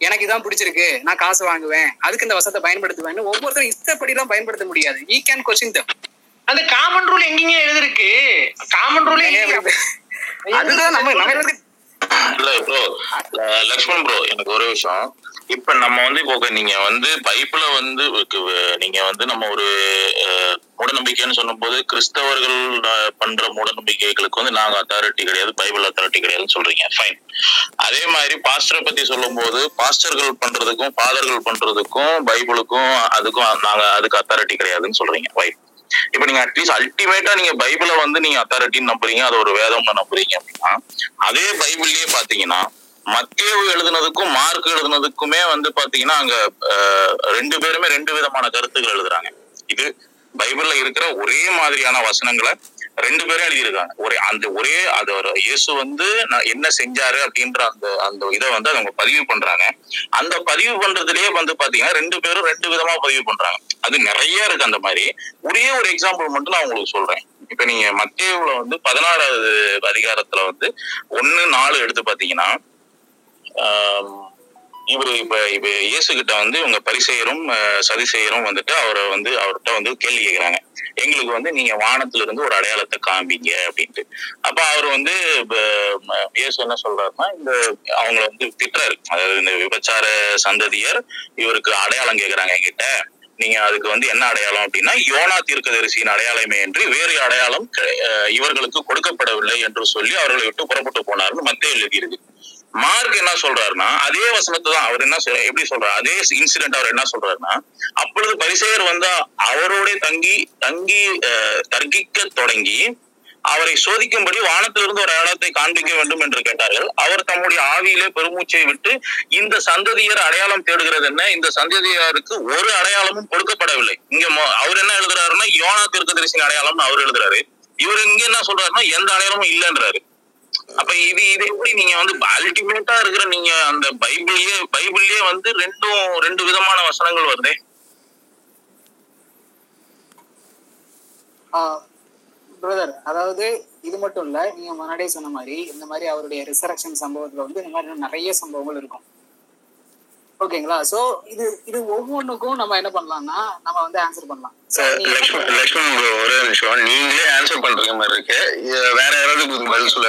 எனக்கு இதான் பிடிச்சிருக்கு நான் காசு வாங்குவேன் அதுக்கு இந்த வசத்தை பயன்படுத்துவேன் ஒவ்வொருத்தரும் இஷ்டப்படிலாம் பயன்படுத்த முடியாது. We கேன் கொஸ்டின் தம் அந்த காமன் ரூல் எங்கேங்க எழுதிருக்கு? காமன் ரூல் அதுதான் நம்ம நம்ம இல்ல ப்ரோ லக்ஷ்மண் ப்ரோ எனக்கு ஒரு விஷயம். இப்ப நம்ம வந்து இப்போ நீங்க வந்து பைபிள வந்து நீங்க வந்து நம்ம ஒரு மூடநம்பிக்கைன்னு சொல்லும்போது கிறிஸ்தவர்கள் பண்ற மூடநம்பிக்கைகளுக்கு வந்து நாங்க அத்தாரிட்டி கிடையாது பைபிள் அத்தாரிட்டி கிடையாதுன்னு சொல்றீங்க. ஃபைன் அதே மாதிரி பாஸ்டரை பத்தி சொல்லும்போது பாஸ்டர்கள் பண்றதுக்கும் ஃபாதர்கள் பண்றதுக்கும் பைபிளுக்கும் அதுக்கும் நாங்க அதுக்கு அத்தாரிட்டி கிடையாதுன்னு சொல்றீங்க. ரைட் இப்ப நீங்க அட்லீஸ்ட் அல்டிமேட்டா நீங்க பைபிளை வந்து நீங்க அத்தாரிட்டின்னு நம்புறீங்க. அது ஒரு வேதம்னு நம்புறீங்க அப்படின்னா அதே பைபிள்லயே பாத்தீங்கன்னா மத்தேவு எழுதுனதுக்கும் மார்க் எழுதுனதுக்குமே வந்து பாத்தீங்கன்னா அங்க அஹ், ரெண்டு பேருமே ரெண்டு விதமான கருத்துக்கள் எழுதுறாங்க. இது பைபிள்ல இருக்கிற ஒரே மாதிரியான வசனங்களை ரெண்டு பேரும் எழுதியிருக்காங்க. ஒரே அந்த ஒரே அது ஒரு இயேசு வந்து நான் என்ன செஞ்சாரு அப்படின்ற அந்த அந்த இதை வந்து அவங்க பதிவு பண்றாங்க. அந்த பதிவு பண்றதுலயே வந்து பாத்தீங்கன்னா ரெண்டு பேரும் ரெண்டு விதமா பதிவு பண்றாங்க. அது நிறைய இருக்கு அந்த மாதிரி. ஒரே ஒரு எக்ஸாம்பிள் மட்டும் நான் உங்களுக்கு சொல்றேன். இப்ப நீங்க மத்தியவுல வந்து பதினாறாவது அதிகாரத்துல வந்து ஒன்னு நாலு எடுத்து பாத்தீங்கன்னா இவரு இப்ப இப்ப இயேசு கிட்ட வந்து இவங்க பரிசெயரும் சதிசெயரும் வந்துட்டு அவரை வந்து அவர்கிட்ட வந்து கேள்வி கேட்கிறாங்க எங்களுக்கு வந்து நீங்க வானத்துல இருந்து ஒரு அடையாளத்தை காமிங்க அப்படின்ட்டு. அப்ப அவர் வந்து இயேசு என்ன சொல்றாருன்னா இந்த அவங்கள வந்து திட்டுறாரு. அதாவது இந்த விபச்சார சந்ததியர் இவருக்கு அடையாளம் கேட்கிறாங்க என்கிட்ட. நீங்க அதுக்கு வந்து என்ன அடையாளம் அப்படின்னா யோனா தீர்க்கதரிசியின் அடையாளமே என்று வேறு அடையாளம் இவர்களுக்கு கொடுக்கப்படவில்லை என்று சொல்லி அவர்களை விட்டு புறப்பட்டு போனார்னு மத்திய எழுதியிருக்கு. மார்க் என்ன சொல்றாருன்னா அதே வசனத்தை தான் அவர் என்ன எப்படி சொல்றாரு அதே இன்சிடென்ட் அவர் என்ன சொல்றாருன்னா அப்பொழுது பரிசெயர் வந்தா அவரோட தங்கி தங்கி அஹ், தர்க்கிக்க தொடங்கி அவரை சோதிக்கும்படி வானத்திலிருந்து ஒரு அடையாளத்தை காண்பிக்க வேண்டும் என்று கேட்டார்கள். அவர் தம்முடைய ஆவியிலே பெருமூச்சை விட்டு இந்த சந்ததியர் அடையாளம் தேடுகிறது என்ன? இந்த சந்ததியாருக்கு ஒரு அடையாளமும் கொடுக்கப்படவில்லை. இங்க அவர் என்ன எழுதுறாருன்னா யோனா தீர்க்கதரிசியின் அடையாளம்னு அவர் எழுதுறாரு. இவர் இங்க என்ன சொல்றாருன்னா எந்த அடையாளமும் இல்லைன்றாரு. அப்ப இது இது எப்படி நீங்க வந்து அல்டிமேட்டா இருக்கிற நீங்க அந்த பைபிள்லயே பைபிள்லயே வந்து ரெண்டும் ரெண்டு விதமான வசனங்கள் வருதே? பிரதர் அதாவது இது மட்டும் இல்ல நீங்க முன்னாடியே சொன்ன மாதிரி இந்த மாதிரி அவருடைய ரிசரக்ஷன் சம்பவத்துல வந்து இந்த மாதிரி நிறைய சம்பவங்கள் இருக்கும். ஓகேங்களா? சோ இது இது ஒவ்வொன்றுக்கும் நம்ம என்ன பண்ணலாம்னா நம்ம வந்து ஆன்சர் பண்ணலாம். லக்ஷ்மண் ஒரே நிமிஷம். நீங்களே ஆன்சர் பண்ற மாதிரி இருக்கு. வேற யாராவது பதில் சொல்ல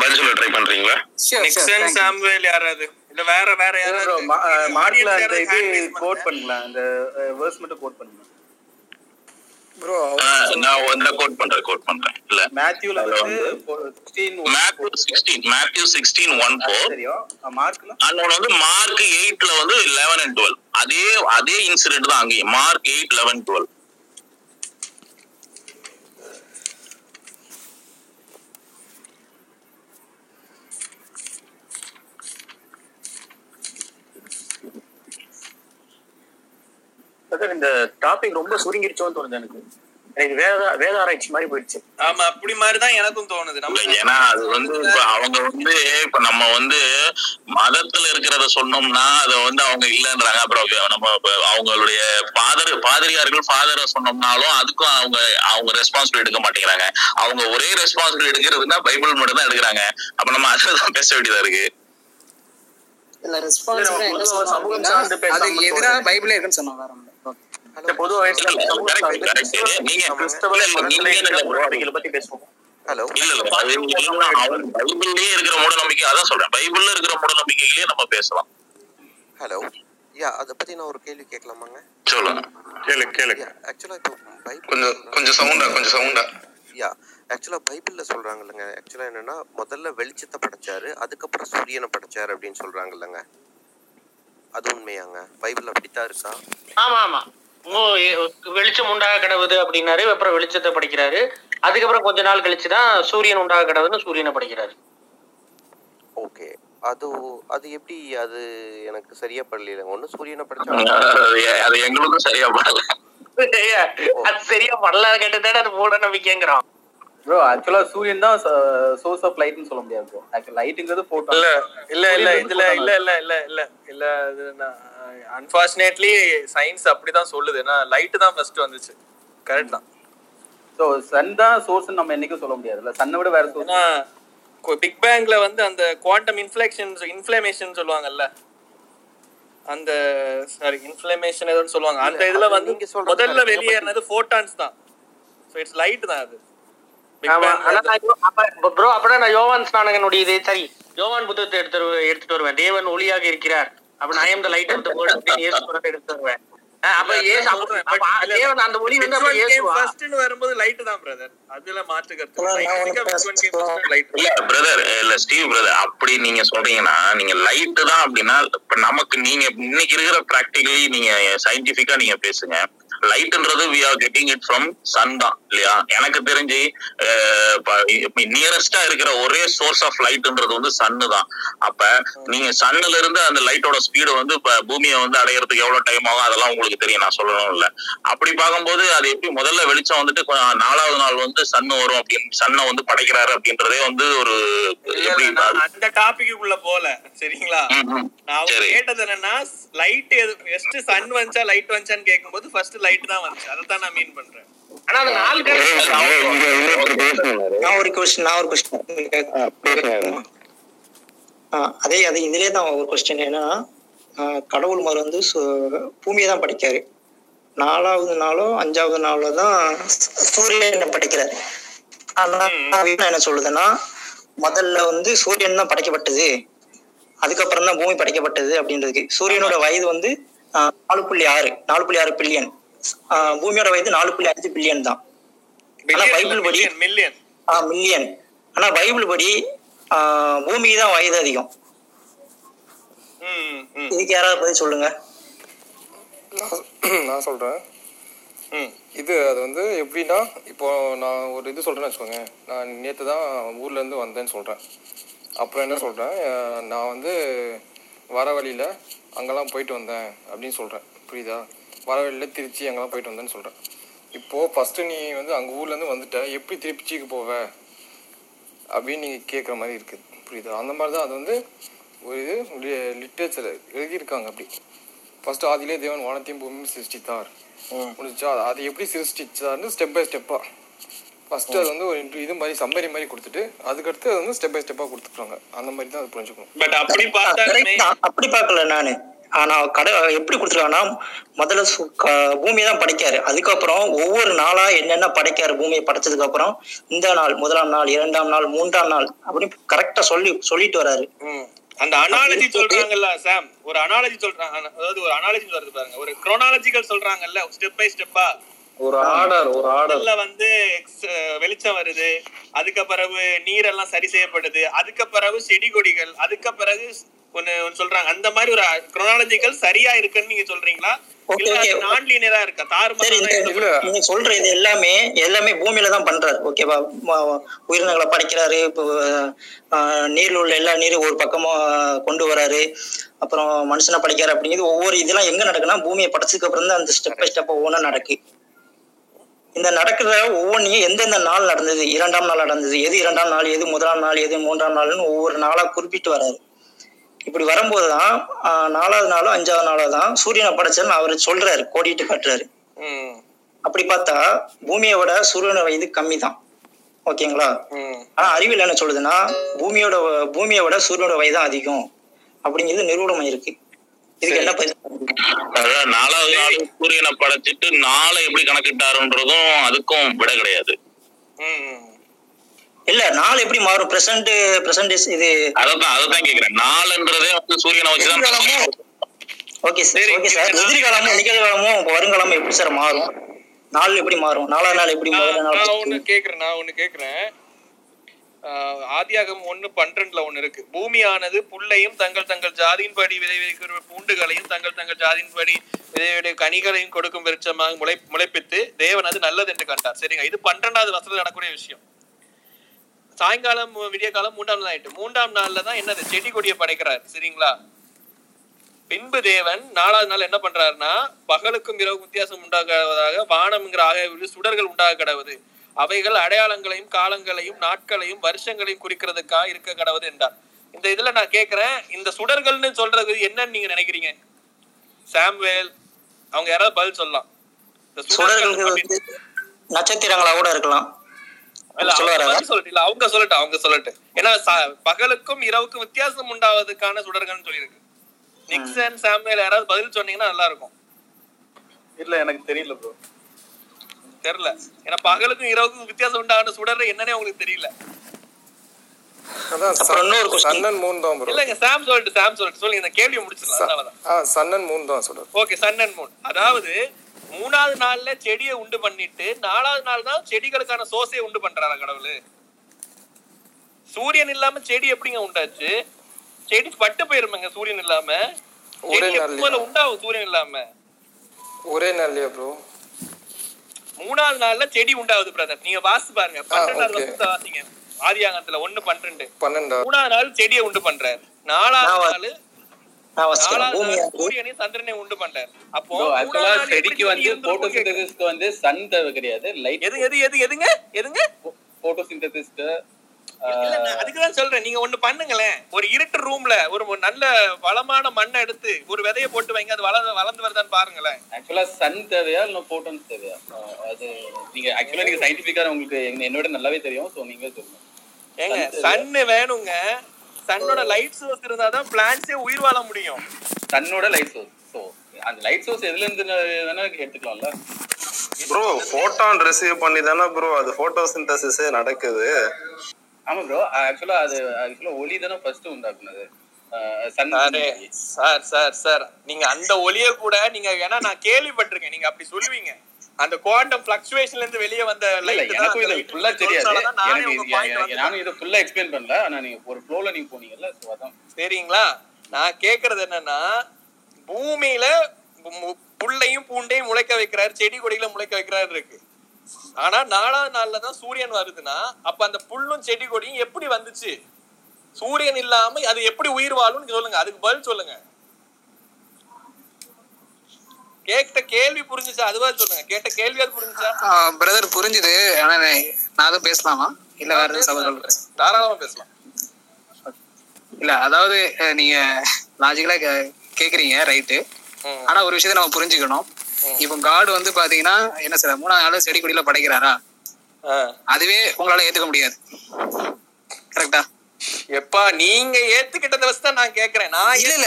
பதில் சொல்ல ட்ரை பண்றீங்களா? நிக்சன் சாமுவேல் யாராவது? இல்ல வேற வேற யாராவது? மார்க்ல அந்த இது கோட் பண்ணலாம் அந்த வேர்ஸ் மட்டும் கோட் பண்ணுங்க நான் வந்து பண்றேன் கோட் பண்றேன். இல்ல. மேத்யூல வந்து 16 மேத்யூ 16 மேத்யூ 16 14 தெரியும். வந்து மார்க் 8ல வந்து 11 அண்ட் 12 அதே அதே இன்சிடென்ட் தான் அங்கேயும். மார்க் 8 11 12 இந்த டாபிக் ரொம்ப சுருங்கிருச்சோன்னு தோணுது எனக்கு. எனக்கு வேத ஆராய்ச்சி மாதிரி போயிடுச்சு. ஆமா அப்படி மாதிரிதான் எனக்கும் தோணுது. ஏன்னா அது வந்து இப்ப அவங்க வந்து இப்ப நம்ம வந்து மதத்துல இருக்கிறத சொன்னோம்னா அதை வந்து அவங்க இல்லைன்றாங்க. அப்புறம் நம்ம அவங்களுடைய பாதர் பாதிரியார்கள் ஃபாதரை சொன்னோம்னாலும் அதுக்கும் அவங்க அவங்க ரெஸ்பான்சிபிள் எடுக்க மாட்டேங்கிறாங்க. அவங்க ஒரே ரெஸ்பான்சிபிள் எடுக்கிறதுனா பைபிள் மட்டும் தான் எடுக்கிறாங்க. அப்ப நம்ம அதுதான் பேச வேண்டியதா இருக்கு? எதிராக பைபிளே இருக்குன்னு சொன்னாங்க பொது ஹலோ பைபிள்லயே இருக்கிற மூட நம்பிக்கை அதான் சொல்றேன் பைபிள்ல இருக்கிற மூட நம்பிக்கைகளே நம்ம பேசலாம். ஹலோ யா அதை பத்தி நான் ஒரு கேள்வி கேட்கலாமாங்க? சொல்லுங்க. கேளு கேளு. ஆக்சுவலா இப்போ பைபிள் கொஞ்சம் கொஞ்சம் சவுண்டா கொஞ்சம் சவுண்டா. யா ஆக்சுவலா பைபிள்ல சொல்றாங்க இல்லைங்க ஆக்சுவலா என்னன்னா முதல்ல வெளிச்சத்தை படைச்சாரு அதுக்கப்புறம் சூரியனை படைச்சாரு அப்படின்னு சொல்றாங்க இல்லைங்க அது உண்மையாங்க. பைபிள் அப்படித்தான் இருக்கா? ஆமா ஆமா. வெளிச்சம் உண்டாக கிடவுது அப்படின்னாரு. அப்புறம் வெளிச்சத்தை படிக்கிறாரு. அதுக்கப்புறம் கொஞ்ச நாள் கழிச்சு தான் சூரியன் உண்டாக கிடவுதுன்னு சூரியனை படிக்கிறாரு. ஓகே. அது அது எப்படி அது எனக்கு சரியா படல ஒண்ணு சூரியனை படிச்சாங்க அது- எங்களுக்கும் சரியா படல. அது சரியா படல. கேட்டதாட அது மூட நம்பிக்கைங்கிறான் ப்ரோ ஆக்சுவலா சூரியன் தான் சோர்ஸ் ஆஃப் லைட்னு சொல்ல முடியாது ப்ரோ ஆக்சுவலா லைட்டுங்கிறது போட்டோ இல்ல இல்ல இல்ல இதுல இல்ல இல்ல இல்ல இல்ல இல்ல அது அன்பார்ச்சுனேட்லி சயின்ஸ் அப்படிதான் சொல்லுது. ஏன்னா லைட் தான் ஃபர்ஸ்ட் வந்துச்சு. கரெக்ட் தான். ஸோ சன் தான் சோர்ஸ் நம்ம என்னைக்கும் சொல்ல முடியாதுல்ல. சன்னை விட வேற சோர்ஸ் பிக் பேங்ல வந்து அந்த குவாண்டம் இன்ஃபிளேஷன் இன்ஃப்ளமேஷன் சொல்லுவாங்கல்ல. அந்த சாரி இன்ஃப்ளமேஷன் ஏதோ சொல்லுவாங்க. அந்த இதுல வந்து முதல்ல. வெளியேறினது ஃபோட்டான்ஸ் தான். ஸோ இட்ஸ் லைட் தான் அது. ப்ரோ அப்படா நான் யோவான் ஸ்நானகனுடைய இது சரி யோவான் புத்தகத்தை எடுத்து எடுத்துட்டு வருவேன். தேவன் ஒளியாக இருக்கிறார். அப்ப நான் am the light of the world அப்படின்னு இயேசு எடுத்து வருவேன். அப்ப இயேசு தேவன் அந்த ஒளி வந்து அப்ப இயேசுவா? ஃபர்ஸ்ட்னு வரும்போது லைட் தான் பிரதர் அதுல மாற்று கருத்து லைட் இல்ல பிரதர் இல்ல ஸ்டீவ் பிரதர் அப்படி நீங்க சொல்றீங்கன்னா நீங்க லைட் தான் அப்படின்னா இப்ப நமக்கு நீங்க இன்னைக்கு இருக்கிற பிராக்டிகலி நீங்க சயின்டிபிக்கா நீங்க பேசுங்க. லைட்ன்றது we are getting it from sun தான் இல்லையா? எனக்கு தெரிஞ்சு நியரஸ்டா இருக்கிற ஒரே சோர்ஸ் ஆஃப் லைட்ன்றது வந்து சன்னு தான். அப்ப நீங்க சன்னுல இருந்து அந்த லைட்டோட ஸ்பீடு வந்து இப்ப பூமியை வந்து அடையறதுக்கு எவ்வளவு டைம் ஆகும் அதெல்லாம் உங்களுக்கு தெரியும் நான் சொல்லணும் இல்ல. அப்படி பார்க்கும்போது அது எப்படி முதல்ல வெளிச்சம் வந்துட்டு நாலாவது நாள் வந்து சன்னு வரும் அப்படின்னு சன்னை வந்து படைக்கிறாரு அப்படின்றதே வந்து ஒரு அந்த டாபிக்குள்ள போல சரிங்களா. நான். கேட்டது என்னன்னா லைட் எது ஃபர்ஸ்ட் சன் வந்துச்சா லைட் வந்துச்சான்னு கேட்கும்போது ஃபர்ஸ்ட் லைட் தான் வந்துச்சு. அதை தான் நான் மீன் பண்றேன். ஆனா அந்த நாலு நான் ஒரு கொஸ்டின் நான் ஒரு கொஸ்டின் அதே அது இதுலயே தான் ஒரு கொஸ்டின் ஆஹ் கடவுள் மறு வந்து சு- பூமியை தான் படிக்காரு. நாலாவது நாளோ அஞ்சாவது நாளோ தான் சூரியனை படைக்கிறாரு. ஆனா என்ன சொல்லுதுன்னா முதல்ல வந்து சூரியன் தான் படைக்கப்பட்டது. அதுக்கப்புறம் தான் பூமி படைக்கப்பட்டது அப்படின்றது சூரியனோட வயது வந்து ஆஹ் நாலு புள்ளி ஆறு. நாலு புள்ளி ஆறு பில்லியன். பூமியோட வயது நாலு புள்ளி அஞ்சு பில்லியன் தான். ஆனா பைபிள் படி மில்லியன் மில்லியன் ஆனா பைபிள் படி பூமிக்கு தான் வயது அதிகம். இதுக்கு யாராவது பதில் சொல்லுங்க. நான் சொல்கிறேன் இது அது வந்து எப்படின்னா இப்போ நான் ஒரு இது சொல்கிறேன்னு வச்சுக்கோங்க. நான் நேற்று தான் ஊர்லேருந்து வந்தேன்னு சொல்கிறேன் அப்புறம் என்ன சொல்கிறேன் நான் வந்து வர வழியில் அங்கெல்லாம் போயிட்டு வந்தேன் அப்படின்னு சொல்கிறேன் புரியுதா? வர வழியில் திருச்சி அங்கெல்லாம் போயிட்டு வந்தேன்னு சொல்கிறேன் இப்போது ஃபஸ்ட்டு நீ வந்து அங்கே ஊர்லேருந்து வந்துட்ட எப்படி திருச்சிக்கு போவ? அப்படின்னு நீங்கள் கேட்குற மாதிரி இருக்குது புரியுதா? அந்த மாதிரி தான் அது வந்து ஒரு இது லிட்ரேச்சர் எழுதியிருக்காங்க அப்படி. ஃபர்ஸ்ட் ஆதியிலே தேவன் வானத்தையும் பூமியும் சிருஷ்டித்தார். முடிஞ்சா அது எப்படி சிருஷ்டிச்சார்னு ஸ்டெப் பை ஸ்டெப்பாக ஃபர்ஸ்ட் அது வந்து ஒரு இது மாதிரி சம்மரி மாதிரி கொடுத்துட்டு அதுக்கடுத்து அது வந்து ஸ்டெப் பை ஸ்டெப்பாக கொடுத்துருக்காங்க. அந்த மாதிரி தான் அது புரிஞ்சுக்கணும். பட் அப்படி தான். அப்படி பார்க்கல நானு. ஆனா கடை எப்படி கொடுத்துருக்காங்கன்னா முதல்ல பூமியை தான் படைக்காரு. அதுக்கப்புறம் ஒவ்வொரு நாளா என்னென்ன படைக்காரு பூமியை படைச்சதுக்கு அப்புறம் இந்த நாள் முதலாம் நாள் இரண்டாம் நாள் மூன்றாம் நாள் அப்படின்னு கரெக்டா சொல்லி சொல்லிட்டு வராரு. அந்த அனாலஜி சொல்றாங்கல்ல சாம் ஒரு அனாலஜி சொல்றாங்க. அதாவது ஒரு அனாலஜி வருது பாருங்க. ஒரு குரோனாலஜிக்கல் சொல்றாங்கல்ல ஸ்டெப் பை ஸ்டெப்பா ஒரு ஆர்டர் ஒரு ஆர்டர் முதல்ல வந்து வெளிச்சம் வருது. அதுக்கு பிறகு நீரெல்லாம் சரி செய்யப்படுது. அதுக்கு பிறகு செடி கொடிகள் அதுக்கு பிறகு ஒன்னு சொல்றாங்க. அந்த மாதிரி ஒரு குரோனாலஜிக்கல் சரியா இருக்குன்னு நீங்க சொல்றீங்களா? நீங்க சொல்ற இது எல்லாமே எல்லாமே பூமியில தான் பண்றாரு. ஓகேவா உயிரினங்களை படைக்கிறாரு. நீர்ல உள்ள எல்லா நீரும் ஒரு பக்கமா கொண்டு வராரு. அப்புறம் மனுஷனை படைக்கிறாரு அப்படிங்கிறது ஒவ்வொரு இதெல்லாம் எங்க நடக்குன்னா பூமியை படைச்சதுக்கு அப்புறம் தான் அந்த ஸ்டெப் பை ஸ்டெப் ஒவ்வொன்றா நடக்கு. இந்த நடக்கிற ஒவ்வொன்றையும் எந்தெந்த நாள் நடந்தது? இரண்டாம் நாள் நடந்தது. எது இரண்டாம் நாள் எது முதலாம் நாள் எது மூன்றாம் நாள்னு ஒவ்வொரு நாளா குறிப்பிட்டு வராரு. இப்படி வரும்போது தான் நாலாவது நாளோ அஞ்சாவது நாளோ தான் சூரியனை படைச்சன்னு அவர் சொல்றாரு கோடிட்டு காட்டுறாரு. அப்படி பார்த்தா பூமியை விட சூரியனோட வயது கம்மி தான் ஓகேங்களா ஆனா அறிவியல் என்ன சொல்லுதுன்னா பூமியோட பூமியை விட சூரியனோட வயது தான் அதிகம். அப்படிங்கிறது நிரூபணம் இருக்கு. அதாவது நாலாவது நாள் சூரியனை படைச்சிட்டு நாளை எப்படி கணக்கிட்டாருன்றதும் அதுக்கும் விட கிடையாது. இல்ல நாள் எப்படி மாறும்? பிரசன்ட் பிரசன்ட் இது அதான் அதான் கேக்குறேன். நாளுன்றதே வந்து சூரியனை வச்சுதான் ஓகே சார் ஓகே சார் எதிர்காலமும் நிகழ்காலமும் வருங்காலமும் எப்படி சார் மாறும்? நாள் எப்படி மாறும்? நாலாவது நாள் எப்படி நாள் நான் ஒண்ணு கேக்குறேன் நான் ஒண்ணு கேக்குறேன். ஆதியாகம் ஒன்று ஒண்ணு பன்னிரெண்டுல ஒண்ணு இருக்கு. பூமியானது புல்லையும் தங்கள் தங்கள் ஜாதியின்படி விளைவிக்கிற பூண்டுகளையும் தங்கள் தங்கள் ஜாதியின்படி விதையுடைய கனிகளையும் கொடுக்கும் விருட்சமாக முளை முளைப்பித்து தேவன் அது நல்லது என்று கண்டார். சரிங்க. இது பன்னிரெண்டாவது வருஷத்துல நடக்கூடிய விஷயம். சாயங்காலம் விடிய காலம் மூன்றாம் நாள் ஆயிட்டு. மூன்றாம் நாள்ல தான் என்னது? செடி கொடியை படைக்கிறார். சரிங்களா? பின்பு தேவன் நாலாவது நாள் என்ன பண்றாருன்னா பகலுக்கும் இரவு வித்தியாசம் உண்டாகாததாக வானம்ங்கிற ஆக சுடர்கள் உண்டாக கிடவுது. அவைகள் அடையாளங்களையும் காலங்களையும் நாட்களையும் வருஷங்களையும் குறிக்கிறதுக்காக இருக்க கடவுது என்றார். இந்த இதுல நான் கேக்குறேன் இந்த சுடர்கள்னு சொல்றது என்னன்னு நீங்க நினைக்கிறீங்க? சாம்வேல் அவங்க யாராவது பதில் சொல்லலாம். இந்த சுடர்களுக்கு வந்து நட்சத்திரங்களா கூட இருக்கலாம். அவங்க சொல்லட்டும். அவங்க சொல்லட்டும் ஏன்னா பகலுக்கும் இரவுக்கும் வித்தியாசம் உண்டாவதுக்கான சுடர்கள்னு சொல்லியிருக்கு. நிக்சன் சாமுவேல் யாராவது பதில் சொன்னீங்கன்னா நல்லா இருக்கும். இல்ல எனக்கு தெரியல ப்ரோ தெரியல. ஏன்னா பகலுக்கும் இரவுக்கும் வித்தியாசம் உண்டான சுடர் என்னன்னே உங்களுக்கு தெரியல. அதான் அப்புறம் இன்னொரு question. சன்னன் மூன் தான் ப்ரோ இல்லங்க சாம் சொல்லிட்டு சாம் சொல்லிட்டு. சொல்லுங்க இந்த கேள்வி முடிச்சிடலாம். அதனாலதான். ஆ சன்னன் மூன் தான் சொல்றது ஓகே சன் அண்ட் மூன். அதாவது மூணாவது நாள்ல செடியை உண்டு பண்ணிட்டு நாலாவது நாள் தான் செடிகளுக்கான சோசையை உண்டு பண்றாரா கடவுள்? சூரியன் இல்லாம செடி எப்படிங்க உண்டாச்சு? செடி பட்டு போயிருமாங்க சூரியன் இல்லாம. ஒரே செடி உண்டாகும் சூரியன் இல்லாம. ஒரே நாள்லயா ப்ரோ மூணாவது நாள்ல செடி உண்டாகுது பிரதர் நீங்க வாசிச்சு பாருங்க. பன்னெண்டாவது. வருஷத்தை வாசிங்க. ஆதியாகத்துல ஒண்ணு பன்னிரெண்டு. பன்னெண்டா? மூணாவது நாள் செடியை உண்டு பண்றாரு. நாலாவது நாள் உண்டு பண்றாரு. அப்போ செடிக்கு வந்து. போட்டோசிந்தசிஸ்க்கு வந்து சன் தேவை கிடையாது. லைட் எது எது எது எதுங்க? எதுங்க? போட்டோசிந்தசிஸ்க்கு அதுக்குதான் சொல்றேன். நீங்க ஒண்ணு பண்ணுங்களேன். ஒரு இருட்டு ரூம்ல ஒரு நல்ல வளமான மண்ணை எடுத்து ஒரு விதைய போட்டு வைங்க அது வளர்ந்து வளர்ந்து வருதான்னு பாருங்களேன். ஆக்சுவலா சன் தேவையா இல்ல போட்டோன்ஸ் தேவையா? அது நீங்க ஆக்சுவலா நீங்க சயின்டிபிக்கா உங்களுக்கு என்ன- என்னோட நல்லாவே தெரியும் சோ நீங்க சொல்லுங்க. ஏங்க? சன்னு வேணுங்க. சன்னோட லைட் சோர்ஸ் இருந்தாதான் பிளான்ஸே உயிர் வாழ முடியும். சன்னோட லைட் சோர்ஸ் சோ அந்த லைட் சோர்ஸ் எதுல இருந்து வேணா எடுத்துக்கலாம்ல? ப்ரோ போட்டான் ரிசீவ் பண்ணி தானே ப்ரோ அது போட்டோசிந்தசிஸே நடக்குது. ஆமா ப்ரோ ஆக்சுவலா அது ஆக்சுவலா ஒளி தானே ஃபர்ஸ்ட் உண்டாக்குனது. சார் சார் சார் நீங்க அந்த ஒளிய கூட நீங்க ஏன்னா நான் கேள்விப்பட்டிருக்கேன். நீங்க அப்படி சொல்லுவீங்க. அந்த குவாண்டம் பிளக்சுவேஷன்ல இருந்து வெளியே வந்த லைட் எனக்கும் இது ஃபுல்லா தெரியாது. எனக்கு எனக்கு- நானும் இதை ஃபுல்லா எக்ஸ்பிளைன் பண்ணல. ஆனா நீங்க ஒரு ஃப்ளோல நீங்க போனீங்கல்ல சோ அதான். சரிங்களா நான் கேக்குறது என்னன்னா பூமியில புல்லையும் பூண்டையும் முளைக்க வைக்கிறாரு செடி கொடிகளை முளைக்க வைக்கிறாரு இருக்கு. ஆனா நாலாவது நாள்ல தான் சூரியன் வருதுன்னா அப்ப அந்த புல்லும் செடி கொடியும் எப்படி வந்துச்சு? சூரியன் இல்லாம அது எப்படி உயிர் வாழும்னு சொல்லுங்க. அதுக்கு பதில் சொல்லுங்க. கேட்ட கேள்வி புரிஞ்சுச்சா? அதுவா சொல்லுங்க. கேட்ட கேள்வியாவது புரிஞ்சுச்சா? பிரதர் புரிஞ்சுது. ஆனா நான் அதுவும் பேசலாமா? இல்ல வேற? தாராளமா பேசலாம். இல்ல அதாவது நீங்க லாஜிக்கலா கேக்குறீங்க ரைட்டு ஆனா ஒரு விஷயத்தை நம்ம புரிஞ்சுக்கணும். இப்போ காடு வந்து பாத்தீங்கன்னா என்ன சார் மூணாவது நாள் செடி கொடியில படைக்கிறாரா அதுவே உங்களால ஏத்துக்க முடியாது. கரெக்டா எப்பா நீங்க ஏத்துக்கிட்டத வச்சு தான் நான் கேக்குறேன். நான் இல்ல, இல்ல.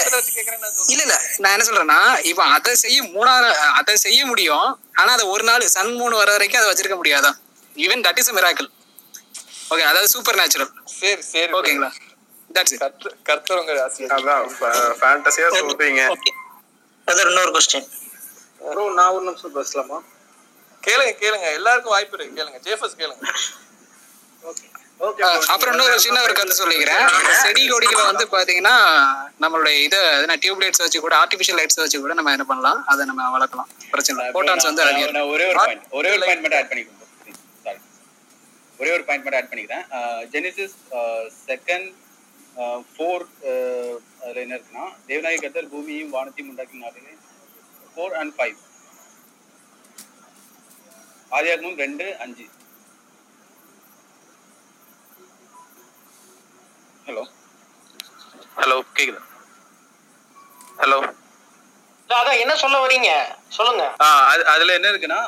இல்ல இல்ல. நான் என்ன சொல்றேன்னா இப்ப அதை செய்ய மூணாவது அதை செய்ய முடியும். ஆனா அதை ஒரு நாள் சன் மூணு வர வரைக்கும் அதை வச்சிருக்க முடியாதா? Even that is miracle okay அதாவது சூப்பர் நேச்சுரல் சரி. சரி ஓகேங்களா கர்த்தவங்க அதான் ஃபேண்டசியா சொல்றீங்க. இன்னொரு கொஸ்டின் ப்ரோ நான் ஒரு நிமிஷம் பேசலாமா? கேளுங்க கேளுங்க. எல்லாருக்கும் வாய்ப்பு இருக்கு. கேளுங்க. ஜேஃபஸ் கேளுங்க. அஹ் அப்புறம் இன்னொரு சின்ன ஒரு கருத்து சொல்லிக்கிறேன். செடி கொடிகளை வந்து பாத்தீங்கன்னா நம்மளுடைய இதை டியூப் லைட்ஸ் வச்சு கூட ஆர்டிபிஷியல் லைட்ஸ் வச்சு கூட நம்ம என்ன பண்ணலாம்? அதை நம்ம வளர்க்கலாம். பிரச்சனை இல்லை. போட்டான்ஸ் வந்து ஒரே ஒரு பாயிண்ட் ஒரே ஒரு பாயிண்ட் மட்டும் ஆட் பண்ணிக்கிறேன் சாரி ஒரே ஒரு பாயிண்ட் மட்டும் ஆட் பண்ணிக்கிறேன். ஜெனிசிஸ் செகண்ட் ஃபோர் அதுல என்ன இருக்குன்னா தேவநாயக கத்தர் பூமியையும் வானத்தையும் உண்டாக்கினாலே ஃபோர் அண்ட் ஃபைவ் ஆதியாகமும் ரெண்டு அஞ்சு. ஹலோ ஹலோ கேக்குதா? ஹலோ அதான் என்ன சொல்ல வரீங்க? சொல்லுங்க. அதுல என்ன இருக்குன்னா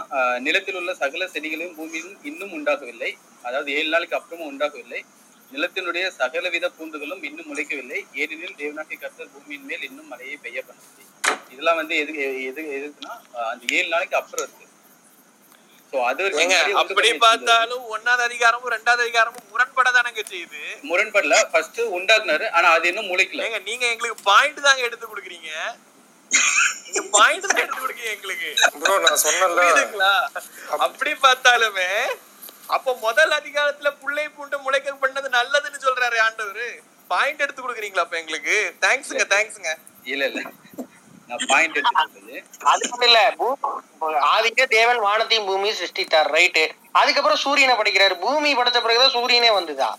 நிலத்தில் உள்ள சகல செடிகளையும் பூமியிலும் இன்னும் உண்டாகவில்லை. அதாவது ஏழு நாளுக்கு அப்புறமும் உண்டாகவில்லை. நிலத்தினுடைய சகலவித பூண்டுகளும் இன்னும் முளைக்கவில்லை. ஏனெனில் தேவநாட்டி கர்த்தர் பூமியின் மேல் இன்னும் மழையை பெய்ய பண்ணவில்லை இதெல்லாம் வந்து எது எது எதுக்குன்னா அந்த ஏழு நாளைக்கு அப்புறம் இருக்கு. அப்படி. பார்த்தாலும் ஒன்னாவது அதிகாரமும் ரெண்டாவது அதிகாரமும் முரண்பட தானங்க செய்யுது? முரண்படல. ஃபர்ஸ்ட் உண்டாக்குனாரு. ஆனா அது இன்னும் முளைக்கல. ஏங்க நீங்க எங்களுக்கு பாயிண்ட் தாங்க எடுத்து கொடுக்குறீங்க. பாயிண்ட் தான் எடுத்து கொடுக்கீங்க எங்களுக்கு. அப்படி பார்த்தாலுமே அப்ப முதல் அதிகாரத்துல புள்ளை பூண்டு முளைக்க பண்ணது நல்லதுன்னு சொல்றாரு ஆண்டவர். பாயிண்ட் எடுத்து கொடுக்குறீங்களா அப்ப எங்களுக்கு? தேங்க்ஸுங்க தேங்க்ஸுங்க இல்ல இல்ல. நான் பாயிண்ட் எடுத்துக்கிட்டது அது மட்டும் இல்ல பூ- ஆதிக்க தேவன் வானத்தையும் பூமியும் சிருஷ்டித்தார் ரைட்டு அதுக்கப்புறம் சூரியனை படைக்கிறாரு. பூமி படைச்ச பிறகுதான் சூரியனே வந்துதா?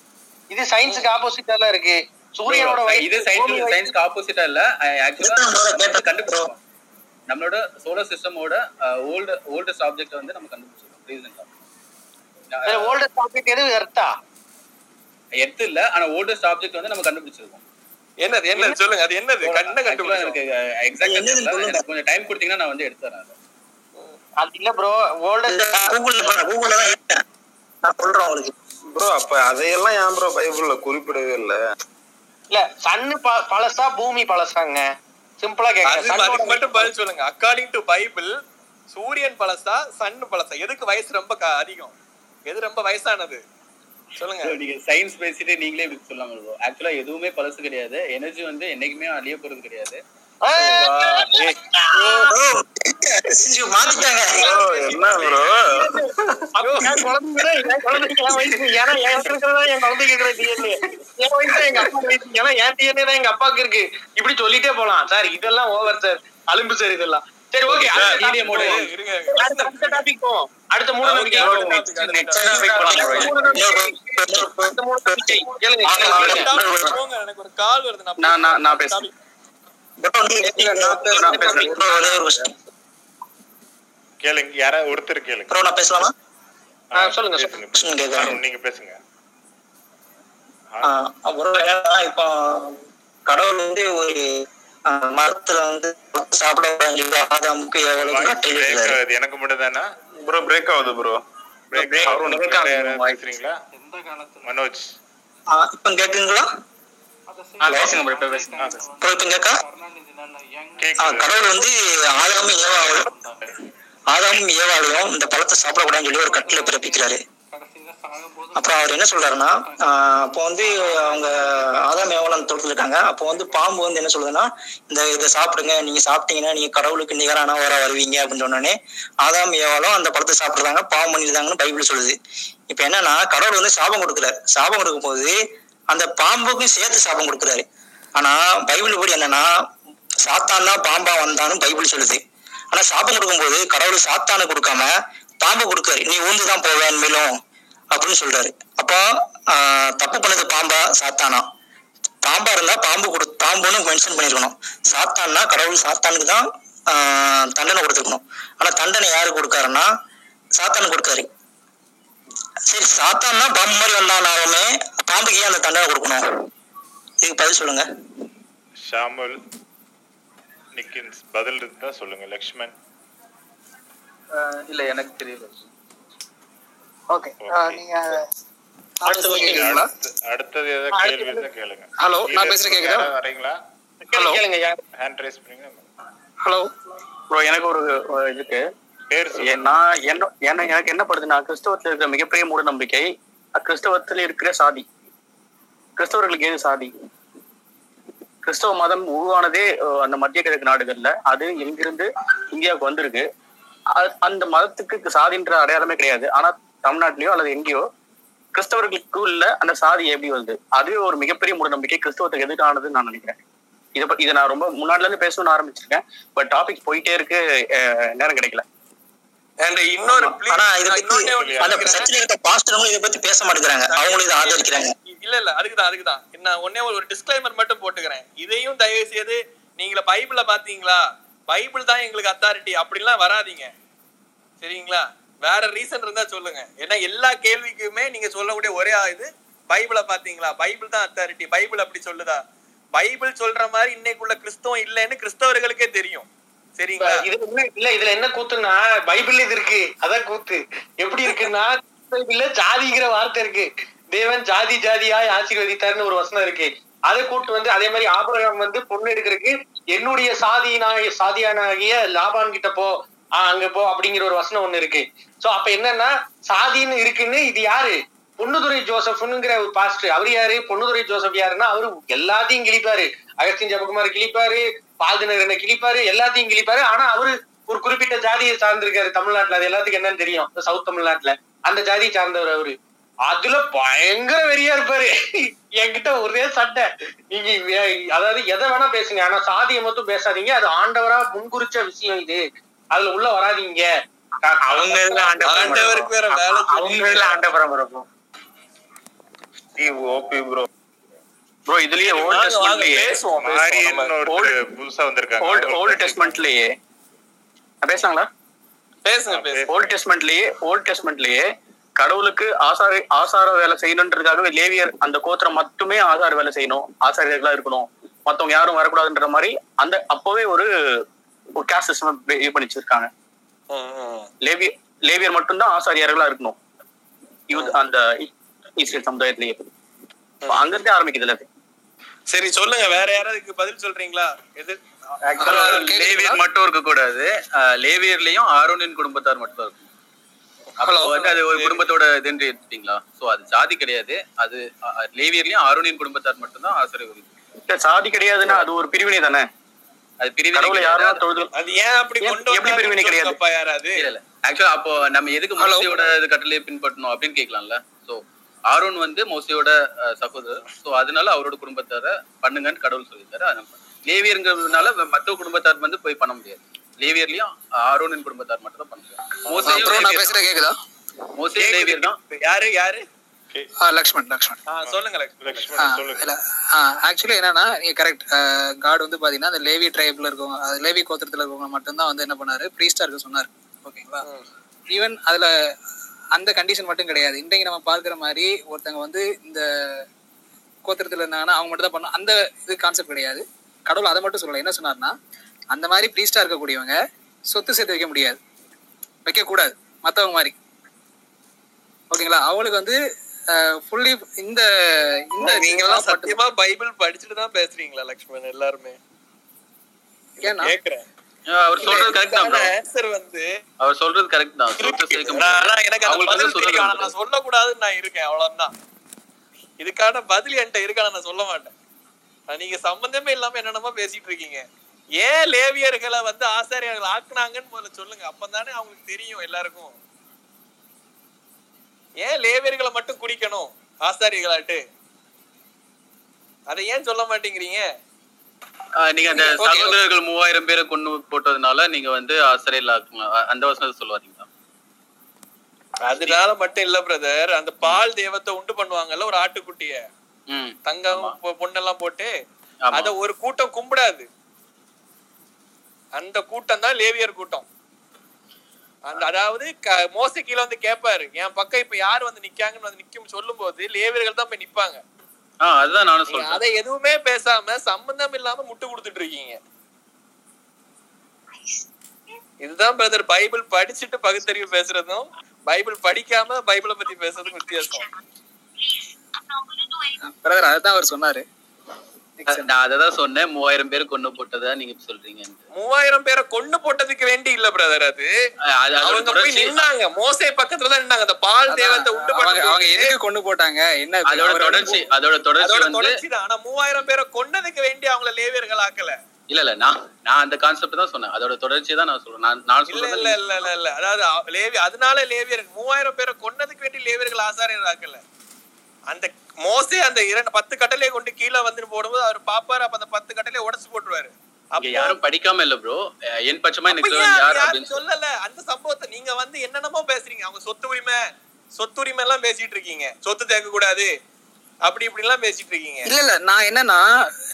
இது சயின்ஸுக்கு ஆப்போசிட்டால இருக்கு. சூரியனோட இது சயின்ஸ் சயின்ஸ்க்கு ஆப்போசிட்டா இல்ல. ஆக்சுவலா கண்டுபிடிச்சோம் நம்மளோட சோலார் சிஸ்டமோட ஓல்டு ஓல்டஸ்ட் ஆப்ஜெக்ட் வந்து நம்ம கண்டுபிடிச்சிருக்கோம். ஓல்டஸ்ட் ஆப்ஜெக்ட் எது? எர்த்தா எர்த் இல்ல ஆனா ஓல்டஸ்ட் ஆப்ஜெக்ட் வந்து நம்ம கண்டுபிடிச்சிருக்கோம். என்னது என்னது? சொல்லுங்க அது என்னது? கண்ண எனக்கு எனக்கு கொஞ்சம் டைம் கொடுத்தீங்கன்னா நான் வந்து எடுத்து தரேன் அதை. இல்ல ப்ரோ ஓல்டஸ்ட் கூகுள்ல கூகுள்ல தான் நான் சொல்றேன் உங்களுக்கு ப்ரோ அப்ப அதையெல்லாம் ஏன் ப்ரோ பைபிள்ல குறிப்பிடவே இல்ல? இல்ல சன்னு ப- பழசா பூமி பழசாங்க. சிம்பிளா கேக்குறேன். மட்டும் பதில் சொல்லுங்க. அக்கார்டிங் டு பைபிள் சூரியன் பழசா சன் பழசா? எதுக்கு வயசு ரொம்ப க- அதிகம்? எது ரொம்ப வயசானது? சொல்லுங்க. நீங்க சயின்ஸ் பேசிட்டு நீங்களே இப்படி சொல்லாம ப்ரோ ஆக்சுவலா எதுவுமே பழசு கிடையாது. எனர்ஜி வந்து என்னைக்குமே அழிய போறது கிடையாது. இப்படி சொல்லிட்டே போலாம். சார் இதெல்லாம் ஓவர் சார். அலும்பு சார் இதெல்லாம். சரி ஓகே அடுத்த அடுத்த டாபிக் போவோம். அடுத்த மூட நம்பிக்கை எனக்கு ஒரு கால் வருது. நான் நான் பேசுறேன். கேளுங்க யாரா ஒருத்தர் கேளுங்க. ப்ரோ நான் பேசலாமா? சொல்லுங்க. அருண், நீங்க பேசுங்க. இப்போ கடவுள் வந்து ஒரு மரத்துல வந்து சாப்பிட எனக்கு மட்டும் தானா? ப்ரோ பிரேக் ஆகுது ப்ரோ மனோஜ். ஆஹ், இப்ப கேக்குங்களா கடவுள் வந்து ஆதாமும் ஏவாளையும் ஆதாமும் ஏவாளையும் இந்த பழத்தை சாப்பிடக்கூடாதுன்னு சொல்லி ஒரு கட்டளை பிறப்பிக்கிறாரு. அப்புறம் அவர் என்ன சொல்றாருன்னா அப்போ வந்து அவங்க ஆதாம் ஏவாளம் தோட்டத்தில் இருக்காங்க. அப்போ வந்து பாம்பு வந்து என்ன சொல்லுதுன்னா இந்த இதை சாப்பிடுங்க நீங்க சாப்பிட்டீங்கன்னா நீங்க கடவுளுக்கு நிகரான வர வருவீங்க அப்படின்னு சொன்னோடனே ஆதாம் ஏவாளும் அந்த பழத்தை சாப்பிடுறாங்க பாவம் பண்ணிருந்தாங்கன்னு பைபிள் சொல்லுது. இப்போ என்னன்னா கடவுள் வந்து சாபம் கொடுக்குறாரு சாபம் கொடுக்கும் போது அந்த பாம்புக்கும் சேர்த்து சாபம் கொடுக்குறாரு. ஆனா பைபிள் படி என்னன்னா சாத்தான் தான் பாம்பா வந்தான்னு பைபிள் சொல்லுது. ஆனா சாபம் கொடுக்கும்போது கடவுள் சாத்தானு கொடுக்காம பாம்பு கொடுக்காரு நீ ஊந்து தான் போவேன் மேலும். அப்படின்னு சொல்றாரு. அப்போ தப்பு பண்ணது பாம்பா சாத்தானா? பாம்பா இருந்தா பாம்பு கொடு பாம்புன்னு மென்ஷன் பண்ணிருக்கணும். சாத்தான்னா கடவுள் சாத்தானுக்கு தான் தண்டனை கொடுத்துருக்கணும். ஆனா தண்டனை யாரு கொடுக்காருன்னா சாத்தானு கொடுக்காரு. சரி சாத்தான்னா பாம்பு மாதிரி வந்தானாலுமே பாம்புக்கு ஏன் அந்த தண்டனை கொடுக்கணும். இதுக்கு பதில் சொல்லுங்க. ஷாமுல் நிக்கின்ஸ் பதில் இருந்தா சொல்லுங்க லக்ஷ்மண் இல்ல எனக்கு தெரியல. ஓகே நீங்க அடுத்து- அடுத்தது ஏதாவது கேள்வி இருந்தா கேளுங்க. Hello, நான் பேசுறது கேக்குதா? வரீங்களா கேளுங்க கேளுங்க யார்? ஹேண்ட் ரைஸ் பண்ணுங்க. ஹலோ. ப்ரோ எனக்கு ஒரு இதுக்கு. நான் என்ன என்ன எனக்கு என்ன படுதுன்னா கிறிஸ்தவத்துல இருக்கிற மிகப்பெரிய மூட நம்பிக்கை கிறிஸ்தவத்துல இருக்கிற சாதி. கிறிஸ்தவர்களுக்கு ஏது சாதி? கிறிஸ்தவ மதம் உருவானதே அந்த மத்திய கிழக்கு நாடுகள்ல. அது எங்கிருந்து இந்தியாவுக்கு வந்திருக்கு. அ- அந்த மதத்துக்கு சாதின்ற அடையாளமே கிடையாது. ஆனா தமிழ்நாட்டிலயோ அல்லது எங்கேயோ கிறிஸ்தவர்களுக்கு உள்ள அந்த சாதி எப்படி வருது? அதுவே ஒரு மிகப்பெரிய மூட நம்பிக்கை கிறிஸ்தவத்துக்கு எதிரானதுன்னு நான் நினைக்கிறேன். இதை இதை நான் ரொம்ப முன்னாடில இருந்து பேசணும்னு ஆரம்பிச்சிருக்கேன். பட் டாபிக் போயிட்டே இருக்கு அஹ், நேரம் கிடைக்கல. அண்ட் இன்னொரு ஆனா இதை பத்தி அந்த சர்ச்சில் இருக்க பாஸ்டர்களும் இதை பத்தி பேச மாட்டேங்கிறாங்க. அவங்களும் இதை ஆதரிக்கிறாங்க. இல்ல இல்ல அதுக்குதான் அதுக்குதான். நான் ஒன்னே ஒரு டிஸ்க்ளைமர் மட்டும் போட்டுக்கிறேன். இதையும் தயவு செய்து நீங்கள பைபிள பாத்தீங்களா? பைபிள் தான் எங்களுக்கு அத்தாரிட்டி அப்படிலாம் வராதீங்க. சரிங்களா? வேற ரீசன் இருந்தா சொல்லுங்க. ஏன்னா எல்லா கேள்விக்குமே நீங்க சொல்லக்கூடிய ஒரே இது பைபிள பாத்தீங்களா பைபிள் தான் அத்தாரிட்டி பைபிள் அப்படி சொல்லுதா? பைபிள் சொல்ற மாதிரி இன்னைக்குள்ள கிறிஸ்தவம் இல்லைன்னு கிறிஸ்தவர்களுக்கே தெரியும். சரிங்களா? இது என்ன இல்ல இதுல என்ன கூத்துன்னா பைபிள் இது இருக்கு. அதான் கூத்து. எப்படி இருக்குன்னா பைபிள்ல ஜாதிங்கிற வார்த்தை இருக்கு. தேவன் ஜாதி ஜாதியாய் ஆசீர்வதித்தார்னு ஒரு வசனம் இருக்கு. அதை கூட்டு வந்து அதே மாதிரி ஆபரகம் வந்து பொண்ணு எடுக்கிறதுக்கு என்னுடைய சாதியினாகிய சாதியானாகிய லாபான் கிட்ட போ. ஆஹ் அங்க போ அப்படிங்கிற ஒரு வசனம் ஒண்ணு இருக்கு. சோ அப்ப என்னன்னா சாதின்னு இருக்குன்னு இது யாரு? பொண்ணுதுரை ஜோசப்னுங்கிற ஒரு பாஸ்டர் அவர் யாரு? பொண்ணுதுரை ஜோசப் யாருன்னா அவரு எல்லாத்தையும் கிழிப்பாரு. அகஸ்தின் ஜபகுமார் கிழிப்பாரு பால்தினகரனை கிழிப்பாரு எல்லாத்தையும் கிழிப்பாரு. ஆனா அவரு ஒரு குறிப்பிட்ட ஜாதியை சார்ந்திருக்காரு தமிழ்நாட்டுல. அது எல்லாத்துக்கும் என்னன்னு தெரியும். சவுத் தமிழ்நாட்டுல. அந்த ஜாதியை சார்ந்தவர் அவரு. அதுல பயங்கர வெறியா இருப்பாரு. என்கிட்ட ஒரே சட்டை நீங்க அதாவது எதை வேணா பேசுங்க. ஆனா சாதியை மட்டும் பேசாதீங்க. அது ஆண்டவரா முன்குறிச்ச விஷயம் இது. அதுல உள்ள வராதீங்க. அவங்க இதுல ஆண்டவருக்கு வேற வேலை அவங்க இதுல ஆண்டவரம் இருக்கும். ஓபி ப்ரோ ப்ரோ இதுலயே ஓல்ட் பேசுவோம். மாரியன் ஒருத்தர் புதுசா வந்திருக்காங்க. ஓல்ட் ஓல்ட் டெஸ்ட்மெண்ட்லயே பேசுறாங்களா பேசுங்க பேசுங்க. ஓல்ட் டெஸ்ட்மெண்ட்லயே ஓல்ட் டெஸ்ட்மெண்ட்லயே கடவுளுக்கு ஆசார ஆசார வேலை செய்யணுன்றதுக்காகவே லேவியர் அந்த கோத்திரம் மட்டுமே ஆசார வேலை செய்யணும். ஆசாரியர்களா இருக்கணும். மத்தவங்க யாரும் வரக்கூடாதுன்ற மாதிரி அந்த அப்பவே ஒரு ஒரு கேஸ்ட் சிஸ்டம் இது பண்ணி வச்சிருக்காங்க. லேவியர் லேவியர் மட்டும்தான் ஆசாரியர்களா இருக்கணும். யூத் அந்த இஸ்ரேல் சமுதாயத்திலேயே. அப்ப அங்கிருந்தே ஆரம்பிக்குதுல அது சரி சொல்லுங்க. வேற யாராவது பதில் சொல்றீங்களா? எது? லேவியர் மட்டும் இருக்க கூடாது லேவியர்லயும் ஆரோனின் குடும்பத்தார் மட்டும் இருக்கும். அப்போ வந்து அது ஒரு குடும்பத்தோட இதுன்னு எடுத்துட்டீங்களா? சோ அது ஜாதி கிடையாது. அது லேவியர்லயும் ஆரோனின் குடும்பத்தார் மட்டும்தான் ஆசிரியர் சாதி கிடையாதுன்னா அது ஒரு பிரிவினை தானே அது பிரிவினை அது ஏன் அப்படி கொண்டு எப்படி பிரிவினை கிடையாது? யாராவது? இல்ல ஆக்சுவலா அப்போ நம்ம எதுக்கு மோசையோட கட்டளையை பின்பற்றணும் அப்படின்னு கேட்கலாம்ல. சோ ஆரோன் வந்து மோசையோட சகோதரர். சோ அதனால அவரோட குடும்பத்தார பண்ணுங்கன்னு கடவுள் சொல்லியிருக்காரு அதை பண்ணணும். லேவியருங்கிறதுனால மத்த குடும்பத்தார் வந்து போய் பண்ண முடியாது. லேவியர்லயும் ஆரோனின் குடும்பத்தார் மட்டும் தான் பண்ண முடியும் தான். கேக்குதா? மோசையும் லேவியர் தான் யாரு யாரு? லக்ஷ்மண் லக்ஷ்மண். சொல்லுங்க லக்ஷ்மண். ஆக்சுவலி என்னன்னா நீங்க கரெக்ட் காட் வந்து பாத்தீங்கன்னா அந்த லேவி ட்ரைப்ல இருக்கவங்க லேவி கோத்திரத்துல இருக்கவங்க மட்டும்தான் வந்து என்ன பண்ணாரு? ப்ரீஸ்டா இருக்க சொன்னாரு. ஓகேங்களா ஈவன் அதுல அந்த கண்டிஷன் மட்டும் கிடையாது. இன்றைக்கு நம்ம பார்க்குற மாதிரி ஒருத்தங்க வந்து இந்த கோத்திரத்துல இருந்தாங்கன்னா அவங்க மட்டும் தான் பண்ணணும் அந்த இது கான்செப்ட் கிடையாது. கடவுள் அதை மட்டும் சொல்லல. என்ன சொன்னார்னா அந்த மாதிரி ப்ரீஸ்டா இருக்கக்கூடியவங்க சொத்து சேர்த்து வைக்க முடியாது. வைக்க கூடாது மத்தவங்க மாதிரி. ஓகேங்களா அவங்களுக்கு வந்து ஃபுல்லி இந்த இந்த நீங்க எல்லாம் சத்தியமா பைபிள் படிச்சுட்டு தான் பேசுறீங்களா லக்ஷ்மண் எல்லாருமே? கேக்குறேன். அவர் சொல்றது கரெக்ட் தான். ஆன்சர் வந்து அவர் சொல்றது கரெக்ட் தான். ஆனா. எனக்கு அந்த பதில் தெரியும் நான் சொல்லக்கூடாதுன்னு நான் இருக்கேன் அவ்வளவுதான். இதுக்கான பதில் என்கிட்ட இருக்கு ஆனா நான் சொல்ல மாட்டேன். நீங்க சம்பந்தமே இல்லாம என்னென்னமோ பேசிட்டு இருக்கீங்க. ஏன் லேவியர்களை வந்து ஆசாரியர்கள் ஆக்குனாங்கன்னு முதல்ல சொல்லுங்க. அப்பதானே அவங்களுக்கு தெரியும் எல்லாருக்கும். ஏன் லேவியர்களை மட்டும் குடிக்கணும்? ஆசாரியர்களாட்டு. அதை ஏன் சொல்ல மாட்டேங்கிறீங்க? நீங்க அந்த. சகோதரர்கள் மூவாயிரம் பேரை கொண்டு போட்டதுனால நீங்க வந்து ஆசிரியர் அந்த வசனத்தை சொல்லுவாதீங்களா அதனால மட்டும் இல்ல பிரதர் அந்த பால் தெய்வத்தை உண்டு பண்ணுவாங்கல்ல ஒரு ஆட்டுக்குட்டிய. தங்கம் பொண்ணெல்லாம் போட்டு. அத ஒரு கூட்டம் கும்பிடாது. அந்த கூட்டம் தான் லேவியர் கூட்டம். அந்த அதாவது க- மோசே கீழ வந்து கேட்பாரு என் பக்கம் இப்ப யார் வந்து நிக்காங்கன்னு வந்து நிக்கும் சொல்லும் போது லேவியர்கள் தான் போய் நிப்பாங்க. ஆ அதுதான் நானும் சொல்றேன். அதை எதுவுமே பேசாம சம்பந்தம் இல்லாம முட்டு கொடுத்துட்டு இருக்கீங்க. இதுதான் பிரதர் பைபிள் படிச்சுட்டு பகுத்தறிவு பேசுறதும் பைபிள் படிக்காம பைபிளை பத்தி பேசுறதுக்கும் வித்தியாசம். பிரதர் அதான் அவர் சொன்னாரு. நான் அததான் சொன்னேன். மூவாயிரம் பேர் கொண்டு போட்டதா நீங்க சொல்றீங்க மூவாயிரம் பேரை கொண்டு போட்டதுக்கு வேண்டி இல்ல பிரதர் அது. அவங்க போய் நின்னாங்க. மோசே பக்கத்துல தான் நின்னாங்க. அந்த பால் தேவத்தை உண்டு அவங்க எதுக்கு கொண்டு போட்டாங்க? என்ன அதோட தொடர்ச்சி அதோட தொடர்ச்சி தொடர்ச்சி தான். ஆனா மூவாயிரம் பேரை கொன்னதுக்கு வேண்டி அவங்கள லேவியர்கள் ஆக்கல. இல்ல இல்ல நான் நான் அந்த கான்செப்ட் தான் சொன்னேன். அதோட தொடர்ச்சி தான் நான் சொல்றேன். நான் நான் இல்ல சொல்றது இல்ல இல்ல இல்ல இல்ல. அதாவது லேவி அதனால லேவியர் மூவாயிரம் பேரை கொன்னதுக்கு வேண்டி லேவியர்கள் ஆசாரியர் ஆக்கல. அந்த மோசே அந்த இரண்டு பத்து கட்டளையை கொண்டு கீழே வந்து போடும்போது அவர் பாப்பாரு அப்ப அந்த பத்து கட்டளையை உடைச்சு போட்டுருவாரு. யாரும் படிக்காம இல்ல ப்ரோ என் பட்சமா எனக்கு சொல்லல. அந்த சம்பவத்தை நீங்க வந்து என்னென்னமோ பேசுறீங்க. அவங்க சொத்து உரிமை சொத்து உரிமை எல்லாம் பேசிட்டு இருக்கீங்க. சொத்து தேக்க கூடாது. அப்படி இப்படி எல்லாம் பேசிட்டு இருக்கீங்க. இல்ல இல்ல. நான் என்னன்னா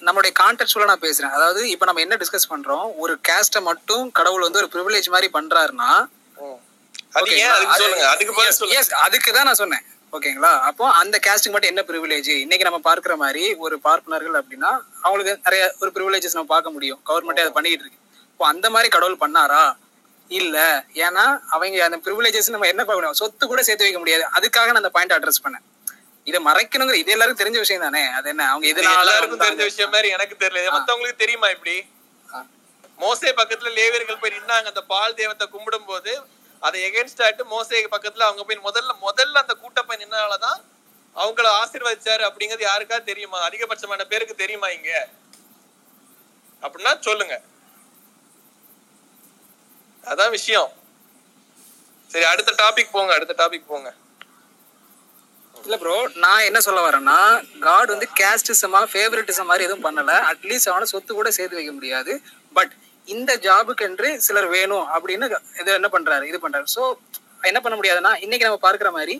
நம்மளுடைய கான்டெக்ட்ல நான் பேசுறேன். அதாவது இப்ப நம்ம என்ன டிஸ்கஸ் பண்றோம்? ஒரு கேஸ்ட மட்டும் கடவுள் வந்து ஒரு ப்ரிவிலேஜ் மாதிரி பண்றாருன்னா அது ஏன் அதுக்கு சொல்லுங்க? அதுக்கு பதில் சொல்லுங்க. எஸ் அதுக்கு தான் நான் சொன்னேன். ஓகேங்களா? அப்போ அந்த கேஸ்டுக்கு மட்டும் என்ன ப்ரிவிலேஜ் இன்னைக்கு நம்ம பார்க்குற மாதிரி ஒரு பார்ப்பனர்கள் அப்படின்னா அவங்களுக்கு நிறைய ஒரு ப்ரிவிலேஜஸ் நம்ம பார்க்க முடியும். கவர்மெண்டே அதை பண்ணிட்டு இருக்கு. இப்போ அந்த மாதிரி கடவுள் பண்ணாரா? இல்ல. ஏன்னா அவங்க அந்த ப்ரிவிலேஜஸ் நம்ம என்ன பார்க்க முடியும்? சொத்து கூட சேர்த்து வைக்க முடியாது. அதுக்காக நான் அந்த பாயிண்ட் அட்ரஸ் பண்ணேன். இதை மறைக்கணுங்கிற இது எல்லாருக்கும் தெரிஞ்ச விஷயம் தானே? அது என்ன? அவங்க இது எல்லாருக்கும் தெரிஞ்ச? விஷயம் மாதிரி எனக்கு தெரியல. மத்தவங்களுக்கு தெரியுமா இப்படி? மோசே பக்கத்துல லேவியர்கள் போய் நின்னாங்க. அந்த பால் தெய்வத்தை கும்பிடும் போது அதை எகென்ஸ்ட் ஆட்டு மோசே பக்கத்துல அவங்க போய் முதல்ல முதல்ல அந்த கூட்டப்பை போய் நின்னாலதான் அவங்கள ஆசீர்வதிச்சாரு அப்படிங்கிறது யாருக்காவது தெரியுமா? அதிகபட்சமான பேருக்கு தெரியுமா இங்க? அப்படின்னா சொல்லுங்க. அதான் விஷயம். சரி அடுத்த டாபிக் போங்க அடுத்த டாபிக் போங்க. இல்ல ப்ரோ நான் என்ன சொல்ல வரேன்னா காட் வந்து கேஸ்டிசமா ஃபேவரட்டிசம் மாதிரி எதுவும் பண்ணல. அட்லீஸ்ட் அவனை சொத்து கூட சேர்த்து வைக்க முடியாது. பட் இந்த ஜாபுக்கு என்று சிலர் வேணும் அப்படின்னு இது என்ன பண்றாரு? இது பண்றாரு. ஸோ என்ன பண்ண முடியாதுன்னா இன்னைக்கு நம்ம பார்க்குற மாதிரி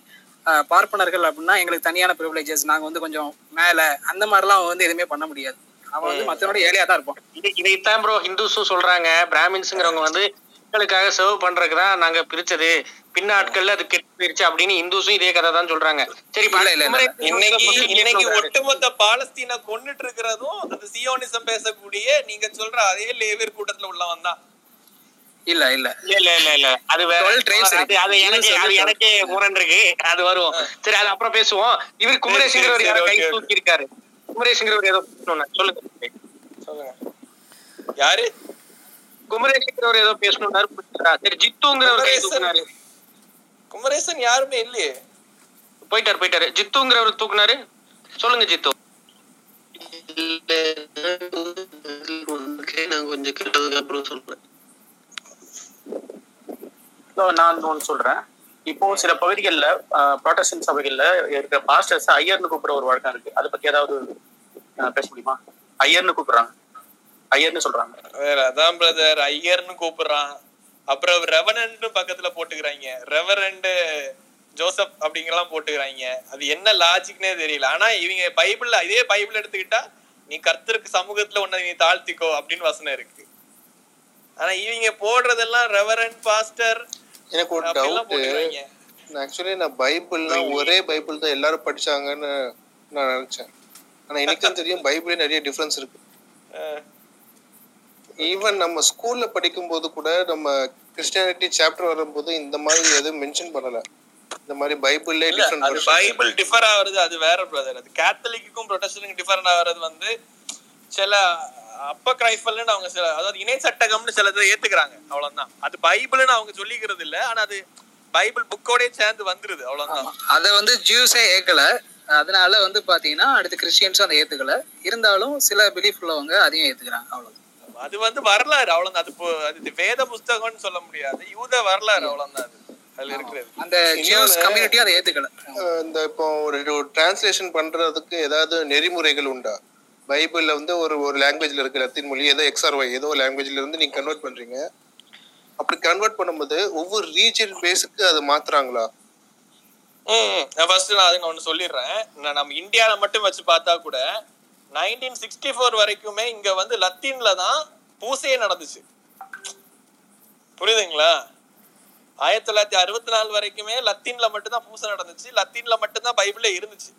பார்ப்பனர்கள் அப்படின்னா எங்களுக்கு தனியான ப்ரிவிலேஜஸ் நாங்க வந்து கொஞ்சம் மேல அந்த மாதிரிலாம் அவன் வந்து எதுவுமே பண்ண முடியாது. அவன் வந்து மத்தவனோட ஏழையா தான் இருப்பான். இது இதைத்தான் ப்ரோ ஹிந்துஸும் சொல்றாங்க பிராமின்ஸுங்கிறவங்க வந்து மக்களுக்காக சர்வ் பண்றதுக்கு தான் நாங்க பிரிச்சது. பின்னாட்கள்ல அது கெட்டு போயிருச்சு அப்படின்னு இந்துஸும் இதே கதை தான் சொல்றாங்க. சரி இன்னைக்கு இன்னைக்கு? ஒட்டுமொத்த பாலஸ்தீனை கொன்னுட்டு இருக்கிறதும் அந்த சியோனிசம் பேசக்கூடிய நீங்க சொல்ற அதே லேவியர் கூட்டத்துல உள்ளவன் தான். இல்ல இல்ல. இல்ல இல்ல இல்ல அது வேற. 12 tribes அது. அது எனக்கு அது எனக்கே முரண் இருக்கு. அது வரும் சரி அது அப்புறம் பேசுவோம். இவர் குமரேஷ்ங்கிறவர் சரி, யாரோ கை. தூக்கி இருக்காரு குமரேஷ்ங்கிறவர் ஏதோ பேசணும்னா சொல்லுங்க. சொல்லுங்க. யாரு? குமரேஷ்ங்கிறவர் ஏதோ பேசணும்னாரு? சரி ஜித்துங்கிறவர் கை குமரேசன். தூக்குனாரு. குமரேசன் யாருமே இல்லையே. போயிட்டாரு போயிட்டாரு. ஜித்துங்கிறவர் தூக்குனாரு. சொல்லுங்க ஜித்து. நான் கொஞ்சம் கேட்டதுக்கு அப்புறம் சொல்றேன். நான் ஒன்று சொல்றேன். இப்போ சில பகுதிகளில் ப்ராட்டஸ்டன்ட் சபைகள்ல இருக்கிற பாஸ்டர்ஸ் ஐயர்னு கூப்பிடுற ஒரு வழக்கம் இருக்கு. அதை பத்தி ஏதாவது பேச முடியுமா? ஐயர்னு கூப்பிடுறாங்க. ஐயர்னு சொல்றாங்க. வேற அதான் பிரதர் ஐயர்னு கூப்பிடுறான். அப்புறம் ரெவனன்ட் பக்கத்துல போட்டுக்கிறாங்க. ரெவரண்ட் ஜோசப் அப்படிங்கலாம் போட்டுக்கிறாங்க. அது என்ன லாஜிக்னே தெரியல. ஆனா இவங்க பைபிள்ல இதே பைபிள் எடுத்துக்கிட்டா நீ கர்த்தருக்கு சமூகத்துல உன்னை நீ தாழ்த்திக்கோ அப்படின்னு வசனம் இருக்கு. ஆனா இவங்க போடுறதெல்லாம் ரெவரண்ட் பாஸ்டர் எனக்கு ஒரு டவுட் ஆக்சுவலி நான் பைபிள்னா ஒரே பைபிள் தான் எல்லாரும் படிச்சாங்கன்னு நான் நினைச்சேன். ஆனா எனக்கு தெரியும் பைபிளே நிறைய டிஃபரன்ஸ் இருக்கு. ஈவன் நம்ம ஸ்கூல்ல படிக்கும் போது கூட நம்ம கிறிஸ்டியானிட்டி சாப்டர் வரும்போது இந்த மாதிரி எதுவும் மென்ஷன் பண்ணல. இந்த மாதிரி பைபிள்லே அது டிஃபரெண்ட் பைபிள் டிஃபர் ஆகுறது அது வேற பிரதர் அது கேத்தலிக்கும் ப்ரொட்டஸ்டன்ட்டுக்கும் டிஃபர் ஆகுறது வந்து சில அப்ப கிரைஃபல்னு அவங்க சில அதாவது இணை சட்டகம்னு சிலதை ஏத்துக்கிறாங்க. அவ்வளவுதான். அது பைபிள்னு அவங்க சொல்லிக்கிறது இல்ல ஆனா அது பைபிள் புக்கோடயே சேர்ந்து வந்துருது. அவ்வளவுதான். அதை வந்து ஜூஸே ஏற்கல அதனால வந்து பாத்தீங்கன்னா அடுத்து கிறிஸ்டியன்ஸும் அதை ஏத்துக்கல. இருந்தாலும் சில பிலீஃப் உள்ளவங்க அதையும் ஏத்துக்கிறாங்க. அவ்வளவு அது வந்து வரலாறு அவ்வளவுதான். அது இப்போ- அது வேத புஸ்தகம்னு சொல்ல முடியாது. யூத வரலாறு அவ்வளவுதான் அது. அதுல இருக்கிறது. அந்த ஜூஸ் கம்யூனிட்டி அதை ஏத்துக்கல. இந்த இப்போ ஒரு டிரான்ஸ்லேஷன் பண்றதுக்கு ஏதாவது நெறிமுறைகள் உண்டா? பைபிள்ல வந்து ஒரு ஒரு லாங்குவேஜ்ல இருக்க லத்தீன் மொழி ஏதோ எக்ஸ்ஆர் ஒய் ஏதோ லாங்குவேஜ்ல இருந்து நீங்க கன்வெர்ட் பண்றீங்க. அப்படி கன்வெர்ட் பண்ணும்போது ஒவ்வொரு ரீஜன் பேஸுக்கு அது மாத்துறாங்களா? ம் நான் ஃபர்ஸ்ட் நான் அதுங்க ஒன்று சொல்லிடுறேன். நான் நம்ம இந்தியாவில் மட்டும் வச்சு பார்த்தா கூட நைன்டீன் சிக்ஸ்டி ஃபோர் வரைக்குமே இங்க வந்து லத்தீன்ல தான் பூசையே நடந்துச்சு. புரியுதுங்களா? ஆயிரத்தி தொள்ளாயிரத்தி அறுபத்தி நாலு வரைக்குமே லத்தீன்ல மட்டும்தான் பூசை நடந்துச்சு. லத்தீன்ல மட்டும்தான் பைபிளே இருந்துச்சு.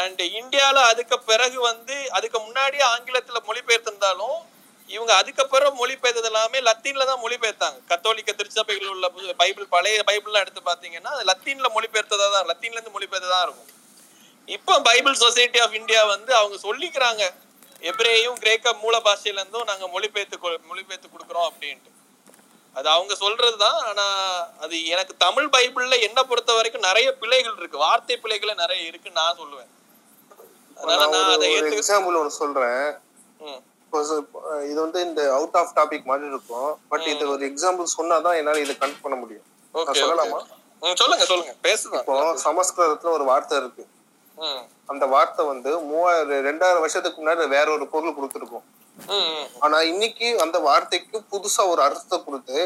அண்ட் இந்தியாவில் அதுக்கு பிறகு வந்து அதுக்கு முன்னாடியே ஆங்கிலத்தில் மொழிபெயர்த்திருந்தாலும் இவங்க அதுக்கப்புறம் மொழிபெயர்த்தது எல்லாமே லத்தீன்ல தான் மொழிபெயர்த்தாங்க. கத்தோலிக்க திருச்சபைகள் உள்ள பைபிள் பழைய பைபிள்லாம் எடுத்து பார்த்தீங்கன்னா அது லத்தீன்ல மொழிபெயர்த்ததா தான் லத்தீன்ல இருந்து மொழிபெயர்த்ததா இருக்கும். இப்போ பைபிள் சொசைட்டி ஆஃப் இந்தியா வந்து அவங்க சொல்லிக்கிறாங்க எப்ரேயும் கிரேக்க மூல பாஷையில இருந்தும் நாங்க மொழிபெயர்த்து மொழிபெயர்த்து கொடுக்குறோம் அப்படின்ட்டு. அது அவங்க சொல்றதுதான் ஆனா அது எனக்கு தமிழ் பைபிள்ல என்ன பொறுத்த வரைக்கும் நிறைய பிழைகள் இருக்கு. வார்த்தை பிழைகள் நிறைய இருக்குன்னு நான் சொல்லுவேன். அதனால நான் அதை எக்ஸாம்பிள் ஒன்று சொல்றேன். இது வந்து இந்த அவுட் ஆஃப் டாபிக் மாதிரி இருக்கும். பட் இது ஒரு எக்ஸாம்பிள் சொன்னாதான் என்னால இதை கனெக்ட் பண்ண முடியும். சொல்லலாமா? சொல்லுங்க சொல்லுங்க. பேசுங்க. இப்போ சமஸ்கிருதத்துல ஒரு வார்த்தை இருக்கு. அந்த வார்த்தை வந்து மூவாயிரம் ரெண்டாயிரம் வருஷத்துக்கு முன்னாடி வேற ஒரு பொருள் கொடுத்துருக்கும். ஆனா இன்னைக்கு அந்த வார்த்தைக்கு புதுசா ஒரு அர்த்தத்தை கொடுத்து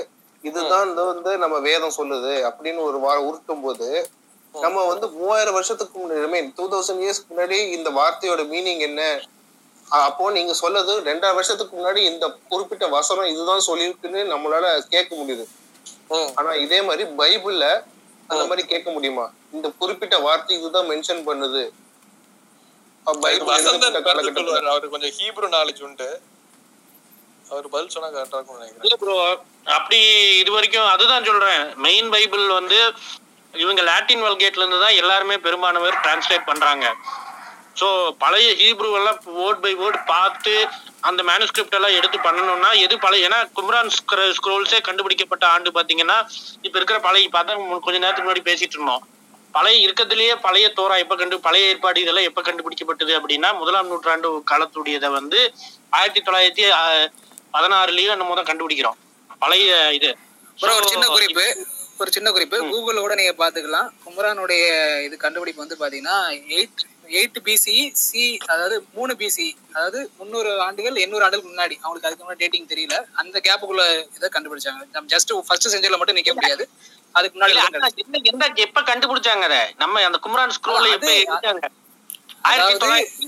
இதுதான் வந்து நம்ம வேதம் சொல்லுது அப்படின்னு ஒரு வா உருட்டும் போது நம்ம வந்து மூவாயிரம் வருஷத்துக்கு முன்னாடி மீன் டூ தௌசண்ட் இயர்ஸ்க்கு முன்னாடி இந்த வார்த்தையோட மீனிங் என்ன? அப்போ நீங்க சொல்லது ரெண்டாயிரம் வருஷத்துக்கு முன்னாடி இந்த குறிப்பிட்ட வசனம் இதுதான் சொல்லியிருக்குன்னு நம்மளால கேட்க முடியுது. ஆனா இதே மாதிரி பைபிள்ல அந்த மாதிரி கேட்க முடியுமா? இந்த குறிப்பிட்ட வார்த்தை இதுதான் மென்ஷன் பண்ணுது. அவருக்கு கொஞ்சம் ஹீப்ரு நாலேஜ் உண்டு. அவர் பதில் சொன்னா கரெக்டா இருக்கும்னு நினைக்கிறேன். அப்படி இது வரைக்கும் அதுதான் சொல்றேன். மெயின் பைபிள் வந்து இவங்க லாட்டின் வல்கேட்ல இருந்து தான் எல்லாருமே பெரும்பானவர் டிரான்ஸ்லேட் பண்றாங்க. ஸோ பழைய ஹீப்ரூ எல்லாம் வேர்ட் பை வேர்ட் பார்த்து அந்த மேனுஸ்கிரிப்ட் எல்லாம் எடுத்து பண்ணணும்னா எது பழைய ஏன்னா கும்ரான் ஸ்க்ரோல்ஸே கண்டுபிடிக்கப்பட்ட ஆண்டு பாத்தீங்கன்னா இப்ப இருக்கிற பழைய பார்த்தா கொஞ்ச நேரத்துக்கு முன்னாடி பேசிட்டு இருந்தோம். பழைய இருக்கிறதுலயே பழைய தோரா எப்ப கண்டு பழைய ஏற்பாடு இதெல்லாம் எப்ப கண்டுபிடிக்கப்பட்டது அப்படின்னா முதலாம் நூற்றாண்டு காலத்துடையதை வந்து ஆயிரத்தி தொள்ளாயிரத்தி பதினாறுலயும் நம்ம தான் கண்டுபிடிக்கிறோம். பழைய இது. ஒரு சின்ன குறிப்பு ஒரு சின்ன குறிப்பு. கூகுளோட நீங்க பாத்துக்கலாம் குமரானுடைய இது கண்டுபிடிப்பு வந்து பாத்தீங்கன்னா எயிட் எயிட் பிசி சி அதாவது மூணு பிசி அதாவது முந்நூறு ஆண்டுகள் எண்ணூறு ஆண்டுகள் முன்னாடி. அவங்களுக்கு அதுக்கு முன்னாடி டேட்டிங் தெரியல. அந்த கேப்புக்குள்ள இதை கண்டுபிடிச்சாங்க. நம்ம ஜஸ்ட் ஃபர்ஸ்ட் செஞ்சுரியில மட்டும் நிக்க முடியாது. அதுக்கு முன்னாடி எந்த- எப்ப கண்டுபிடிச்சாங்க நம்ம அந்த கும்ரான் ஸ்க்ரோல் எப்ப அது- எடுத்தாங்க? ஆயிரத்தி அதாவது தொள்ளாயிரத்தி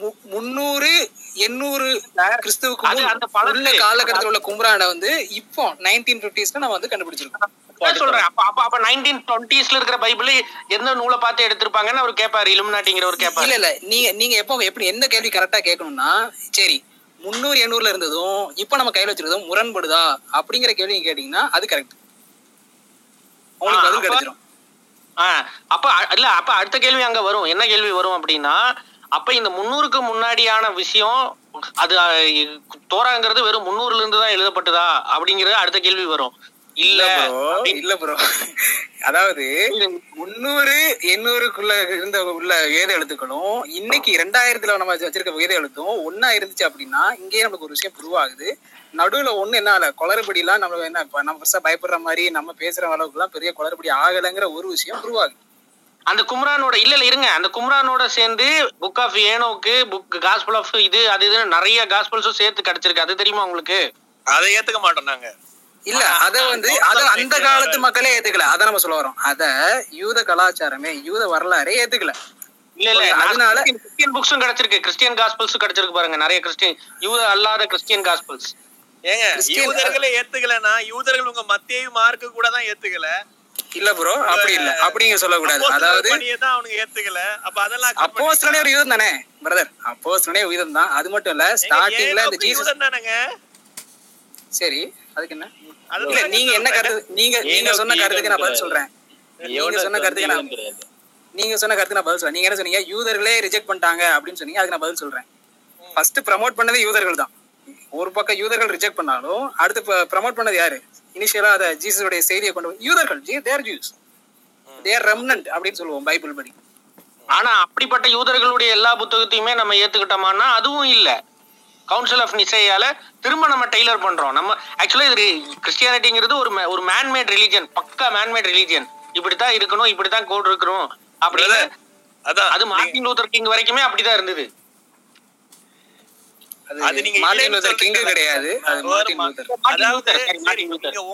மு- முந்நூறு எண்ணூறு கிறிஸ்துவுக்கு அந்த காலகட்டத்தில் உள்ள கும்ரானை வந்து இப்போ நைன்டீன் பிப்டிஸ்ல நம்ம வந்து கண்டுபிடிச்சிருக்கோம். சொல்றேன். அப்ப அப்ப அப்ப நைன்டீன் டுவெண்ட்டிஸ்ல இருக்கிற பைபிள் எந்த நூலை பார்த்து எடுத்திருப்பாங்கன்னு அவர் கேட்பாரு இலுமினாட்டிங்கிறவர் கேட்பாரு இல்ல இல்ல நீங்க நீங்க எப்போ எப்படி எந்த கேள்வி கரெக்டா கேட்கணும்னா சரி முந்நூறு எண்ணூறுல இருந்ததும் இப்போ நம்ம கையில வச்சிருந்ததும் முரண்படுதா அப்படிங்கிற கேள்வி கேட்டீங்கன்னா அது கரெக்ட் உங்களுக்கு பதில் ஆ, அப்ப இல்ல அப்ப அடுத்த கேள்வி அங்க வரும். என்ன கேள்வி வரும் அப்படின்னா அப்ப இந்த முன்னூறுக்கு முன்னாடியான விஷயம் அது தோராங்கிறது வெறும் முன்னூறுல இருந்து தான் எழுதப்பட்டதா அப்படிங்கறது அடுத்த கேள்வி வரும். இல்ல இல்ல ப்ரோ அதாவது முன்னூறு எண்ணூறுக்குள்ள இருந்த உள்ள வேத எழுத்துக்களும் இன்னைக்கு ரெண்டாயிரத்துல நம்ம வச்சிருக்க வேத எழுத்தும் ஒன்னா இருந்துச்சு அப்படின்னா இங்கேயே நமக்கு ஒரு விஷயம் ப்ரூவ் ஆகுது. நடுவுல ஒண்ணு என்ன ஆகல? குளறுபடி எல்லாம் நம்ம என்ன நம்ம பயப்படுற மாதிரி நம்ம பேசுற அளவுக்கு எல்லாம் பெரிய குளறுபடி ஆகலைங்கிற ஒரு விஷயம் ப்ரூவ் ஆகுது. அந்த கும்ரானோட இல்ல இல்ல இருங்க. அந்த கும்ரானோட சேர்ந்து book of Enoch book gospel of இது அது இதுன்னு நிறைய காஸ்பல்ஸும் சேர்த்து கிடைச்சிருக்கு. அது தெரியுமா உங்களுக்கு? அதை ஏத்துக்க மாட்டோம் நாங்க. இல்ல அத வந்து அத அந்த காலத்து மக்களே ஏத்துக்கல. அத நம்ம சொல்ல வரோம். அத யூத கலாச்சாரமே யூத வரலாறே ஏத்துக்கல. இல்ல இல்ல அதனால கிறிஸ்டியன் புக்ஸும் கிடைச்சிருக்கு. கிறிஸ்டியன் காஸ்பல்ஸும் கிடைச்சிருக்கு பாருங்க. நிறைய கிறிஸ்டியன் யூத அல்லாத கிறிஸ்டியன் காஸ்பல்ஸ் ஏங்க யூதர்களே ஏத்துக்கலனா யூதர்கள் உங்க மத்திய மார்க்கு கூட தான் ஏத்துக்கல. இல்ல ப்ரோ அப்படி இல்ல. அப்படிங்க சொல்லக்கூடாது. அதாவது பணியை தான் அவனுங்க ஏத்துக்கல. அப்ப அதெல்லாம் அப்போஸ்தலனே ஒரு யூதம் தானே பிரதர் அப்போஸ்தலனே ஒரு யூதம் தான். அது மட்டும் இல்ல ஸ்டார்டிங்ல இந்த ஜீசஸ் யூதன் தானங்க? சரி. அதுக்கு என்ன? இல்ல நீங்க என்ன கருத்து நீங்க நீங்க சொன்ன கருத்துக்கு நான் பதில் சொல்றேன். நீங்க சொன்ன கருத்துக்கு நான் நீங்க சொன்ன கருத்து நான் பதில் சொல்றேன். நீங்க என்ன சொன்னீங்க? யூதர்களே ரிஜெக்ட் பண்ணிட்டாங்க அப்படின்னு சொன்னீங்க. அதுக்கு நான் பதில் சொல்றேன். ஃபர்ஸ்ட் ப்ரமோட் பண்ணது யூதர்கள் தான். ஒரு பக்கம் யூதர்கள் ரிஜெக்ட் பண்ணாலும் அடுத்து ப்ரமோட் பண்ணது யாரு? இனிஷியலா அத ஜீசஸோட செய்தியை கொண்டு வந்து யூதர்கள் தேர் ஜூஸ் தேர் ரெம்னன்ட் அப்படின்னு சொல்லுவோம் பைபிள் படி. ஆனா அப்படிப்பட்ட யூதர்களுடைய எல்லா புத்தகத்தையுமே நம்ம ஏத்துக்கிட்டோமான்னா அதுவும் இல்ல. கவுன்சில் ஆஃப் நிசையால திரும்ப நம்ம டெய்லர் பண்றோம். நம்ம ஆக்சுவலா இது கிறிஸ்டியானிட்டிங்கிறது ஒரு ஒரு மேன்மேட் ரிலீஜன் பக்கா மேன்மேட் ரிலீஜன் இப்படித்தான் இருக்கணும் இப்படித்தான் கோட் இருக்கணும். அப்படின்னு அது மார்ட்டின் லூதர் கிங் வரைக்குமே அப்படிதான் இருந்தது.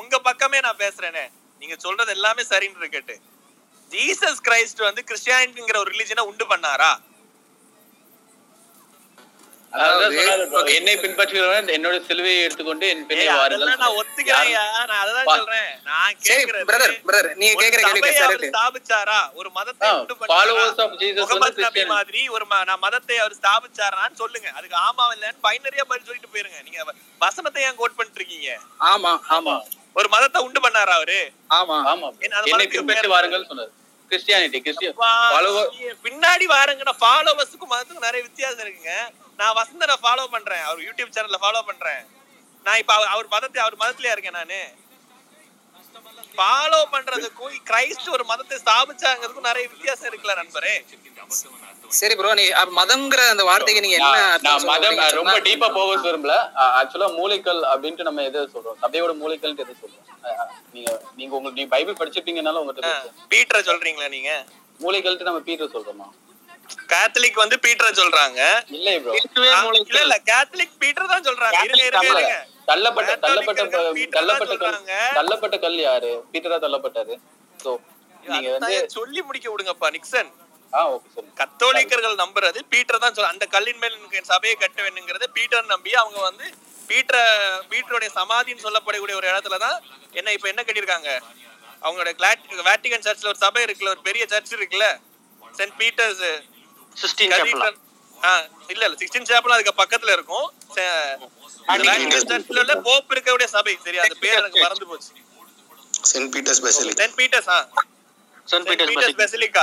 உங்க பக்கமே நான் பேசுறேனே. நீங்க சொல்றது எல்லாமே சரின்னு இருக்கட்டு ஜீசஸ் கிரைஸ்ட் வந்து கிறிஸ்டியானிட்டிங்கிற ஒரு ரிலிஜனை உண்டு பண்ணாரா. என்னை பின்பற்றுகிறவன் என்னோட சிலுவையை எடுத்துக்கொண்டு என் வாருங்கள். அதெல்லாம் நான் ஒத்துக்கிறேன்யா நான் அததான் பா- சொல்றேன். நான் பிரதர் பிரதர் நீங்க கேக்குற கேள்வி கரெக்ட் ஸ்தாபிச்சாரா? ஒரு மதத்தை உண்டு வந்து நபி. மாதிரி ஒரு நான் மதத்தை அவர் ஸ்தாபிச்சாரான்னு சொல்லுங்க. அதுக்கு ஆமா இல்லன்னு பைனரியா பதில் சொல்லிட்டு போயிருங்க. நீங்க வசனத்தை ஏன் கோட் பண்ணிட்டு இருக்கீங்க ஆமா ஆமா. ஒரு மதத்தை உண்டு பண்ணாரா அவரு? ஆமா. ஆமா. என்ன, பின்பற்றி வாருங்கள் சொன்னார். கிறிஸ்டியானிட்டி கிறிஸ்டியன் பின்னாடி வாருங்கடா. ஃபாலோவர்ஸுக்கும் மதத்துக்கும் நிறைய வித்தியாசம் இருக்குங்க. நான் வசந்தனை ஃபாலோ பண்றேன். அவர் யூடியூப் சேனல்ல ஃபாலோ பண்றேன். நான் இப்ப அவர் மதத்தை அவர் மதத்திலே இருக்கேன் நானு. ஃபாலோ பண்றதுக்கும் கிரைஸ்ட் ஒரு மதத்தை ஸ்தாபிச்சாங்கிறதுக்கும் நிறைய வித்தியாசம் இருக்குல்ல நண்பரே. சரி ப்ரோ நீ மதம்ங்கிற அந்த வார்த்தைக்கு நீங்க என்ன மதம் ரொம்ப டீப்பா போக விரும்பல. ஆக்சுவலா மூலிகள் அப்படின்ட்டு நம்ம எதை சொல்றோம்? சபையோட மூலிகள் எதை சொல்றோம்? நீங்க நீங்க உங்களுக்கு நீங்க பைபிள் படிச்சிருப்பீங்கனால உங்ககிட்ட பேசுறேன். பீட்டரை சொல்றீங்களா நீங்க? மூலிகள்ட்டு நம்ம பீட்டர் சொல்றோமா? கேத்தலிக் வந்து பீட்டரை சொல்றாங்க. இல்லை இல்ல இல்ல. கேத்தலிக் பீட்டர் தான் சொல்றாங்க. தள்ளப்பட்ட தள்ளப்பட்ட தள்ளப்பட்ட கல். தள்ளப்பட்ட கல் யாரு? பீட்டரா தள்ளப்பட்டாரு? சோ நீங்க வந்து சொல்லி முடிக்க விடுங்கப்பா நிக்சன். கத்தோலிக்கர்கள் நம்புறது பீட்டர் தான் சொல்ல அந்த கல்லின் மேல் சபையை கட்ட வேணுங்கிறத பீட்டர் நம்பி அவங்க வந்து பீட்டரை பீட்டருடைய சமாதின்னு சொல்லப்படக்கூடிய ஒரு இடத்துல தான் என்ன இப்ப என்ன கட்டியிருக்காங்க? அவங்களோட கிளாட் வேட்டிகன் சர்ச்ல ஒரு சபை இருக்குல்ல ஒரு பெரிய சர்ச் இருக்குல்ல? Send Peter's Cathedral. ஆ இல்ல இல்ல சிக்ஸ்டீன் சாப்பிள் அதுக்கு பக்கத்துல இருக்கும். போப் இருக்கக்கூடிய சபை சரி அந்த பேர் எனக்கு மறந்து போச்சு. Saint Peter's basilica saint Peter's ஆ. Saint Peter's basilica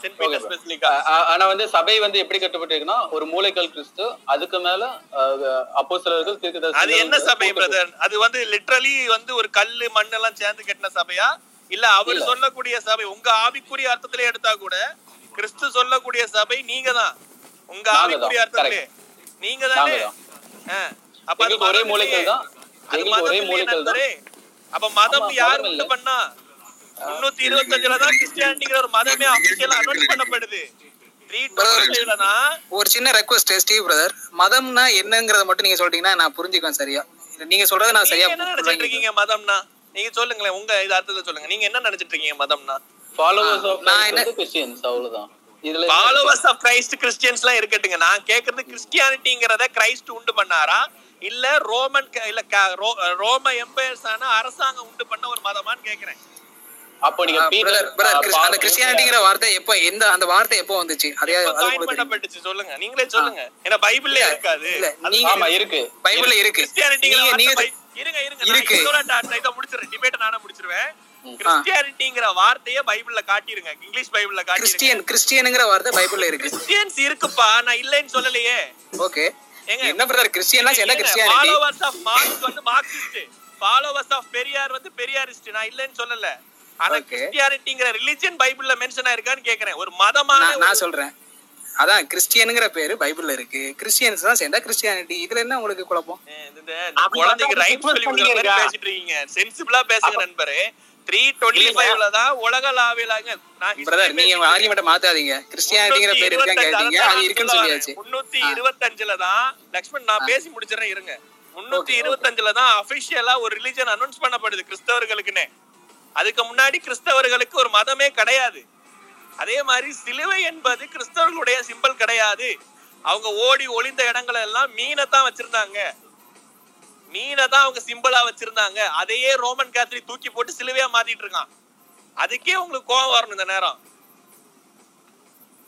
saint Peter's basilica ஆனா வந்து சபை வந்து எப்படி கட்டப்பட்டிருக்குன்னா ஒரு மூளைக்கல் கிறிஸ்து அதுக்கு மேல அப்போஸ்தலர்கள் தீர்க்கதரிசிகள் அது என்ன சபை பிரதர் அது வந்து லிட்டரலி வந்து ஒரு கல்லு மண் எல்லாம் சேர்ந்து கட்டின சபையா? இல்ல அவர். சொல்லக்கூடிய சபை உங்க ஆவிக்குரிய அர்த்தத்திலே எடுத்தா கூட கிறிஸ்து சொல்லக்கூடிய சபை நீங்க தான் உங்க ஆவிக்குரிய அர்த்தத்திலே. நீங்க தானே அப்ப அது ஒரே மதம் மூலிகள். தான் அது ஒரே மூலிகள் தான். அப்ப மதம் யார் உண்டு. பண்ணா? முன்னூத்தி இருபத்தஞ்சுல தான் கிறிஸ்டியானிட்டிங்கிற ஒரு மதமே அபிஷியலா அனௌன்ஸ் பண்ணப்படுது. ஒரு சின்ன ரெக்வஸ்ட் ஸ்டீவ் பிரதர் மதம்னா என்னங்கறத மட்டும் நீங்க சொல்லிட்டீங்கன்னா நான் புரிஞ்சுக்குவேன் சரியா. நீங்க சொல்றத நான் சரியா நினைச்சிட்டு இருக்கீங்க மதம்னா? நீங்க சொல்லுங்களேன் உங்க இது அர்த்தத்தை சொல்லுங்க. நீங்க என்ன நினைச்சிட்டு இருக்கீங்க மதம்னா? ஃபாலோவர்ஸ் ஆஃப் நான் என்ன- கிறிஸ்டியன்ஸ் அவ்வளவுதான். ஃபாலோவர்ஸ் ஆஃப் கிரைஸ்ட் இருக்கட்டுங்க. நான் கேக்குறது கிறிஸ்டியானிட்டிங்கிறத கிரைஸ்ட் உண்டு பண்ணாரா? இல்ல ரோமன் இல்ல ரோம எம்பையர்ஸ் ஆன அரசாங்கம் உண்டு பண்ண ஒரு மதமான்னு கேக்குறேன். அப்போ நீங்க அந்த கிறிஸ்டியானிட்டிங்கிற வார்த்தை எப்போ எந்த அந்த வார்த்தை எப்போ வந்துச்சு. பண்ணப்பட்டுச்சு சொல்லுங்க. நீங்களே சொல்லுங்க. ஏன்னா பைபிள்ல இருக்காது. ஆமா இருக்கு. பைபிள்ல இருக்கு. நீங்க பை- இருங்க இருங்க. நான் இருக்கு. முடிச்சிடுறேன். டிபேட் நானே முடிச்சிருவேன். கிறிஸ்டியானிட்டிங்கிற வார்த்தையை பைபிள்ல காட்டிருங்க. இங்கிலீஷ் பைபிள்ல காட்டிருங்க. கிறிஸ்டியன் கிறிஸ்டியனுங்கிற வார்த்தை பைபிள்ல இருக்கு. கிறிஸ்டியன்ஸ் இருக்குப்பா. நான் இல்லைன்னு சொல்லலையே. ஓகே என்ன பிரதர் கிறிஸ்டியன்னா என்ன கிறிஸ்டியானிட்டி ஃபாலோவர்ஸ் ஆஃப் மார்க்ஸ் வந்து மார்க்சிஸ்ட் ஃபாலோவர்ஸ் ஆஃப் பெரியார் வந்து பெரியாரிஸ்ட் நான் இல்லைன்னு சொல்லல. ஆனா கிறிஸ்டியானிட்டிங்கிற ரிலிஜியன் பைபிள்ல மென்ஷன் ஆயிருக்கான்னு கேக்குறேன். ஒரு மதமான நான் சொல்றேன். அதான் கிறிஸ்டியனுங்கிற பேரு பைபிள்ல இருக்கு. கிறிஸ்டியன்ஸ் தான் சேர்ந்தா கிறிஸ்டியானிட்டி இதுல என்ன உங்களுக்கு குழப்பம்? இந்த குழந்தைக்கு ரைட் சொல்லி பேசிட்டு இருக்கீங்க. சென்சிபிளா பேசுங்க நண்பரே. த்ரீ டுவெண்ட்டி ஃபைவ்ல தான் உலகளாவியலாங்க நான் பிரதர் நீங்க ஆர்குமெண்ட் மாத்தாதீங்க. கிறிஸ்டியானிட்டிங்கிற பேர் இருக்கான்னு கேட்டீங்க. அது இருக்குன்னு சொல்லியாச்சு. முன்னூத்தி இருபத்தஞ்சுல தான் லக்ஷ்மண் நான் பேசி முடிச்சிடறேன் இருங்க. முன்னூத்தி இருபத்தஞ்சுல தான் அபிஷியலா ஒரு ரிலிஜன் அனௌன்ஸ் பண்ணப்படுது கிறிஸ்தவர்களுக்குன்னு. அதுக்கு முன்னாடி கிறிஸ்தவர்களுக்கு ஒரு மதமே கிடையாது. அதே மாதிரி சிலுவை என்பது கிறிஸ்தவர்களுடைய சிம்பல் கிடையாது. அவங்க ஓடி ஒளிந்த இடங்கள் எல்லாம் மீனை தான் வச்சிருந்தாங்க. மீனை தான் அவங்க சிம்பிளா வச்சிருந்தாங்க. அதையே ரோமன் கேத்தலிக் தூக்கி போட்டு சிலுவையா மாத்திட்டு இருக்கான். அதுக்கே உங்களுக்கு கோவம் வரணும் இந்த நேரம்.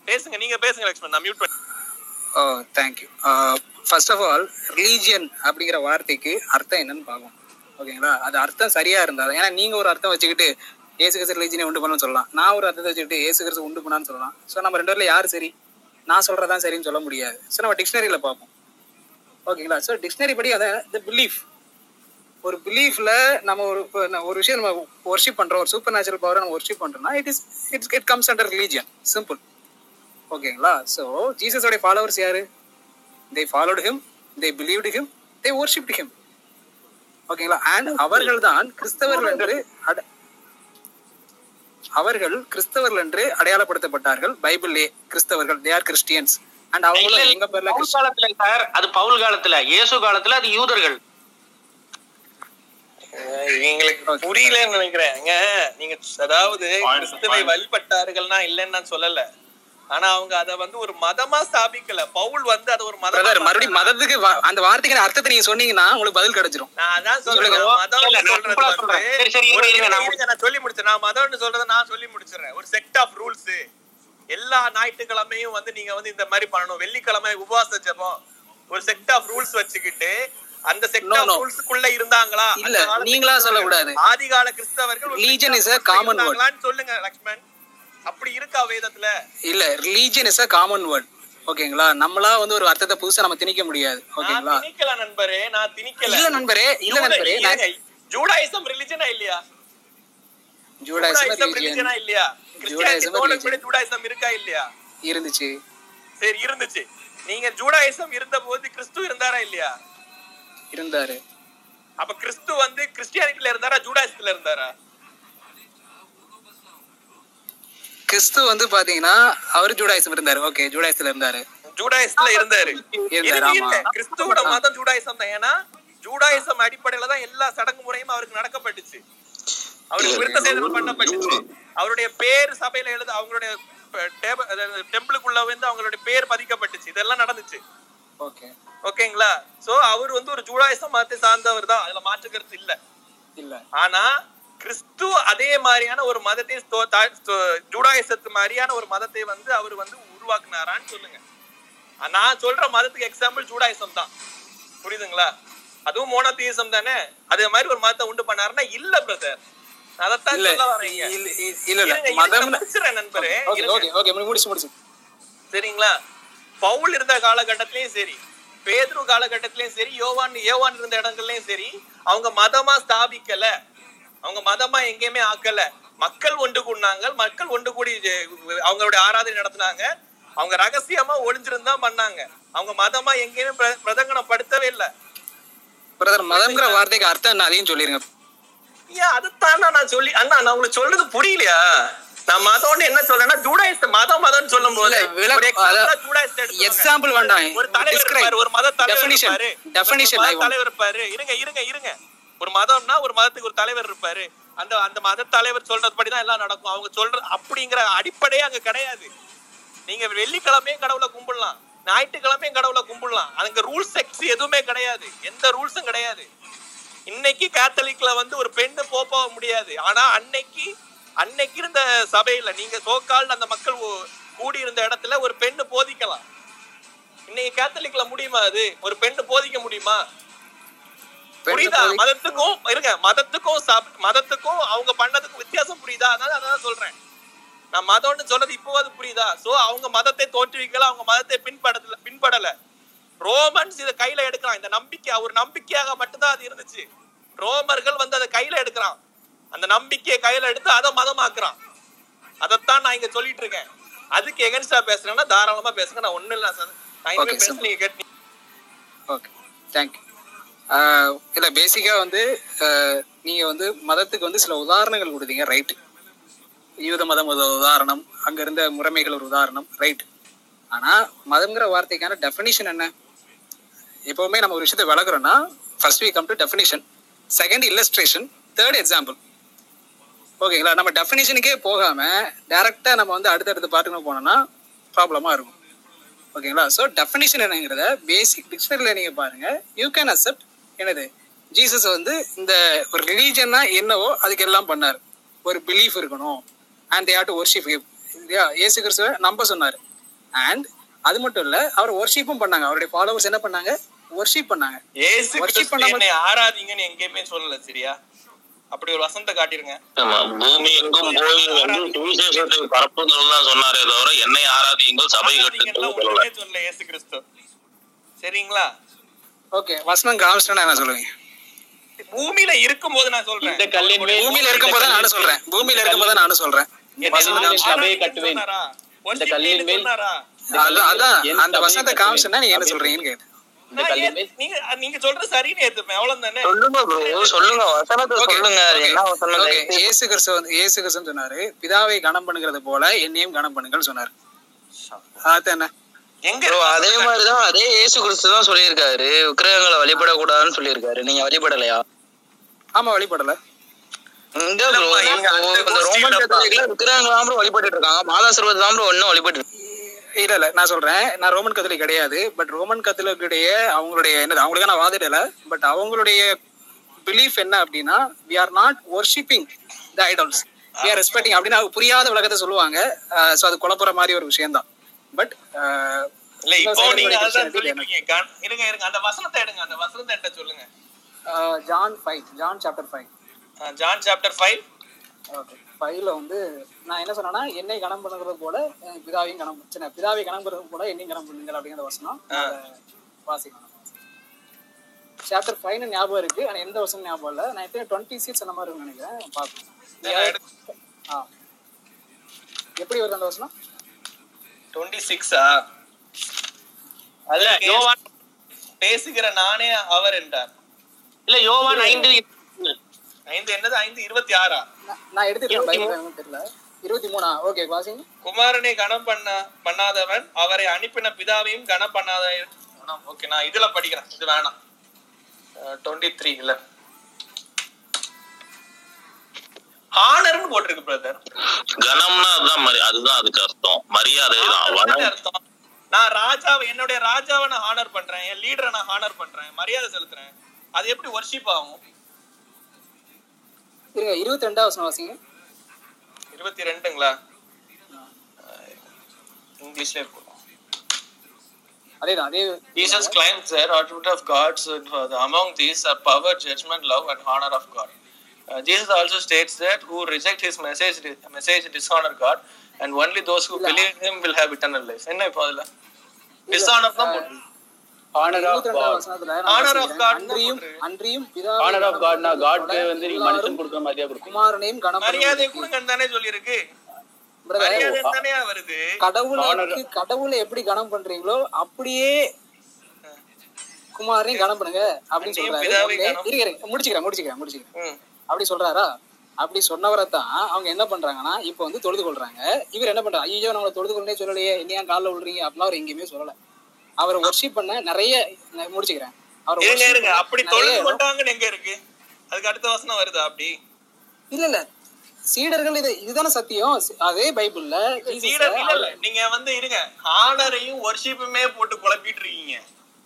பேசுங்க நீங்க பேசுங்க லக்ஷ்மண் நான் மியூட் பண்ணி ஓ thank you first of all religion அப்படிங்கிற வார்த்தைக்கு அர்த்தம் என்னன்னு பார்க்கணும் ஓகேங்களா அது அர்த்தம் சரியா இருந்தா ஏன்னா நீங்க ஒரு அர்த்தம் வச்சுக்கிட்டு ஏசு கிறிஸ்து ரிலீஜனை உண்டு பண்ணணும்னு சொல்லலாம். நான் ஒரு அர்த்தத்தை வச்சுக்கிட்டு ஏசு கிறிஸ்து உண்டு பண்ணான்னு சொல்லலாம். ஸோ நம்ம ரெண்டு பேர்ல யார் சரி? நான் சொல்றதான் சரின்னு சொல்ல முடியாது. ஸோ நம்ம டிக்ஷனரியில பார்ப்போம். ஓகேங்களா? ஸோ டிக்ஷனரி படி அதை த பிலீஃப் ஒரு பிலீஃப்ல நம்ம ஒரு ஒரு விஷயம் நம்ம ஒர்ஷிப் பண்றோம் ஒரு சூப்பர் நேச்சுரல் பவரை நம்ம ஒர்ஷிப் பண்றோம்னா it is it's it comes under religion simple ஓகேங்களா? ஸோ ஜீசஸோடைய ஃபாலோவர்ஸ் யாரு? They followed him they believed him they worshipped him ஓகேங்களா? அண்ட் அவர்கள் தான் கிறிஸ்தவர்கள் என்று அட- அவர்கள் கிறிஸ்தவர்கள் என்று அடையாளப்படுத்தப்பட்டார்கள். பைபிள்லே கிறிஸ்தவர்கள் தே ஆர் கிறிஸ்டியன்ஸ் அண்ட் அவங்களும் எங்க பேர்ல காலத்துல சார் அது பவுல் காலத்துல இயேசு காலத்துல அது யூதர்கள். எங்களுக்கு புரியலன்னு நினைக்கிறேன். நீங்க அதாவது கிறிஸ்துவை வழிபட்டார்கள்னா இல்லைன்னு நான் சொல்லல. ஆனா அவங்க அத வந்து ஒரு மதமா ஸ்தாபிக்கல. பவுல் வந்து அத ஒரு மதமா மறுபடியும் மதத்துக்கு அந்த வார்த்தைக்கு அர்த்தத்தை நீங்க சொன்னீங்கன்னா உங்களுக்கு பதில் கிடைச்சிரும். நான் அதான் சொல்றேன். சொல்லுங்க. மதம் சொல்றது நான் சொல்லி முடிச்சேன் நான் மதம்னு சொல்றதை நான் சொல்லி முடிச்சிடுறேன் ஒரு செட் ஆஃப் ரூல்ஸ் எல்லா ஞாயிற்றுக்கிழமையும் வந்து நீங்க வந்து இந்த மாதிரி பண்ணணும். வெள்ளிக்கிழமை உபவாச ஜெபம். ஒரு செட் ஆஃப் ரூல்ஸ் வச்சுக்கிட்டு அந்த செட் ஆஃப் ரூல்ஸ்க்குள்ள இருந்தாங்களா? இல்ல, நீங்களா சொல்லக்கூடாது. ஆதிகால கிறிஸ்தவர்கள் a rules common word. இருந்தாங்களான்னு சொல்லுங்க லக்ஷ்மண். அப்படி இருக்கா வேதத்துல? இல்ல religion is a common word ஓகேங்களா? நம்மளா வந்து ஒரு அர்த்தத்தை புதுசா நம்ம திணிக்க முடியாது. ஓகேங்களா? திணிக்கல நண்பரே நான் திணிக்கல. இல்ல நண்பரே, இல்ல நண்பரே, ஜூடாயிசம் ரிலிஜனா இல்லையா? ஜூடாயிசம் இல்லையா? கிறிஸ்டியானிட்டி ஜூடாயிசம் இருக்கா இல்லையா? இருந்துச்சு. சரி இருந்துச்சு. நீங்க ஜூடாயிசம் இருந்த போது கிறிஸ்து இருந்தாரா இல்லையா? இருந்தாரு. அப்ப கிறிஸ்து வந்து கிறிஸ்டியானிட்டில இருந்தாரா ஜூடாயிசத்துல இருந்தாரா? கிறிஸ்து வந்து பாத்தீங்கன்னா அவர் ஜூடாயிசம் இருந்தாரு. ஓகே ஜூடாயிசத்துல இருந்தாரு. ஜூடாயிசத்துல இருந்தாரு. கிறிஸ்துவோட மதம் ஜூடாயிசம் தான். ஏன்னா ஜூடாயிசம் அடிப்படையில தான் எல்லா சடங்கு முறையும் அவருக்கு நடக்கப்பட்டுச்சு. அவருக்கு விருத்த சேதனம் பண்ணப்பட்டுச்சு. அவருடைய பேர் சபையில எழுத அவங்களுடைய டெம்பிளுக்குள்ள வந்து அவங்களுடைய பேர் பதிக்கப்பட்டுச்சு. இதெல்லாம் நடந்துச்சு. ஓகே. ஓகேங்களா? சோ அவர் வந்து ஒரு ஜூடாயிசம் மதத்தை சார்ந்தவர் தான். அதுல மாற்று கருத்து இல்ல. இல்ல. ஆனா கிறிஸ்து அதே மாதிரியான ஒரு மதத்தை ஜூடாயிசத்து மாதிரியான ஒரு மதத்தை வந்து அவர் வந்து உருவாக்குனாரான்னு சொல்லுங்க. நான் சொல்ற மதத்துக்கு எக்ஸாம்பிள் ஜூடாயிசம் தான். புரியுதுங்களா? அதுவும் மோனோதீசம் தானே? அதே மாதிரி ஒரு மதத்தை உண்டு பண்ணாருன்னா இல்ல பிரதர் அதைத்தான் இல்ல சொல்ல வரீங்க இல்ல இல்ல இல்ல இருங்க, இருங்க, மதம் நான் முடிச்சிடுறேன் நண்பரே. ஓகே இருங்க. ஓகே ஓகே முடிச்சு முடிச்சு சரிங்களா? பவுல் இருந்த காலகட்டத்திலயும் சரி பேதுரு காலகட்டத்திலயும் சரி யோவான் யோவான் இருந்த இடங்கள்லயும் சரி அவங்க மதமா ஸ்தாபிக்கல. அவங்க மதமா எங்கேயுமே ஆக்கல. மக்கள் ஒன்று கூடினாங்க மக்கள் ஒன்று கூடி அவங்களுடைய ஆராதனை நடத்தினாங்க. அவங்க ரகசியமா ஒளிஞ்சிருந்தா பண்ணாங்க. அவங்க மதமா எங்கேயுமே பிர- பிரதங்கனப்படுத்தவே இல்ல. பிரதர் மதம்ங்கிற வார்த்தைக்கு அர்த்தம் என்ன? அதையும் சொல்லிருங்க. ஏன் அதுதான் நான் சொல்லி அண்ணா நான் உங்களுக்கு சொல்றது புரியலையா? நான் மதம்னு என்ன சொல்றேன்னா ஜூடாயிஸ்ட் மதம் மதம்னு சொல்லும் போது example வேண்டாம். ஒரு தலைவர் ஒரு மத தலைவர் want. தலைவர் இருப்பாரு. இருங்க இருங்க இருங்க. ஒரு மதம்னா ஒரு மதத்துக்கு ஒரு தலைவர் இருப்பாரு. அந்த அந்த மத தலைவர் சொல்றதுபடி தான் எல்லாம் நடக்கும். அவங்க சொல்ற அப்படிங்கிற அடிப்படையே அங்க கிடையாது. நீங்க வெள்ளிக்கிழமையும் கடவுளை கும்பிடலாம். ஞாயிற்றுக்கிழமையும் கடவுளை கும்பிடலாம். அங்க ரூல்ஸ் செக்ஸ் எதுவுமே கிடையாது. எந்த ரூல்ஸும் கிடையாது. இன்னைக்கு கேத்தலிக்ல வந்து ஒரு பெண்ணு போக முடியாது. ஆனா அன்னைக்கு அன்னைக்கு இருந்த சபையில நீங்க சோக்கால் அந்த மக்கள் கூடி இருந்த இடத்துல ஒரு பெண்ணு போதிக்கலாம். இன்னைக்கு கேத்தலிக்ல முடியுமா அது? ஒரு பெண்ணு போதிக்க முடியுமா? புரியுதா? மதத்துக்கும் இருங்க மதத்துக்கும் சப- மதத்துக்கும் அவங்க பண்ணதுக்கும் வித்தியாசம் புரியுதா? அதனால அதான் சொல்றேன். நான் மதம்னு சொன்னது இப்போ அது புரியுதா? சோ அவங்க மதத்தை தோற்றுவிக்கல அவங்க மதத்தை பின்படல பின்படல. ரோமன்ஸ் இதை கையில எடுக்கிறான். இந்த நம்பிக்கை அவர் நம்பிக்கையாக மட்டும்தான் அது இருந்துச்சு. ரோமர்கள் வந்து அதை கையில எடுக்கிறான். அந்த நம்பிக்கையை கையில எடுத்து அதை மதமாக்குறான். அதைத்தான் நான் இங்க சொல்லிட்டு இருக்கேன். அதுக்கு எகன்ஸ்டா பேசுறேன்னா தாராளமா பேசுங்க. நான் ஒண்ணு இல்ல சார். நான் பேச. நீங்க கேட்டு. ஓகே தேங்க்யூ இல்லை பேசிக்காக வந்து நீங்க வந்து மதத்துக்கு வந்து சில உதாரணங்கள் கொடுத்தீங்க. ரைட்டு யூத மதம் ஒரு உதாரணம். அங்க இருந்த முறைமைகள் ஒரு உதாரணம். ரைட் ஆனா மதம்ங்கிற வார்த்தைக்கான டெஃபினிஷன் என்ன? எப்பவுமே நம்ம ஒரு விஷயத்தை விளக்குறோம்னா first we come to definition second illustration third example ஓகேங்களா நம்ம டெஃபினேஷனுக்கே போகாம டேரெக்டாக நம்ம வந்து அடுத்தடுத்து பாட்டுக்கு போனோம்னா ப்ராப்ளமா இருக்கும். ஓகேங்களா ஸோ டெஃபினேஷன் என்னங்கிறத பேசிக் டிக்ஷனரியில் நீங்கள் பாருங்க. யூ கேன் அக்செப்ட் என்னது? ஜீசஸ் வந்து இந்த ஒரு ரிலீஜன்னா என்னவோ அதுக்கு எல்லாம் பண்ணார். ஒரு பிலீஃப் இருக்கணும். அண்ட் தே டு ஒர்ஷிப் இல்லையா? ஏசு கிறிஸ்துவை நம்ப சொன்னார். அண்ட் அது மட்டும் இல்லை அவர் ஒர்ஷிப்பும் பண்ணாங்க. அவருடைய ஃபாலோவர்ஸ் என்ன பண்ணாங்க? ஒர்ஷிப் பண்ணாங்க. ஏசு Worship கிறிஸ்து பண்ணாம- என்னை ஆராதிங்கன்னு எங்கேயுமே சொல்லல சரியா? அப்படி ஒரு வசனத்தை காட்டிருங்க. ஆமா பூமி எங்கும் போய் வந்து சுவிசேஷத்தை பரப்புங்கள் தான் சொன்னாரே தவிர என்னை ஆராதியுங்கள் சபை கட்டுங்கள் சொல்லல. ஏசு கிறிஸ்து. சரிங்களா? ஓகே வசனம் காமிச்சிட்டா என்ன சொல்லுவீங்க பூமியில இருக்கும்போது நான் சொல்றேன். இந்த கல்லின் மேல் பூமியில இருக்கும்போது தான் நானும் சொல்றேன்? பூமியில இருக்கும்போது தான் நானும் சொல்றேன். சபையை கட்டுவேன் இந்த கல்லின் மேல் அந்த கட்டுவேன். காமிச்சுன்னா நீங்க என்ன சொல்றீங்கன்னு கேட்டேன். நீங்க சொல்ற சரின்னு ஏத்துப்பேன். அவ்வளவு தானே சொல்லுங்க ப்ரோ சொல்லுங்க. வசனத்தை Okay, சொல்லுங்க. அது okay, என்ன வசனம். இயேசு கிறிஸ்து வந்து இயேசு கிறிஸ்துன்னு சொன்னாரு. பிதாவை கணம் பண்ணுகிறது போல என்னையும் கணம் பண்ணுங்கள் சொன்னாரு. அது என்ன? Bro, அதே மாதிரிதான் அதே இயேசு கிறிஸ்து தான் சொல்லியிருக்காரு. விக்கிரகங்களை வழிபடக்கூடாதுன்னு சொல்லியிருக்காரு. நீங்க வழிபடலையா? ஆமா வழிபடல. இந்த ரோமன் கத்தோலிக்கல விக்கிரகங்களை தான் bro வழிபட்டு இருக்காங்க. மாதாசிரவத்தை தான் bro ஒன்னும் வழிபட்டு இல்ல இல்ல நான் சொல்றேன். நான் ரோமன் கத்தோலிக் கிடையாது. பட் ரோமன் கத்தோலிக்குடைய அவங்களுடைய என்னது அவங்களுக்கு நான் வாதிடல. பட் அவங்களுடைய பிலீஃப் என்ன அப்படின்னா we are not worshipping the idols we are respecting அப்படின்னு புரியாத உலகத்தை சொல்லுவாங்க. ஸோ அது குழப்புற மாதிரி ஒரு விஷயம் தான் பட் இல்ல இப்போ நீங்க அதான் கண்- இருங்க இருங்க. அந்த வசனத்தை எடுங்க அந்த வசனத்தை என்கிட்ட சொல்லுங்க. John five John chapter five John chapter five okay ஃபைவ்ல வந்து நான் என்ன சொன்னேன்னா என்னை கணம் பண்ணுறது போல பிதாவையும் கணம் சின்ன பிதாவை கணம் பண்ணுறது போல என்னையும் கணம் பண்ணுங்கள் அப்படிங்கிற வசனம் வாசிக்கணும். சாப்டர் ஃபைவ்னு ஞாபகம் இருக்கு. ஆனால் எந்த வசனம் ஞாபகம் இல்லை. நான் எத்தனை டுவெண்ட்டி சீட்ஸ் அந்த மாதிரி நினைக்கிறேன். பார்க்கணும் ஆ. எப்படி வருது அந்த வசனம்? டுவெண்ட்டி சிக்ஸா அதுல யோவான் பேசுகிற நானே அவர் என்றார். இல்ல யோவான் ஐந்து ஐந்து என்னது? ஐந்து இருபத்தி ஆறா? நான் என்னன்னு தெரியல. இருபத்தி மூணா? ஓகே வாசிங்க. குமாரனை கனம் பண்ண பண்ணாதவன் அவரை அனுப்பின பிதாவையும் கனம் பண்ணாத ஓகே நான் இதுல படிக்கிறேன். இது வேணாம். டுவெண்ட்டி த்ரீ இல்ல ஆனர்னு போட்டிருக்கு பிரதர் கணம்னா அதுதான் மரி- அதுதான் அதுக்கு அர்த்தம். மரியாதை தான். அர்த்தம். நான் ராஜாவை என்னுடைய ராஜாவை நான் ஹானர் பண்றேன். என் லீடரை நான் ஹானர் பண்றேன். மரியாதை செலுத்துறேன். அது எப்படி ஒர்ஷிப் ஆகும்? இருங்க இருபத்தி ரெண்டாவது வசனம் வாசிங்க இருபத்தி ரெண்டுங்களா இங்கிலீஷ்ல இருக்கும் அதே தான் அதே Jesus claims their attribute of God. So uh, among these are power, judgment, love, and honor of God. Uh, Jesus also states that who reject his message, message dishonor God, and only those who believe in him will have eternal life. என்ன இப்போ அதுல dishonor தான் போட்டிருக்கு. குமாரனையும் மரியாதை கொடுங்கன்னு தானே சொல்லியிருக்கு. மரியாதை தானே வருது கடவுளுக்கு கடவுளை எப்படி கணம் பண்றீங்களோ அப்படியே குமாரையும் கணம் பண்ணுங்க அப்படின்னு சொல்றாரு. கனம். முடிச்சுக்கிறேன் முடிச்சுக்கிறேன் முடிச்சுக்கிறேன். ம். அப்படி சொல்றாரா? அப்படி சொன்னவரை தான் அவங்க என்ன பண்றாங்கன்னா இப்போ வந்து தொழுது கொள்றாங்க. இவர் என்ன பண்றாரு? ஐயோ நம்மளை தொழுது கொண்டே சொல்லலையே. என்னையா காலில் விழுறீங்க? அப்படிலாம் அவர் எங்கேயுமே சொல்லல. அவரை ஒர்ஷிப் பண்ண நிறைய முடிச்சுக்கிறேன். அவர் இருங்க அப்படி தொழுது. கொண்டாங்கன்னு எங்க இருக்கு? அதுக்கு அடுத்த வசனம் வருதா அப்படி? இல்ல இல்ல. சீடர்கள் இது இதுதானே சத்தியம். அதே பைபிள்ல சீடர் இல்ல நீங்க வந்து இருங்க. ஹானரையும் ஒர்ஷிப்புமே போட்டு குழப்பிட்டு இருக்கீங்க.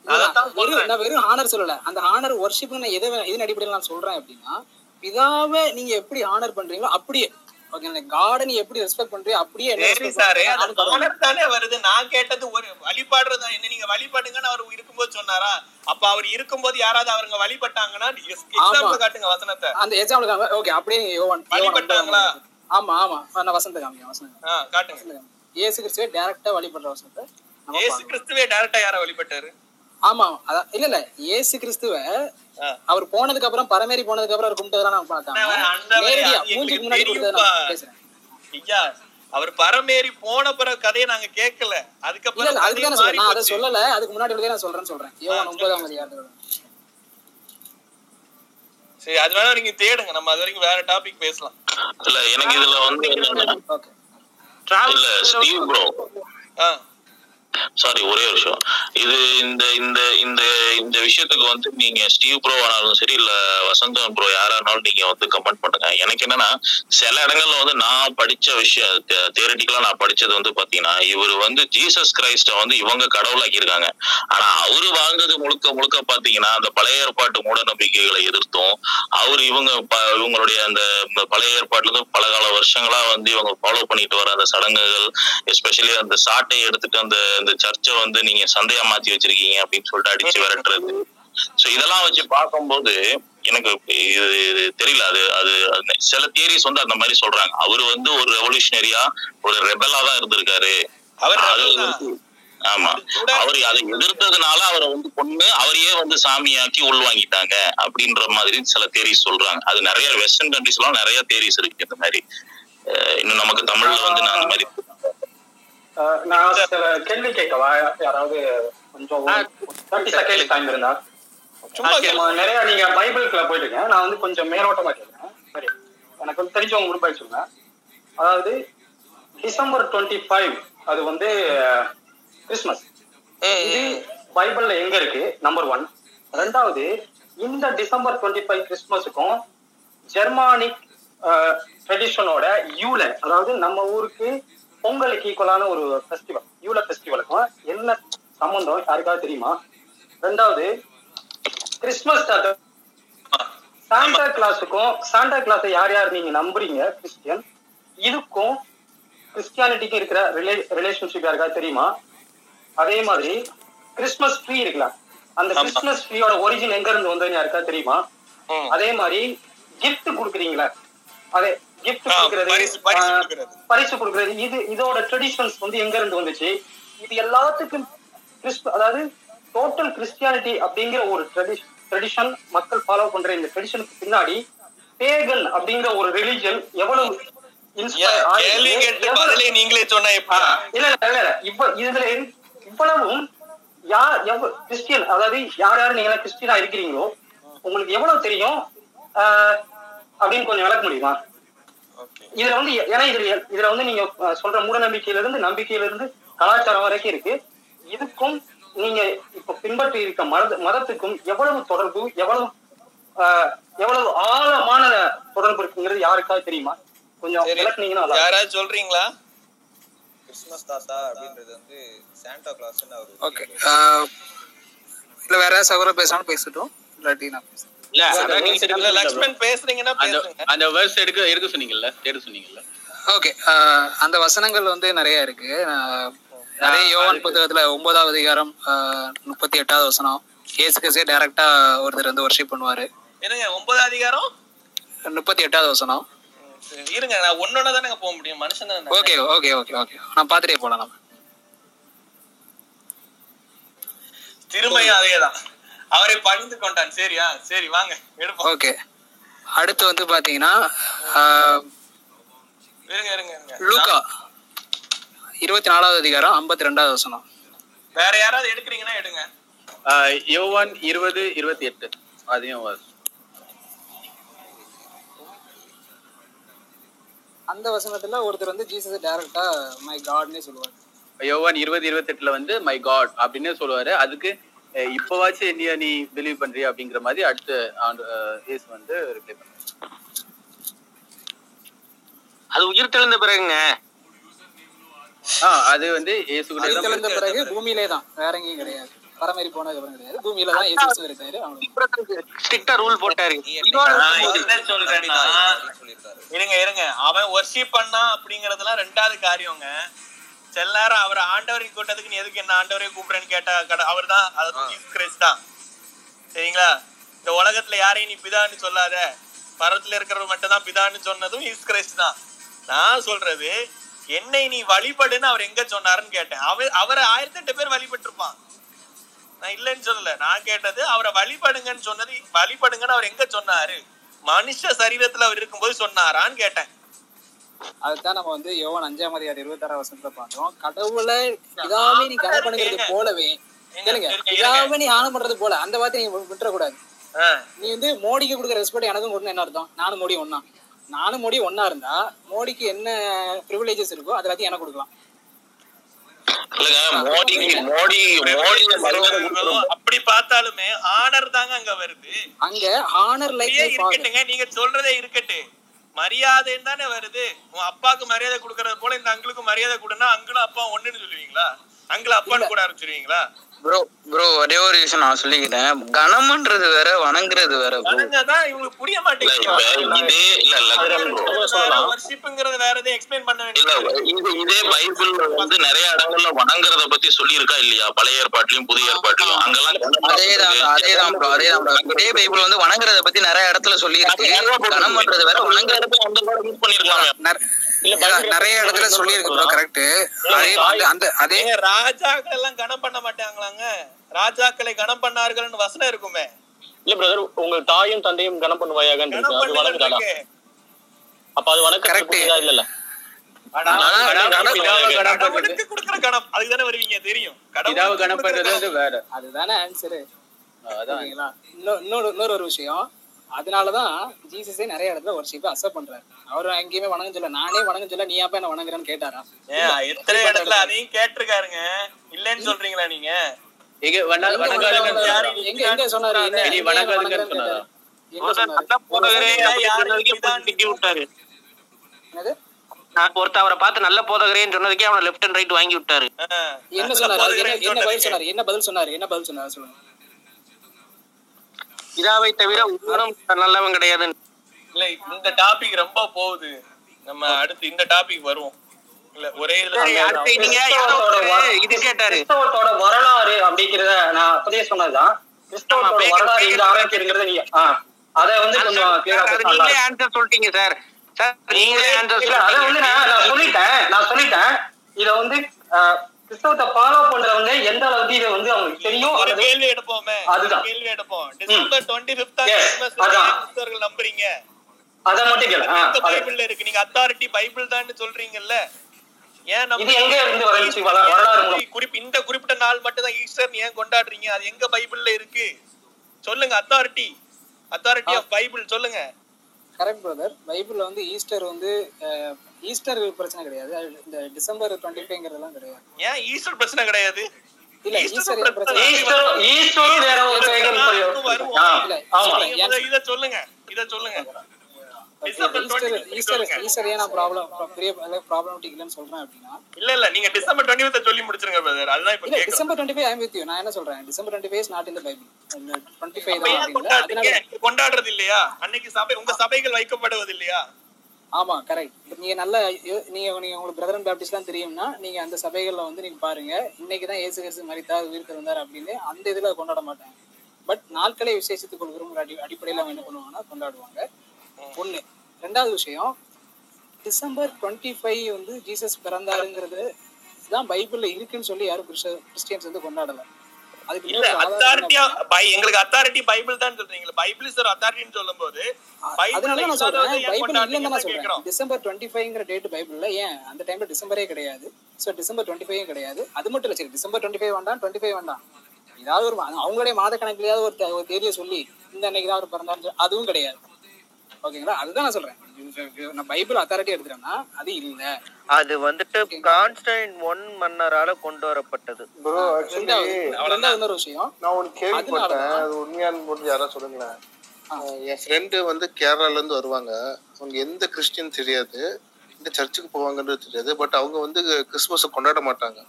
நான் வெறும் ஹானர் சொல்லல. அந்த ஹானர் ஒர்ஷிப் நான் எதை எதன் அடிப்படையில் நான் சொல்றேன் அப்படின்னா பிதாவை நீங்க எப்படி ஹானர் பண்றீங்களோ அப்படியே நீ எப்படி ரெஸ்பெக்ட் பண்றீங்க அப்படியே சரி சாரு அது தானே வருது. நான் கேட்டது ஒரு வழிபாடுறதா என்ன நீங்க வழிபடுங்கன்னு அவர் இருக்கும்போது சொன்னாரா? அப்ப அவர் இருக்கும்போது யாராவது அவருங்க வழிபட்டாங்கன்னா எக்ஸாம்பிள் காட்டுங்க வசனத்தை. அந்த எக்ஸாம்பிள் ஓகே அப்படியே யோவான் வழிபட்டாங்களா? ஆமா ஆமா. நான் வசந்த காமிங்க வசந்த காட்டுங்க. இயேசு கிறிஸ்துவே டைரக்டா வழிபடுற வசனத்தை பார்க்கலாம். கிறிஸ்துவே டைரக்டா யார வழிபட்டாரு? ஆமா அதான் இல்ல இல்ல. இயேசு கிறிஸ்துவ அவர் போனதுக்கு அப்புறம் பரமேறி போனதுக்கு அப்புறம் அவர் கும்பிட்டதெல்லாம் நான் முன்னாடி பேசுறேன். ஐயா அவர் பரமேறி போன பிறகு கதையை நாங்க கேட்கல. அதுக்கப்புறம் இல்ல அதுக்கு கதையே தான் மாறி நான் அதை. சொல்லல. அதுக்கு முன்னாடி நான் சொல்றேன்னு சொல்றேன். யோவான் ஒன்பதாம் அதிகாரத்துல. சரி அது வேணா நீங்க தேடுங்க. நம்ம அது வரைக்கும் வேற டாபிக் பேசலாம். இல்ல எனக்கு இதுல வந்து என்னன்னா இல்ல ஸ்டீவ் ப்ரோ. சாரி ஒரே ஒரு விஷயம் இது இந்த இந்த இந்த இந்த விஷயத்துக்கு வந்து நீங்க ஸ்டீவ் ப்ரோ ஆனாலும் சரி இல்ல வசந்தன் ப்ரோ யாரா இருந்தாலும் நீங்க வந்து கமெண்ட் பண்ணுங்க. எனக்கு என்னன்னா சில இடங்கள்ல வந்து நான் படிச்ச விஷயம் தியரட்டிக்கலா நான் படிச்சது வந்து பாத்தீங்கன்னா இவர் வந்து ஜீசஸ் கிரைஸ்ட வந்து இவங்க கடவுளாக்கி இருக்காங்க. ஆனா அவரு வாழ்ந்தது முழுக்க முழுக்க பாத்தீங்கன்னா அந்த பழைய ஏற்பாட்டு மூட நம்பிக்கைகளை எதிர்த்தும் அவர் இவங்க ப- இவங்களுடைய அந்த பழைய ஏற்பாட்டுல இருந்து பல கால வருஷங்களா வந்து இவங்க ஃபாலோ பண்ணிட்டு வர அந்த சடங்குகள் எஸ்பெஷலி அந்த சாட்டை எடுத்துட்டு அந்த இந்த சர்ச்சை வந்து நீங்க சந்தையா மாத்தி வச்சிருக்கீங்க அப்படின்னு சொல்லிட்டு அடிச்சு விரட்டுறது. சோ இதெல்லாம் வச்சு பார்க்கும்போது எனக்கு இது தெரியல. அது அது சில தியரிஸ் வந்து அந்த மாதிரி சொல்றாங்க. அவர் வந்து ஒரு ரெவல்யூஷனரியா ஒரு ரெபலா தான் இருந்திருக்காரு. ஆமா. அவர் அதை எதிர்த்ததுனால அவரை வந்து கொண்டு அவரையே வந்து சாமியாக்கி உள்வாங்கிட்டாங்க அப்படின்ற மாதிரி சில தேரிஸ் சொல்றாங்க. அது நிறைய வெஸ்டர்ன் கண்ட்ரிஸ் எல்லாம் நிறைய தேரிஸ் இருக்கு இந்த மாதிரி. இன்னும் நமக்கு தமிழ்ல வந்து நான் அந்த மாதிரி நான் சில கேள்வி கேட்கவா? யாராவது கொஞ்சம் தேர்ட்டி செகண்ட் டைம் இருந்தா. சும்மா நிறைய நீங்க பைபிளுக்குள்ள போயிட்டுங்க நான் வந்து கொஞ்சம் மேலோட்டமா கேட்கிறேன் சரி. எனக்கு வந்து தெரிஞ்சவங்க முன்பு சொல்லுங்க அதாவது டிசம்பர் டுவெண்ட்டி ஃபைவ் அது வந்து கிறிஸ்மஸ். இது பைபிள்ல எங்க இருக்கு? நம்பர் ஒன் ரெண்டாவது இந்த டிசம்பர் டுவெண்ட்டி ஃபைவ் கிறிஸ்மஸுக்கும் ஜெர்மானிக் ட்ரெடிஷனோட யூல அதாவது நம்ம ஊருக்கு பொங்கலுக்கு ஈக்குவலான ஒரு ஃபெஸ்டிவல் யூல ஃபெஸ்டிவலுக்கும் என்ன சம்பந்தம் யாருக்காவது தெரியுமா? ரெண்டாவது கிறிஸ்மஸ் சாண்டா கிளாஸுக்கும் சாண்டா கிளாஸை யார் யார் நீங்க நம்புறீங்க கிறிஸ்டியன் இதுக்கும் கிறிஸ்டியானிட்டிக்கு இருக்கிற ரிலே ரிலேஷன்ஷிப் யாருக்காவது தெரியுமா? அதே மாதிரி கிறிஸ்மஸ் ட்ரீ இருக்குல்ல அந்த கிறிஸ்மஸ் ட்ரீயோட ஒரிஜின் எங்க இருந்து வந்ததுன்னு யாருக்காவது தெரியுமா? அதே மாதிரி gift குடுக்குறீங்களா அதே gift கொடுக்கறது பரிசு கொடுக்கறது. இது இதோட ட்ரெடிஷன்ஸ் வந்து எங்க இருந்து வந்துச்சு? இது எல்லாத்துக்கும் அதாவது டோட்டல் கிறிஸ்டியானிட்டி அப்படிங்கிற ஒரு ட்ரெடிஷன் மக்கள் ஃபாலோ பண்ற இந்த ட்ரெடிஷனுக்கு பின்னாடி பேகன் அப்படிங்கிற ஒரு ரிலிஜன் எவ்வளவு நீங்களே சொன்னா இல்ல இல்ல இப்ப இதுல இவ்வளவும் யார் கிறிஸ்டியன் அதாவது யார் யார் நீங்க கிறிஸ்டியனா இருக்கிறீங்களோ உங்களுக்கு எவ்வளவு தெரியும்? அப்படின்னு கொஞ்சம் விளக்க முடியுமா? இதுல வந்து ஏன்னா இதுல இதுல வந்து நீங்க சொல்ற மூட நம்பிக்கையில இருந்து நம்பிக்கையில இருந்து கலாச்சாரம் வரைக்கும் இருக்கு. இதுக்கும் நீங்க இப்ப பின்பற்றி இருக்க மத மதத்துக்கும் எவ்வளவு தொடர்பு எவ்வளவு ஆஹ், எவ்வளவு ஆழமான தொடர்பு இருக்குங்கிறது யாருக்காவது தெரியுமா? கொஞ்சம் விளக்குனீங்கன்னா. யாராவது சொல்றீங்களா? கிறிஸ்மஸ் தாத்தா அப்படின்றது வந்து சாண்டா கிளாஸ்னு அவர் ஓகே இல்ல வேற ஏதாவது சகோதரர் பேசணும் பேசட்டும். இல்லாட்டி நான் பேசுறேன். இல்ல அதான் லக்ஷ்மண் பேசுறீங்கன்னா அந்த வேர்ஸ் எடுக்க எடுக்க சொன்னீங்கல்ல தேட சொன்னீங்கல்ல? ஓகே அந்த வசனங்கள் வந்து நிறைய இருக்கு. நிறைய யோவான் புத்தகத்துல ஒன்பதாவது அதிகாரம் முப்பத்தி எட்டாவது வசனம். ஏசு கிறிஸ்தே டைரக்டா ஒருத்தர் வந்து ஒர்ஷிப் பண்ணுவாரு. இருங்க ஒன்பது அதிகாரம்? முப்பத்தி எட்டாவது வசனம். இருங்க நான் ஒன்னொன்னு தானே போக முடியும் மனுஷன் ஓகே ஓகே ஓகே ஓகே நான் பார்த்துட்டே போலாம் நம்ம. அதேதான். அவரை பணிந்து கொண்டான் சரியா? சரி வாங்க எடுப்போம். ஓகே. அடுத்து வந்து பாத்தீங்கன்னா இருங்க இருங்க லூக்கா இருபத்தி நாலாவது அதிகாரம் ஐம்பத்தி ரெண்டாவது வசனம். வேற யாராவது எடுக்கிறீங்கன்னா எடுங்க. யோவான் இருபது இருபத்தி எட்டு அதையும். அந்த வசனத்துல ஒருத்தர் வந்து ஜீசஸ் டைரக்டா மை காட்னே சொல்லுவாரு. யோவான் இருபது இருபத்தெட்டுல வந்து மை காட் அப்படின்னு சொல்லுவாரு. அதுக்கு இப்பவாச்சும் என்னைய நீ பிலீவ் பண்றியா அப்படிங்கிற மாதிரி அடுத்த ஆண்டு இயேசு வந்து ரிப்ளை பண்ணாரு அது உயிர் தெழுந்த பிறகுங்க. அது வந்து இயேசு கூட தெளிந்த பிறகு பூமியிலே தான். வேற எங்கேயும் கிடையாது. பரமேறி போனது அப்புறம் கிடையாது. பூமியில தான் இயேசு இருக்காரு. ரூல் போட்டாரு. நான் என்ன சொல்றேன்னா இருங்க இருங்க. அவன் ஒர்ஷிப் பண்ணா அப்படிங்கறதெல்லாம் ரெண்டாவது காரியங்க. சில நேரம் அவர் ஆண்டவரை கூட்டத்துக்கு நீ எதுக்கு என்ன ஆண்டவரை கூப்பிடுறேன்னு கேட்டா கட அவர் தான் கிரைஸ்ட் தான். சரிங்களா? இந்த உலகத்துல யாரையும் நீ பிதான்னு சொல்லாத. பரத்துல இருக்கிறவர் மட்டும் தான் பிதான்னு சொன்னதும் ஜீசஸ் கிரைஸ்ட் தான். நான் சொல்றது என்னை நீ வழிபடுன்னு அவர் எங்க சொன்னாருன்னு கேட்டேன். அவர் அவரை ஆயிரத்தி எட்டு பேர் வழிபட்டிருப்பான். நான் இல்லைன்னு சொல்லல. நான் கேட்டது அவரை வழிபடுங்கன்னு சொன்னது வழிபடுங்கன்னு அவர் எங்க சொன்னாரு? மனுஷ சரீரத்துல அவர் இருக்கும்போது சொன்னாரான்னு கேட்டேன். அதுதான் நம்ம வந்து யோவான் அஞ்சாம் அதிகாரம் இருபத்தாறாம் வசனத்துல பார்த்தோம் கடவுளை இதாவே நீ கனம் பண்ணுகிறது போலவே. கேளுங்க. இதாவே நீ ஆனம் பண்றது போல. அந்த வார்த்தை நீங்க விட்டுற கூடாது நீ வந்து மோடிக்கு கொடுக்குற ரெஸ்பெக்ட் எனக்கும் கொடுக்கணும் என்ன அர்த்தம்? நானும் மோடி ஒண்ணா. நானும் மோடி ஒண்ணா இருந்தா மோடிக்கு என்ன ப்ரிவிலேஜஸ் இருக்கோ அதை எல்லாத்தையும் எனக்கு கொடுக்கலாம். இல்லங்க மோடி மோடி மோடி அப்படி பார்த்தாலுமே ஆனர் தாங்க அங்க வருது. அங்க ஆனர் லைக் இருக்கட்டுங்க நீங்க சொல்றதே இருக்கட்டு மரியாதைன்னு தானே வருது? உன் அப்பாவுக்கு மரியாதை கொடுக்கறது போல இந்த அங்கிளுக்கு மரியாதை கொடுனா அங்கிளும் அப்பா ஒண்ணுன்னு சொல்லுவீங்களா? அங்கிள் அப்பான்னு கூட ஆரம்பிச்சிருவீங்களா? ப்ரோ ப்ரோ ஒரே ஒரு விஷயம் நான் சொல்லிக்கிறேன். கனம்ன்றது வேற வணங்குறது வேற bro. வணங்கதான் இவங்களுக்கு புரிய இப்ப இதே இல்ல இல்ல மாட்டேங்குது வர்ஷிப்புங்கிறது வேற எதையும் எக்ஸ்பிளைன் பண்ண இல்ல இது இதே பைபிள்ல வந்து நிறைய இடங்கள்ல வணங்குறத பத்தி சொல்லியிருக்கா இல்லையா? பழைய ஏற்பாட்டிலையும் புதிய ஏற்பாட்டிலையும் அங்கெல்லாம் அதேதான் அதேதான் ப்ரோ அதேதான் bro. இதே பைபிள் வந்து வணங்குறத பத்தி நிறைய இடத்துல சொல்லியிருக்கு. கனம் பண்றது வேற வணங்குறது நிறைய இடத்துல சொல்லியிருக்கு ப்ரோ கரெக்ட் அதே அந்த- அதே ராஜாக்கள் எல்லாம் கனம் பண்ண மாட்டாங்களாங்க? ராஜாக்களை கனம் பண்ணார்கள்னு வசனம் இருக்குமே. இல்ல பிரதர் உங்க தாயும் தந்தையும் கனம் பண்ணுவாயாகன்னு இருக்கு. அது வணங்குதாடா அப்ப அது வணக்கம் இல்ல இல்ல கணம் கணம் இன்னொரு இன்னொரு ஒரு விஷயம். அதனாலதான் ஜீசஸே நிறைய இடத்துல ஒர்ஷிப்பை அக்செப்ட் பண்றாரு. அவர் எங்கேயுமே வணங்க சொல்ல நானே வணங்க சொல்ல நீ அப்ப என்ன வணங்குறேன்னு கேட்டாரா? எத்தனை இடத்துல அதையும் கேட்டிருக்காருங்க. இல்லைன்னு சொல்றீங்களா நீங்க? ஒருத்த அவரை பார்த்து நல்ல போதகரேன்னு சொன்னதுக்கே அவனை லெஃப்ட் அண்ட் ரைட் வாங்கி விட்டாரு. என்ன சொன்னாரு? என்ன என்ன பதில் சொன்னாரு? என்ன பதில் சொன்னாரு? என்ன பதில் சொன்னாரு சொல்லுங்க. இதாவை தவிர ஒன்றும் நல்லவன் கிடையாது. இல்ல இந்த டாபிக் ரொம்ப போகுது. நம்ம அடுத்து இந்த டாபிக் வருவோம். இல்ல ஒரே இது கேட்டாரு. கிறிஸ்தவத்தோட வரலாறு அப்படிங்கறத நான் அப்பதே சொன்னதுதான். கிறிஸ்தவத்தோட வரலாறு எங்க ஆரம்பிக்கிறதுங்கிறத நீங்க அத வந்து கொஞ்சம் நீங்களே. ஆன்சர் சொல்லிட்டீங்க சார் சார் நீங்களே ஆன்சர் இல்ல, அத வந்து நான் சொல்லிட்டேன். நான் சொல்லிட்டேன். இத வந்து கிறிஸ்தவத்தை ஃபாலோ பண்றவங்க எந்த அளவுக்கு இதை வந்து அவங்களுக்கு தெரியும் ஒரு கேள்வி எடுப்போமே அதுதான். கேள்வி எடுப்போம். டிசம்பர் டுவெண்ட்டி அதான். கிறிஸ்தவர்கள் நம்புறீங்க. அத மட்டும் கேளு. ஆ, இந்த அது. பைபிள்ல இருக்கு. நீங்க அத்தாரிட்டி பைபிள் தான் சொல்றீங்கல்ல? ஏன் நம்ம இது எங்க இருந்து வரலாறு மூலம்? குறிப்பு இந்த குறிப்பிட்ட நாள் மட்டும் தான் ஈஸ்டர் ஏன் கொண்டாடுறீங்க? அது எங்க பைபிள்ல இருக்கு? சொல்லுங்க அத்தாரிட்டி அத்தாரிட்டி ஆஃப் பைபிள் சொல்லுங்க. கரெக்ட் பிரதர் பைபிள்ல வந்து ஈஸ்டர் வந்து ஈஸ்டர் பிரச்சனை கிடையாது. இந்த டிசம்பர் டுவெண்ட்டி ஃபைவ்ங்கிறதெல்லாம் கிடையாது. ஏன் ஈஸ்டர் பிரச்சனை கிடையாது? இல்ல ஈஸ்டர் பிரச்சனை. இத சொல்லுங்க. இத சொல்லுங்க. ஈஸ்டர் ஈஸ்டர் ஈஸ்டர் ஏன் நான் ப்ராப்ளம் பெரிய ப்ராப்ளமேட்டிக் இல்லைன்னு சொல்றேன் அப்படின்னா. இல்ல இல்ல நீங்க டிசம்பர் டுவெண்ட்டி சொல்லி முடிச்சிருங்க பிரதர் அதுதான் இப்ப இல்ல கேக்குறேன் December twenty five I'm with you நான் என்ன சொல்றேன்? டிசம்பர் கொண்டாடுறது இல்லையா? அன்னைக்கு சபை உங்க சபைகள் வைக்கப்படுவது இல்லையா ஆமா கரெக்ட் நீங்க நல்ல நீங்க நீங்க உங்களுக்கு பிரதரன் பேப்டிஸ்ட்லாம் தெரியும்னா நீங்க அந்த சபைகள்ல வந்து நீங்க பாருங்க இன்னைக்கு தான் ஏசு கிறிஸ்து மரித்தார் உயிர் திறந்தார் அப்படின்னு அந்த இதுல கொண்டாட மாட்டாங்க. பட் நாட்களை விசேஷத்துக் கொள்கிறோம் அடி அடிப்படையில் அவங்க என்ன பண்ணுவாங்கன்னா கொண்டாடுவாங்க. ஒண்ணு. ரெண்டாவது விஷயம் டிசம்பர் டுவெண்ட்டி ஃபைவ் வந்து ஜீசஸ் பிறந்தாருங்கிறது தான் பைபிள்ல இருக்குன்னு சொல்லி யாரும் கிறிஸ்டியன்ஸ் வந்து கொண்டாடலை. இல்ல அத்தாரிட்டியா என்ன? எங்களுக்கு அத்தாரிட்டி பைபிள் தான் சொல்றீங்க பைபிள் இஸ் அத்தாரிட்டின்னு சொல்லும்போது அதனால நான் சொல்றேன். பைபிள் இல்லைன்னு நான் சொல்றேன். டிசம்பர் டேட் பைபிள்ல ஏன் அந்த டைம்ல டிசம்பரே கிடையாது. ஸோ டிசம்பர் டுவெண்ட்டி ஃபைவ் கிடையாது. அது மட்டும் இல்லை சரி டிசம்பர் டுவெண்ட்டி ஃபைவ் வேண்டாம் டுவெண்ட்டி ஃபைவ் வேண்டாம். ஏதாவது ஒரு அவங்களுடைய மாத கணக்குலயாவது ஒரு தேதியை சொல்லி இந்த அன்னைக்கு தான் அவர் பிறந்தாரு. அதுவும் கிடையாது. ஓகேங்களா? அதுதான் நான் சொல்றேன். நான் பைபிள் அத்தாரிட்டி எடுத்துட்டேன்னா அது இல்ல. அது வந்துட்டு கான்ஸ்டன்ட் ஒன் மன்னரால கொண்டு வரப்பட்டது. ப்ரோ ஆக்சுவலி இன்னொரு விஷயம். நான் ஒன்று கேள்விப்பட்டேன். அது உண்மையானு போட்டு யாராவது சொல்லுங்களேன். என் ஃப்ரெண்டு வந்து கேரளால இருந்து வருவாங்க. அவங்க எந்த கிறிஸ்டியன் தெரியாது. எந்த சர்ச்சுக்கு போவாங்கன்றது தெரியாது. பட் அவங்க வந்து கிறிஸ்மஸை கொண்டாட மாட்டாங்க.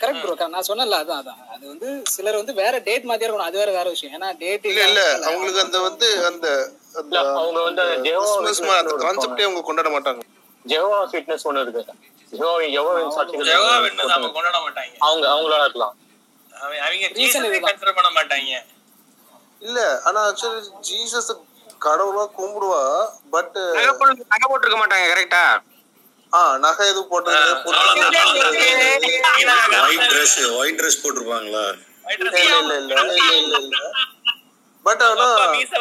கரெக்ட் ப்ரோ நான் சொன்னல அதான் அதான். அது வந்து சிலர் வந்து வேற டேட் மாத்தியா இருக்கணும் அது வேற வேற விஷயம். ஏன்னா டேட் இல்ல இல்ல அவங்களுக்கு அந்த வந்து அந்த அவங்க வந்து அந்த கான்செப்டே அவங்க கொண்டாட மாட்டாங்க. ஜெகோவா ஃபிட்னஸ் ஒண்ணு இருக்கு. கொண்டாட மாட்டாங்க. அவங்க அவங்களா இருக்கலாம். அவங்க இதுதான். கன்சிடர் பண்ண மாட்டாங்க. இல்ல ஆனா ஆக்சுவலி ஜீசஸ் கடவுளா கும்பிடுவா பட் நகை போட்டு நகை போட்டிருக்க மாட்டாங்க கரெக்டா நகை எதுவும் போட்டு ஒயிட் ட்ரெஸ் ஒயிட் ட்ரெஸ் போட்டிருப்பாங்களா? பட் ஆனா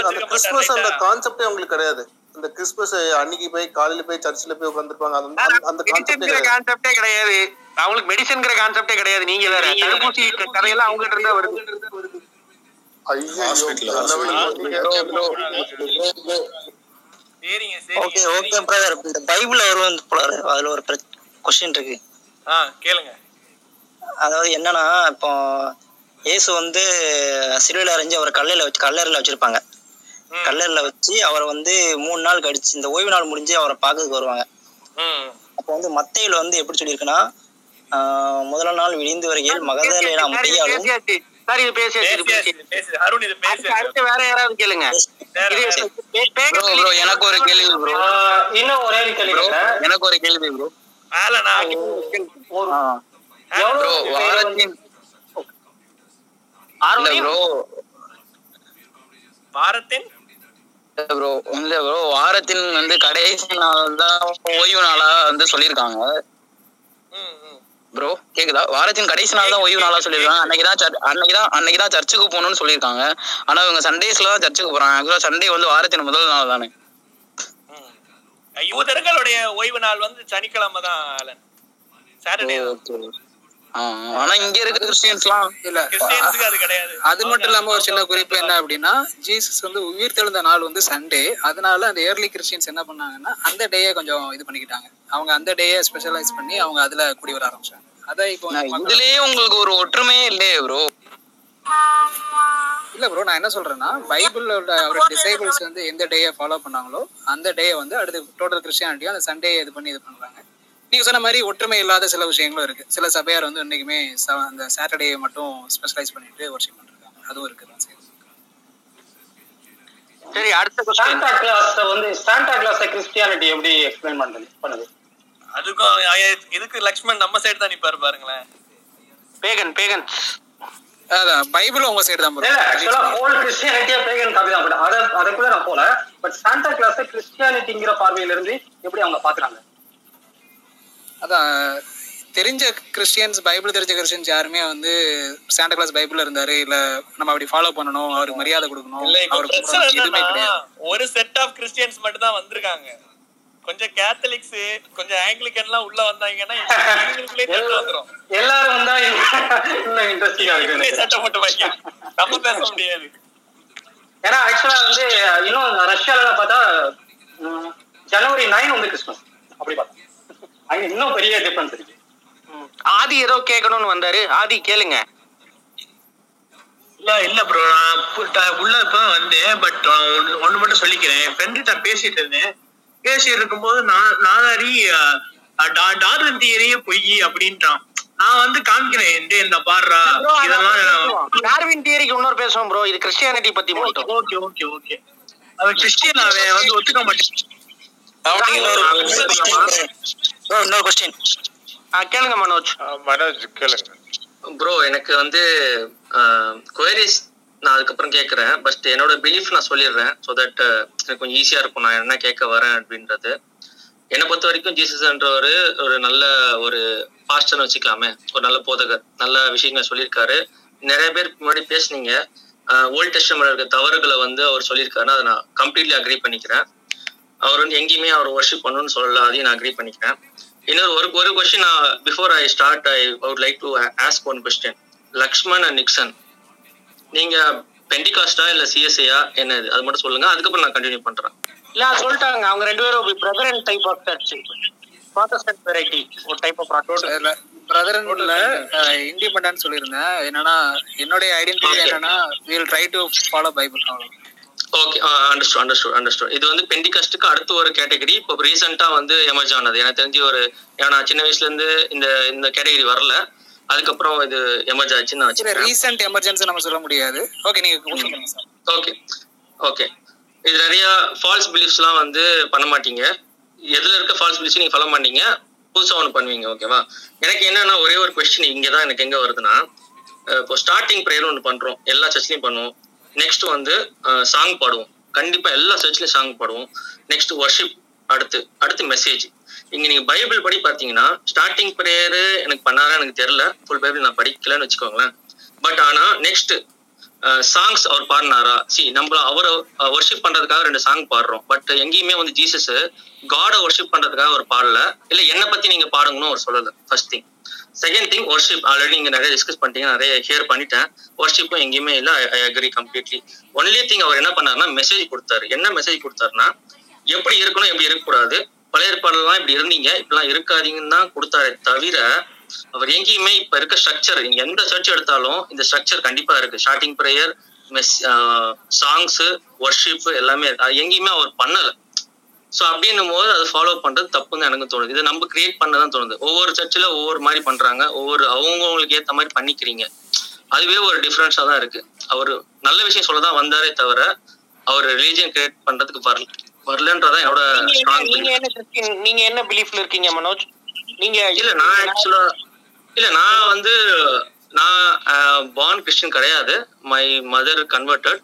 அந்த கிறிஸ்துமஸ் அந்த கான்செப்டே உங்களுக்கு கிடையாது. இந்த கிறிஸ்துமஸ் அன்னைக்கு போய் காலையில போய் சர்ச்சில் போய் உட்காந்துருப்பாங்க அந்த அந்த- அந்த கான்செப்டே கிடையாது. அவங்களுக்கு மெடிசன்ங்கிற கான்செப்டே கிடையாது. நீங்க வேற. தடுப்பூசி கதையெல்லாம் அவங்க கிட்ட இருந்தா வருது சரிங்க ஓகே ஓகே பிரதர் இந்த பைபிள்ல வந்து போலாரு அதுல ஒரு கொஸ்டின் இருக்கு. ஆ கேளுங்க. அதாவது என்னன்னா இப்போ இயேசு வந்து சிலுவையில் அரைஞ்சு அவரை கல்லையில வச்சு கல்லறையில வச்சிருப்பாங்க. கல்லறையில வச்சு அவரை வந்து மூணு நாள் கழிச்சு இந்த ஓய்வு நாள் முடிஞ்சு அவரை பார்க்கறதுக்கு வருவாங்க. அப்போ வந்து மத்தையில வந்து எப்படி சொல்லியிருக்குன்னா முதல் நாள் விழிந்து வருகையில் மகதலேனா மரியாளும் சார் இது. பேசு அருண் இது பேசு அடுத்து வேற யாராவது கேளுங்க. எனக்கு ஒரு கேள்வி ப்ரோ. இன்னும் ஒரே ஒரு கேள்வி. எனக்கு ஒரு கேள்வி ப்ரோ. ஆலனா ப்ரோ வாரத்தின் ப்ரோ. வாரத்தின்? ப்ரோ இல்ல ப்ரோ வாரத்தின் வந்து கடைசி நாள் தான் ஓய்வு நாளா வந்து சொல்லியிருக்காங்க. ப்ரோ கேக்குதா? வாரத்தின் கடைசி நாள் தான் ஓய்வு நாளா சொல்லியிருக்காங்க. அன்னைக்கு தான் அன்னைக்கு தான் அன்னைக்கு தான் சர்ச்சுக்கு போகணும்னு சொல்லியிருக்காங்க. ஆனா இவங்க சண்டேஸ்ல தான் சர்ச்சுக்கு போறாங்க. ஆக்சுவலா சண்டே வந்து வாரத்தின் முதல் நாள் தானே. யூதர்களுடைய ஓய்வு நாள் வந்து சனிக்கிழமை தான். சாட்டர்டே ஆனா இங்க இருக்க கிறிஸ்டியன்ஸ்லாம் இல்ல. அது கிடையாது. அது மட்டும் இல்லாம ஒரு சின்ன குறிப்பு என்ன அப்படின்னா ஜீசஸ் வந்து உயிர் தெழுந்த நாள் வந்து சண்டே. அதனால அந்த ஏர்லி கிறிஸ்டியன்ஸ் என்ன பண்ணாங்கன்னா அந்த டேயை கொஞ்சம் இது பண்ணிக்கிட்டாங்க. அவங்க அந்த டேயை ஸ்பெஷலைஸ் பண்ணி அவங்க அதுல குடி வர ஆரம்பிச்சாங்க. அதான் இப்போ இதுலயே உங்களுக்கு ஒரு ஒற்றுமையே இல்லையே ப்ரோ இல்ல ப்ரோ நான் என்ன சொல்றேன்னா பைபிள்ல உள்ள அவரோட டிசைபிள்ஸ் வந்து எந்த டேயை ஃபாலோ பண்ணாங்களோ அந்த டேயை வந்து அடுத்து டோட்டல் கிறிஸ்டியானிட்டியும் அந்த சண்டே இது பண்ணி இது பண்றாங்க நீங்க சொன்ன மாதிரி ஒற்றுமை இல்லாத சில விஷயங்களும் இருக்கு. சில சபையார் வந்து இன்னைக்குமே அந்த சாட்டர்டே மட்டும் ஸ்பெஷலைஸ் பண்ணிட்டு ஒர்ஷிப் பண்ணிருக்காங்க அதுவும் இருக்கு. சரி அடுத்த சாண்டா கிளாஸ் வந்து சாண்டா கிளாஸ் கிறிஸ்டியானிட்டி எப்படி எக்ஸ்பிளைன் பண்றது? பண்ணுது அதுக்கும் இதுக்கு லக்ஷ்மண் நம்ம சைடு தான் நிப்பாரு பாருங்களேன். பேகன் பேகன் அதான் பைபிள் உங்க சைடு தான் இல்ல ஆக்சுவலா ஹோல் கிறிஸ்டியானிட்டியா பேகன் காப்பி தான் பட் அத அதுக்குள்ள நான் போல பட் சாண்டா கிளாஸ் கிறிஸ்டியானிட்டிங்கிற பார்வையில இருந்து எப்படி அவங்க பாக்குறாங்க அதான் தெரிஞ்ச கிறிஸ்டியன்ஸ் பைபிள் தெரிஞ்ச கிறிஸ்டியன்ஸ் யாருமே வந்து சாண்டா கிளாஸ் பைபிள்ல இருந்தாரு இல்ல நம்ம அப்படி ஃபாலோ பண்ணணும் அவருக்கு மரியாதை கொடுக்கணும் அவருக்கு எதுவுமே கிடையாது. ஒரு செட் ஆஃப் கிறிஸ்டியன்ஸ் மட்டும் தான் வந்திருக்காங்க. கொஞ்சம் கேத்தலிக்ஸ் கொஞ்சம் ஆங்கிலிக்கன் எல்லாம் உள்ள வந்தாங்கன்னா வந்துரும். எல்லாரும் வந்தா இன்னும் இன்ட்ரெஸ்டிங்கா இவங்களே இருக்கு சட்டை போட்டு வைக்க நம்ம பேச முடியாது. ஏன்னா ஆக்சுவலா வந்து இன்னும் ரஷ்யால பார்த்தா ஜனவரி நைன் வந்து கிறிஸ்மஸ் அப்படி பார்த்தா. அங்க இன்னும் பெரிய டிஃபரன்ஸ் இருக்கு. ஆதி ஏதோ கேட்கணும்னு வந்தாரு. ஆதி கேளுங்க. இல்ல இல்ல ப்ரோ நான் உள்ள இப்பதான் வந்தேன் பட் ஒண்ணு மட்டும் சொல்லிக்கிறேன். என் ஃப்ரெண்டு நான் பேசிட்டு இருந்தேன். பேசிட்டு இருக்கும்போது நான் நாதாரி டார்வின் தியரியே பொய் அப்படின்றான். நான் வந்து காமிக்கிறேன் டேய் இந்த பாடுறா. இதெல்லாம் டார்வின் தியரிக்கு இன்னொரு பேசுவோம் ப்ரோ இது கிறிஸ்டியானிட்டி பத்தி மட்டும். ஓகே ஓகே ஓகே அவன் கிறிஸ்டியன் அவன் வந்து ஒத்துக்க மாட்டேன். இன்னொரு கொஸ்டின் கேளுங்க மனோஜ். மனோஜ் கேளுங்க. ப்ரோ எனக்கு வந்து குவரிஸ் நான் அதுக்கப்புறம் கேட்குறேன் பட் என்னோட பிலீஃப் நான் சொல்லிடுறேன். ஸோ தட் எனக்கு கொஞ்சம் ஈஸியாக இருக்கும். நான் என்ன கேட்க வரேன் அப்படின்றது. என்னை பொறுத்த வரைக்கும் ஜீசஸ்ன்றவர் ஒரு நல்ல ஒரு பாஸ்டர்னு வச்சுக்கலாமே. ஒரு நல்ல போதகர். நல்ல விஷயங்கள் சொல்லியிருக்காரு. நிறைய பேர் முன்னாடி பேசுனீங்க. ஓல்ட் டெஸ்டமெண்ட் இருக்க தவறுகளை வந்து அவர் சொல்லியிருக்காரு அதை நான் கம்ப்ளீட்லி அக்ரி பண்ணிக்கிறேன். அவர் வந்து எங்கேயுமே அவர் ஒர்ஷிப் பண்ணணும்னு சொல்லல அதையும் நான் அக்ரி பண்ணிக்கிறேன். இன்னொரு ஒரு ஒரு question before I start I would like to ask one question Lakshman and Nixon நீங்க பெண்டிகாஸ்டா இல்ல சிஎஸ்ஐயா என்ன இது அது மட்டும் சொல்லுங்க. அதுக்கப்புறம் நான் கண்டினியூ பண்றேன். இல்ல சொல்லிட்டாங்க. அவங்க ரெண்டு பேரும் brethren type of church Protestant variety ஒரு டைப் ஆஃப் பிரதரன்ல இண்டிபெண்டன்ட் சொல்லியிருந்தேன். என்னன்னா என்னுடைய ஐடென்டிட்டி என்னன்னா will try to follow Bible அவ்வளவு ஓகே அண்டர்ஸ்டூ அண்டர்ஸ்டூ அண்டர்ஸ்டூ இது வந்து பெண்டிகாஸ்டுக்கு அடுத்த ஒரு கேட்டகரி இப்போ ரீசெண்டா வந்து எமர்ஜ் ஆனது. எனக்கு தெரிஞ்சு ஒரு ஏன்னா சின்ன வயசுல இருந்து இந்த இந்த கேட்டகரி வரல. அதுக்கப்புறம் இது எமர்ஜ் ஆச்சுன்னு நான் ரீசெண்ட் எமர்ஜென்சி நம்ம சொல்ல முடியாது. ஓகே நீங்க ஓகே ஓகே இது நிறைய ஃபால்ஸ் பிலீஃப்ஸ்லாம் வந்து பண்ண மாட்டீங்க. எதுல இருக்க ஃபால்ஸ் பிலீஃப்ஸ் நீங்க ஃபாலோ பண்ணீங்க. புதுசா ஒன்று பண்ணுவீங்க ஓகேவா எனக்கு என்னன்னா ஒரே ஒரு கொஸ்டின் இங்கே தான் எனக்கு எங்க வருதுன்னா இப்போ ஸ்டார்டிங் ப்ரேயர் ஒன்று பண்றோம். எல்லா சர்ச்லையும் பண்ணுவோம். நெக்ஸ்ட் வந்து சாங் பாடுவோம். கண்டிப்பா எல்லா சர்ச்லயும் சாங் பாடுவோம். நெக்ஸ்ட் ஒர்ஷிப் அடுத்து அடுத்து மெசேஜ் இங்க நீங்க பைபிள் படி பாத்தீங்கன்னா ஸ்டார்டிங் ப்ரேயரு எனக்கு பண்ணாரா எனக்கு தெரியல. ஃபுல் பைபிள் நான் படிக்கலன்னு வச்சுக்கோங்களேன். பட் ஆனா நெக்ஸ்ட் சாங்ஸ் அவர் பாடினாரா? சி நம்ம அவரை ஒர்ஷிப் பண்றதுக்காக ரெண்டு சாங் பாடுறோம். பட் எங்கேயுமே வந்து ஜீசஸ் காடை ஒர்ஷிப் பண்றதுக்காக அவர் பாடல. இல்ல என்ன பத்தி நீங்க பாடுங்கன்னு அவர் சொல்லல. First thing second thing worship already நீங்க நிறைய டிஸ்கஸ் பண்ணிட்டீங்க நிறைய ஹியர் பண்ணிட்டேன். ஒர்ஷிப்பும் எங்கேயுமே இல்ல I agree completely only thing அவர் என்ன பண்ணாருன்னா மெசேஜ் கொடுத்தாரு. என்ன மெசேஜ் கொடுத்தாருன்னா எப்படி இருக்கணும் எப்படி இருக்கக்கூடாது. பழைய ஏற்பாடுலாம் இப்படி இருந்தீங்க இப்படிலாம் இருக்காதீங்கன்னு தான் கொடுத்தாரே தவிர அவர் எங்கேயுமே இப்ப இருக்க ஸ்ட்ரக்சர் நீங்க எந்த சர்ச் எடுத்தாலும் இந்த ஸ்ட்ரக்சர் கண்டிப்பா இருக்கு. Starting prayer mess songs worship எல்லாமே இருக்கு. அது எங்கேயுமே அவர் பண்ணலை. ஸோ அப்படின்னும் போது அது ஃபாலோ பண்றது தப்புன்னு எனக்கு தோணுது. இதை நம்ம கிரியேட் பண்ணதான் தோணுது. ஒவ்வொரு சர்ச்சில் ஒவ்வொரு மாதிரி பண்றாங்க. ஒவ்வொரு அவங்கவுங்களுக்கு ஏத்த மாதிரி பண்ணிக்கிறீங்க. அதுவே ஒரு டிஃபரன்ஸா தான் இருக்கு. அவர் நல்ல விஷயம் சொல்ல தான் வந்தாரே தவிர அவர் ரிலீஜியன் கிரியேட் பண்றதுக்கு வரல வரலன்றதான் என்னோட நீங்க என்ன- பிலீஃப்ல இருக்கீங்க மனோஜ்? நீங்க இல்ல நான் ஆக்சுவலா இல்ல நான் வந்து நான் பார்ன் கிறிஸ்டின் கிடையாது. மை மதர் கன்வெர்டட்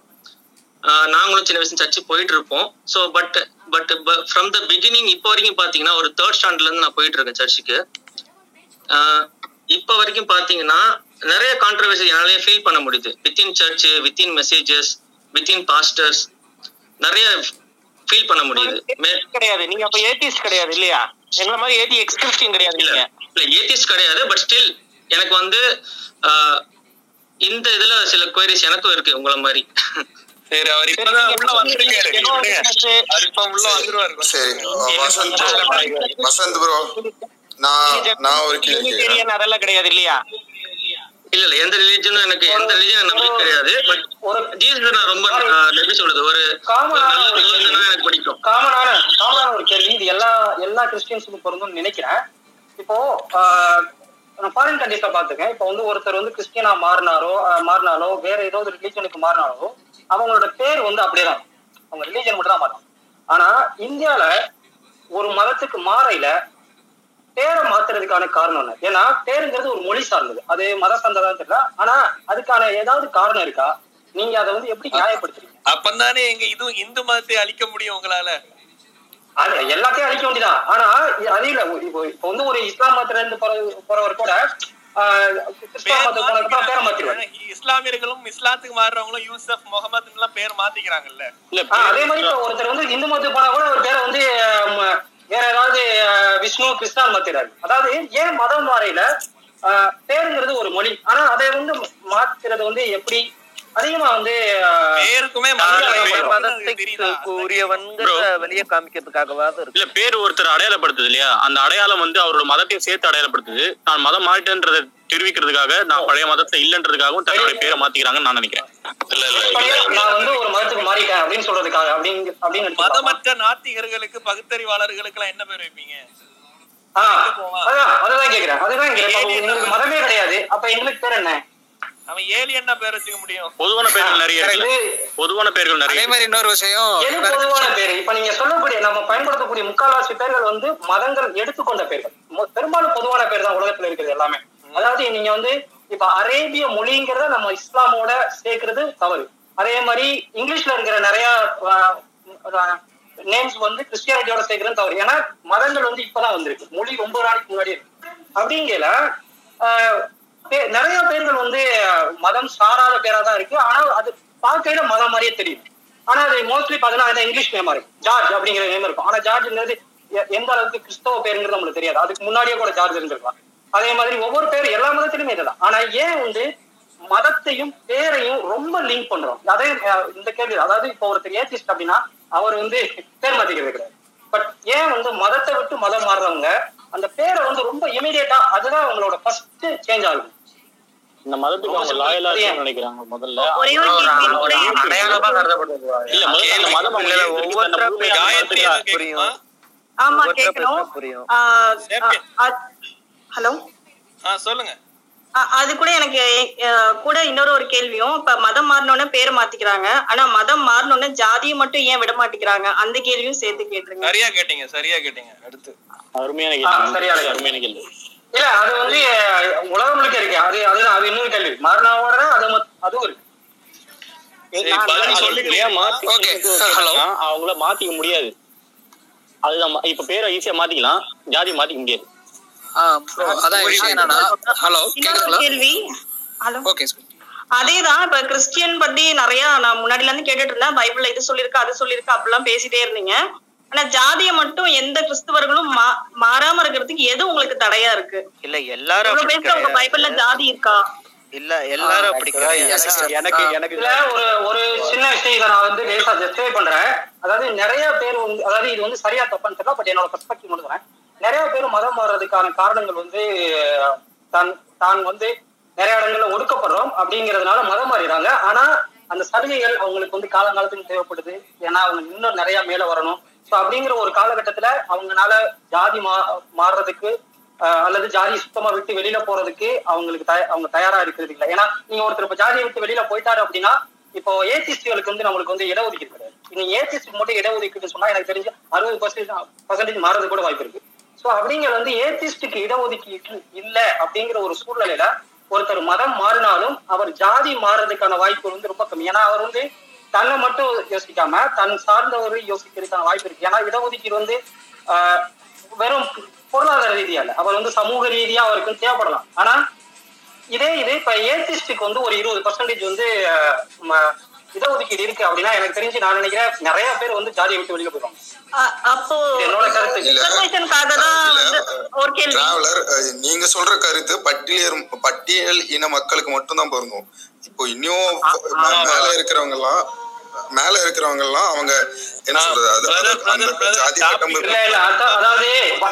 நாங்களும் சின்ன வயசு சர்ச்சு போயிட்டு இருப்போம். So but but from the beginning இப்போ வரைக்கும் பாத்தீங்கன்னா ஒரு தேர்ட் ஸ்டாண்டர்ட்ல இருந்து நான் போயிட்டு இருக்கேன் சர்ச்சுக்கு இப்போ வரைக்கும் பாத்தீங்கன்னா நிறைய கான்ட்ரவர்சி என்னாலே ஃபீல் பண்ண முடியுது. Within church within messages within pastors நிறைய ஃபீல் பண்ண முடியுது. கிடையாது. நீங்க அப்ப ஏத்திஸ்ட் கிடையாது இல்லையா? எங்களை மாதிரி ஏத்தி எக்ஸ் கிறிஸ்டியன் கிடையாது இல்ல இல்ல ஏத்திஸ்ட் கிடையாது பட் ஸ்டில் எனக்கு வந்து இந்த இதுல சில குவரிஸ் எனக்கும் இருக்கு உங்கள மாதிரி. (laughs) சரி அவர் இப்பதான் உள்ள வந்திருக்காரு அவர் இப்ப உள்ள வந்துருவாரு சரி. வசந்த் வசந்த் ப்ரோ நான் நான் ஒரு கேள்வி அதெல்லாம் கிடையாது இல்லையா? இல்ல இல்ல. எந்த ரிலீஜனும் எனக்கு எந்த ரிலீஜன் நம்பிக்கை கிடையாது. பட் ஜீசஸ் நான் ரொம்ப எப்படி சொல்றது. ஒரு ஒரு நல்ல தான் எனக்கு பிடிக்கும். காமனான காமனான ஒரு கேள்வி. இது எல்லா எல்லா கிறிஸ்டியன்ஸுக்கும் பொருந்தும்னு நினைக்கிறேன். இப்போ ஃபாரின் கண்ட்ரீஸ்ல பாத்துங்க இப்போ வந்து ஒருத்தர் வந்து கிறிஸ்டியனா மாறினாரோ மாறினாலோ வேற ஏதோ ஒரு ரிலீஜனுக்கு மாறினாலோ அவங்களோட பேர் வந்து அப்படியேதான். அவங்க ரிலீஜன் மட்டும் தான் மாறும் ஆனா இந்தியால ஒரு மதத்துக்கு மாறையில பேரை மாத்துறதுக்கான காரணம் என்ன? ஏன்னா பேருங்கிறது ஒரு மொழி சார்ந்தது. அது மத சார்ந்ததான் தெரியல. ஆனா அதுக்கான ஏதாவது காரணம் இருக்கா? நீங்க அதை வந்து எப்படி நியாயப்படுத்துறீங்க? அப்பந்தானே எங்க இதுவும் இந்து மதத்தை அழிக்க முடியும் உங்களால. எல்லாத்தையும் அழிக்க வேண்டியதான் ஆனா அது இல்ல. இப்போ இப்போ வந்து ஒரு இஸ்லாம் மதத்துல இருந்து போற- போறவர் கூட இஸ்லாமியர்களும் இஸ்லாத்துக்கு மாறுறவங்களும் யூசப் முகமது எல்லாம் பேர் மாத்திக்கிறாங்கல்ல. அதே மாதிரி ஒருத்தர் வந்து இந்து மதத்துக்கு போனா கூட அவர் பேரை வந்து வேற ஏதாவது விஷ்ணு கிருஷ்ணான் மாத்திடுறாரு. அதாவது ஏன் மதம் மாறையில ஆஹ், பேருங்கிறது ஒரு மொழி. ஆனா அதை வந்து மாத்துறது வந்து எப்படி அதிகமா வந்து பேருக்குமே வெளியே காமிக்கிறதுக்காகவாது இருக்கு. இல்ல பேர் ஒருத்தர் அடையாளப்படுத்துது இல்லையா? அந்த அடையாளம் வந்து அவரோட மதத்தையும் சேர்த்து அடையாளப்படுத்துது. நான் மதம் மாறிட்டேன்றதை தெரிவிக்கிறதுக்காக நான் பழைய மதத்தை இல்லைன்றதுக்காகவும் தன்னுடைய பேரை மாத்திக்கிறாங்கன்னு நான் நினைக்கிறேன். இல்ல இல்ல நான் வந்து ஒரு மதத்துக்கு மாறிட்டேன் அப்படின்னு சொல்றதுக்காக அப்படின்னு அப்படின்னு? மதமற்ற நாத்திகர்களுக்கு பகுத்தறிவாளர்களுக்கு எல்லாம் என்ன பேர் வைப்பீங்க? ஆஹ், அதான் அதுதான் கேக்குறேன். அதுதான் மதமே கிடையாது. அப்ப எங்களுக்கு பேர் என்ன? அவன் ஏலியன்னா பேர் வச்சுக்க முடியும்? பொதுவான பேர்கள் நிறைய பொதுவான பேர்கள் நிறைய அதே மாதிரி இன்னொரு விஷயம் எது பொதுவான பேரு? இப்ப நீங்க சொல்லக்கூடிய நம்ம பயன்படுத்தக்கூடிய முக்கால்வாசி பேர்கள் வந்து மதங்கள் எடுத்துக்கொண்ட பேர்கள். பெரும்பாலும் பொதுவான பேர் தான் உலகத்துல இருக்கிறது எல்லாமே. அதாவது நீங்க வந்து இப்ப அரேபிய மொழிங்கிறத நம்ம இஸ்லாமோட சேர்க்கிறது தவறு. அதே மாதிரி இங்கிலீஷ்ல இருக்கிற நிறைய நேம்ஸ் வந்து கிறிஸ்டியானிட்டியோட சேர்க்கிறது தவறு. ஏன்னா மதங்கள் வந்து இப்பதான் வந்திருக்கு. மொழி ரொம்ப நாளைக்கு முன்னாடி இருக்கு. அப்படிங்கல நிறைய பேர்கள் வந்து மதம் சாராத பேரா தான் இருக்கு. ஆனா அது பார்க்கையில மதம் மாதிரியே தெரியும். ஆனா அது மோஸ்ட்லி பாத்தீங்கன்னா இங்கிலீஷ் நேமா இருக்கு. ஜார்ஜ் அப்படிங்கிற நேம் இருக்கும். ஆனா ஜார்ஜ்ங்கிறது என்னது எந்த அளவுக்கு கிறிஸ்தவ பேருங்கிறது நம்மளுக்கு தெரியாது. அதுக்கு முன்னாடியே கூட ஜார்ஜ் இருந்திருக்கலாம். அதே மாதிரி ஒவ்வொரு பேர் எல்லா மதத்திலுமே இதுதான். ஆனா ஏன் வந்து மதத்தையும் பேரையும் ரொம்ப லிங்க் பண்றோம்? அதே இந்த கேள்வி. அதாவது இப்போ ஒருத்தர் ஏத்திஸ்ட் அப்படின்னா அவர் வந்து பேர் மாத்திக்கிறது கிடையாது. பட் ஏன் வந்து மதத்தை விட்டு மதம் மாறுறவங்க அந்த பேரை வந்து ரொம்ப இமீடியட்டா அதுதான் அவங்களோட ஃபர்ஸ்ட் சேஞ்ச் ஆகும் இந்த மதத்துக்கு அவங்க லாயலா நினைக்கிறாங்க முதல்ல. அடையாளமா கருதப்படுது. இல்ல மதம் காயத்ரி கேக்குமா? ஆமா புரியும். ஹலோ? சொல்லுங்க. அது கூட எனக்கு கூட இன்னொரு ஒரு கேள்வியும். இப்ப மதம் மாறினோன்னு பேர் மாத்திக்கிறாங்க. ஆனா மதம் மாறினோன்னு ஜாதியை மட்டும் ஏன் விட மாட்டேங்கிறாங்க அந்த கேள்வியும் சேர்த்து கேட்டுருங்க. சரியா கேட்டீங்க சரியா கேட்டீங்க. அடுத்து. அருமையான சரியான கேள்வி கேள்வி. அருமையான கேள்வி. இல்ல அது வந்து உலகம் முழுக்க இருக்கு. அது அதுதான் அது இன்னொரு கேள்வி. மாறினாவோட அது அதுவும் இருக்கு. அது அவங்கள மாத்திக்க முடியாது. அதுதான் இப்ப பேரை ஈஸியா மாத்திக்கலாம். ஜாதி மாத்திக்க முடியாது. அதான் விஷயம் என்னன்னா ஹலோ இன்னொரு கேக்குதுங்களா? கேள்வி. ஹலோ. ஓகே அதேதான் இப்ப கிறிஸ்டியன் பத்தி நிறைய நான் முன்னாடில இருந்து கேட்டுட்டு இருந்தேன். பைபிள்ல இது சொல்லிருக்கு அது சொல்லிருக்கு அப்படிலாம் பேசிட்டே இருந்தீங்க. ஆனா ஜாதியை மட்டும் எந்த கிறிஸ்தவர்களும் மா- மாறாம இருக்கிறதுக்கு எது உங்களுக்கு தடையா இருக்கு? இல்ல எல்லாரும் உங்க. பைபிள்ல ஜாதி இருக்கா? இல்ல எல்லாரும் அப்படி கிடையாது. எனக்கு எனக்கு ஒரு ஒரு சின்ன விஷயம் இதை நான் வந்து லேசா ஜஸ்டிஃபை பண்றேன். அதாவது நிறைய பேர் வந்து அதாவது இது வந்து சரியா தப்பான்னு தெரியல பட் என்னோட பெர்ஸ்பெக்டிவ் எழுதுறேன் நிறைய பேர் மதம் மாறுறதுக்கான காரணங்கள் வந்து தான் தான் வந்து நிறைய இடங்கள்ல ஒடுக்கப்படுறோம் அப்படிங்கறதுனால மதம் மாறிடுறாங்க. ஆனா அந்த சலுகைகள் அவங்களுக்கு வந்து காலங்காலத்துக்கு தேவைப்படுது. ஏன்னா அவங்க இன்னும் நிறைய மேல வரணும். ஸோ அப்படிங்கிற ஒரு காலகட்டத்துல அவங்கனால ஜாதி மா மாறுறதுக்கு அல்லது ஜாதி சுத்தமா விட்டு வெளியில போறதுக்கு அவங்களுக்கு தய- அவங்க தயாரா இருக்கிறது இல்லை. ஏன்னா நீங்க ஒருத்தர் இப்ப ஜாதியை விட்டு வெளியில போயிட்டாரு அப்படின்னா இப்போ ஏசிஸ்டுகளுக்கு வந்து நம்மளுக்கு வந்து இடஒதுக்கீடு கிடையாது. நீங்க ஏசிஸ்ட் மட்டும் இடஒதுக்கீடு சொன்னா எனக்கு தெரிஞ்சு அறுபது பர்சன்டேஜ் பர்சன்டேஜ் மாறது கூட வாய்ப்பு இருக்கு. சோ அப்படிங்கிற வந்து ஏசிஸ்டுக்கு இடஒதுக்கீடு இல்ல அப்படிங்கிற ஒரு சூழ்நிலையில ஒருத்தர் மதம் மாறினாலும் அவர் ஜாதி மாறுறதுக்கான வாய்ப்பு வந்து ரொம்ப கம்மி. ஏன்னா அவர் வந்து தன்னை மட்டும் யோசிக்காம தன் சார்ந்தவரையும் யோசிக்கிறதுக்கான வாய்ப்பு இருக்கு. ஏன்னா இடஒதுக்கீடு வந்து ஆஹ், வெறும் பொருளாதார ரீதியா இல்ல. அவர் வந்து சமூக ரீதியா அவருக்கு தேவைப்படலாம். ஆனா இதே இது இப்ப ஏசிஸ்டுக்கு வந்து ஒரு இருபது பர்சன்டேஜ் வந்து இடஒதுக்கீடு இருக்கு அப்படின்னா எனக்கு தெரிஞ்சு நான் நினைக்கிறேன் நிறைய பேர் வந்து ஜாதியை விட்டு வெளியில அ- அப்போ என்னோட கருத்து. நீங்க சொல்ற கருத்து பட்டியல் பட்டியல் இன மக்களுக்கு மட்டும்தான் பொருந்தும். இப்போ இன்னும் மேல இருக்கிறவங்க எல்லாம் மேல இருக்கிறவங்க எல்லாம் அவங்க என்ன சொல்றது அதாவது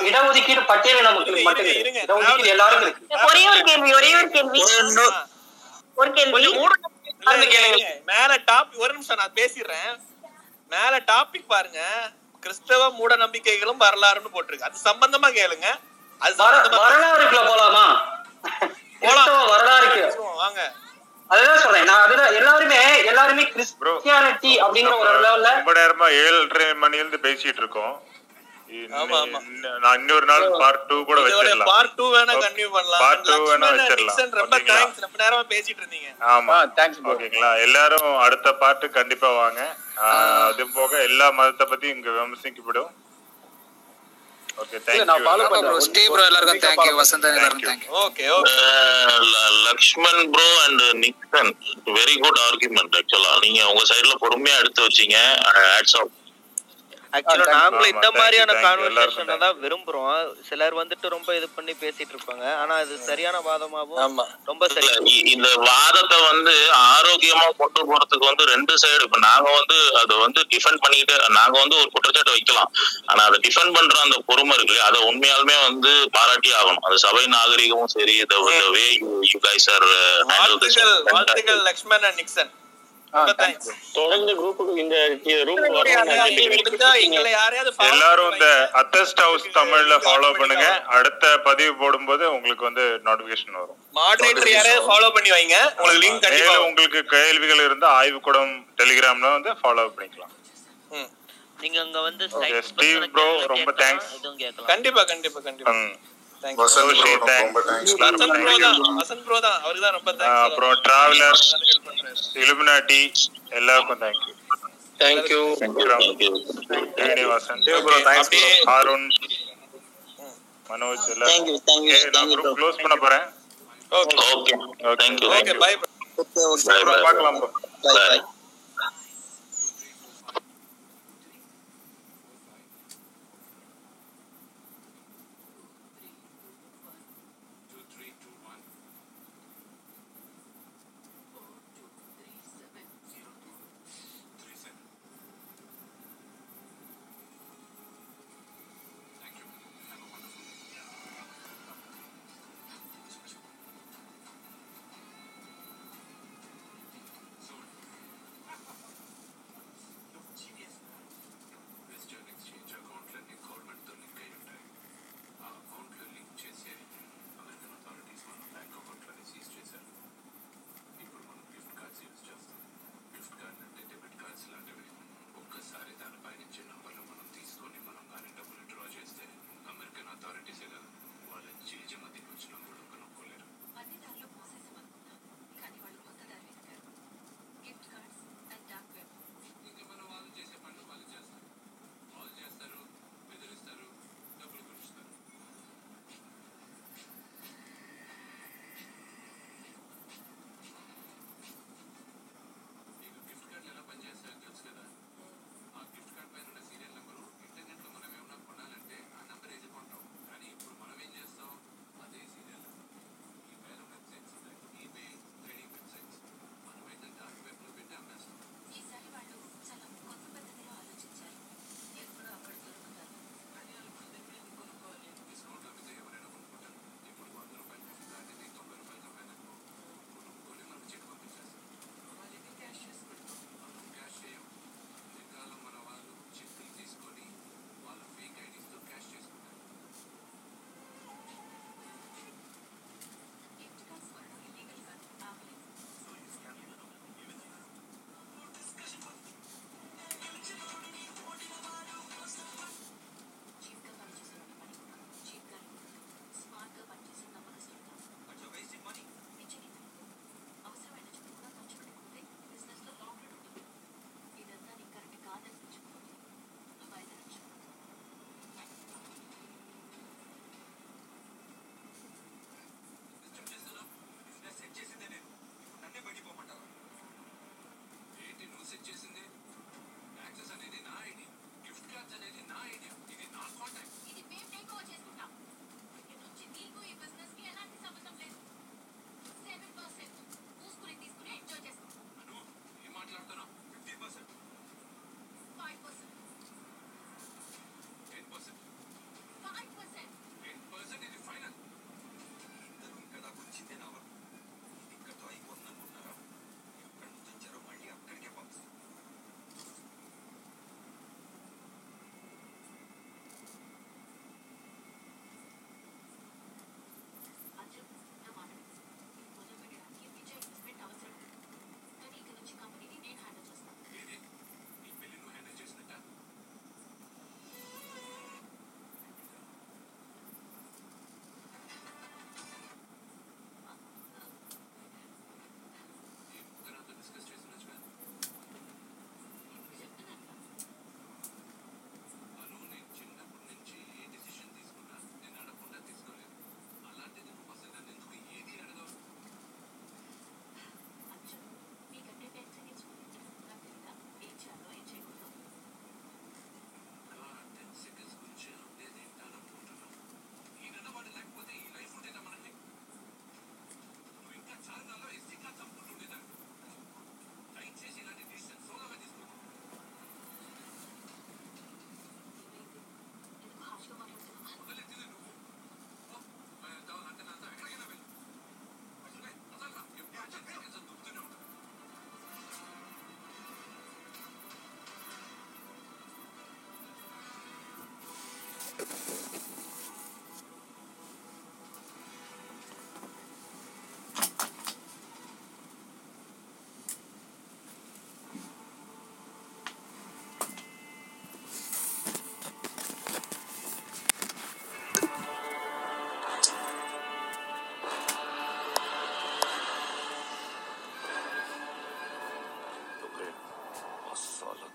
இடஒதுக்கீடு பட்டியலின மக்களுக்கு மட்டும். இல்லை. இடஒதுக்கீடு எல்லாருக்கும் இருக்கு. ஒரே ஒரு கேள்வி ஒரே ஒரு கேள்வி. ஒரு கேள்வி. மேல டாபிக் ஒரு நிமிஷம் நான் பேசிடுறேன். மேல டாபிக் பாருங்க. கிறிஸ்தவ மூட நம்பிக்கைகளும் வரலாறுன்னு போட்டிருக்கு. அது சம்பந்தமா கேளுங்க. அது சம்பந்தமா வரலாறுக்குள்ள போலாமா? வரலாறுக்கு. வாங்க. அதுதான் சொல்றேன். நான் அதுதான் எல்லாருமே எல்லாருமே கிறிஸ்டியானிட்டி அப்படிங்கிற ஒரு லெவல்ல ரொம்ப நேரமா ஏழரை மணில இருந்து பேசிட்டு இருக்கோம். நான் இன்னொரு நாள் பார்ட் டூ கூட இதோட வச்சிடலாம். பார்ட் டூ வேணா கண்டினியூ பண்ணலாம். வேணா ரொம்ப ஓகேங்களா? தேங்க்ஸ் ரொம்ப நேரமா பேசிட்டு இருந்தீங்க. ஆமா. ஓகேங்களா? எல்லாரும் அடுத்த பாட்டு கண்டிப்பா வாங்க. அது போக எல்லா மதத்தை பத்தி இங்க விமர்சிக்கப்படும். ஓகே ஸ்டீவ் ப்ரோ எல்லாருக்கும் வசந்தன் எல்லாருக்கும் thank you okay Lakshman bro and Nixon very good argument ஆக்சுவலா நீங்க உங்க சைடுல பொறுமையா எடுத்து வச்சீங்க. ஹேட்ஸ் ஆஃப் ஆக்சுவலா நாங்களும் இந்த மாதிரியான கான்வர்சேஷன் தான் விரும்புறோம். சிலர் வந்துட்டு ரொம்ப இது பண்ணி பேசிட்டு இருப்பாங்க ஆனா அது சரியான வாதமாவும் ரொம்ப சரி இந்த வாதத்தை வந்து ஆரோக்கியமா கொண்டு போறதுக்கு வந்து ரெண்டு சைடு இப்ப நாங்க வந்து அதை வந்து டிஃபெண்ட் பண்ணிக்கிட்டு நாங்க வந்து ஒரு குற்றச்சாட்டு வைக்கலாம். ஆனா அதை டிஃபெண்ட் பண்ற அந்த பொறுமை இருக்கு இல்லையா அதை உண்மையாலுமே வந்து பாராட்டி ஆகணும். அது சபை நாகரிகமும் சரி are uh, handle this. வாழ்த்துக்கள் வாழ்த்துக்கள் லக்ஷ்மண் அண்ட் நிக்சன். தொடர்ந்து குரூப்புக்கு இந்த எல்லாரும் இந்த அத்தஸ்ட் ஹவுஸ் தமிழ்ல ஃபாலோ பண்ணுங்க. அடுத்த பதிவு போடும்போது உங்களுக்கு வந்து நோட்டிபிகேஷன் வரும். மாடரேட்டர் யாரையாவது ஃபாலோ பண்ணி வைங்க. உங்களுக்கு லிங்க் கண்டிப்பா உங்களுக்கு கேள்விகள் இருந்தா ஆய்வுக்கூடம் டெலிகிராம்ல வந்து ஃபாலோ பண்ணிக்கலாம். நீங்க அங்க வந்து ஸ்டீவ் ப்ரோ ரொம்ப தேங்க்ஸ் கண்டிப்பா கண்டிப்பா கண்டிப்பா. அப்புறம் டிராவலர் இலுமினாட்டி எல்லாருக்கும் thank you thank you Srinivasan. Arun Manoj எல்லாம் Thank you, thank you, Okay, நான் thank you, குரூப் க்ளோஸ் பண்ண போறேன். Okay okay thank you okay bye okay okay Bye, bye, bye. பார்க்கலாம் bro. Bye.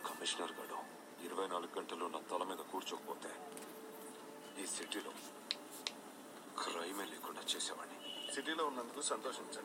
కమిషనర్ గడు. ఇరవై నాలుగు గంటలు నా తల మీద కూర్చోకపోతే ఈ సిటీలో క్రైమే లేకుండా చేసేవాడిని. సిటీలో ఉన్నందుకు సంతోషించండి.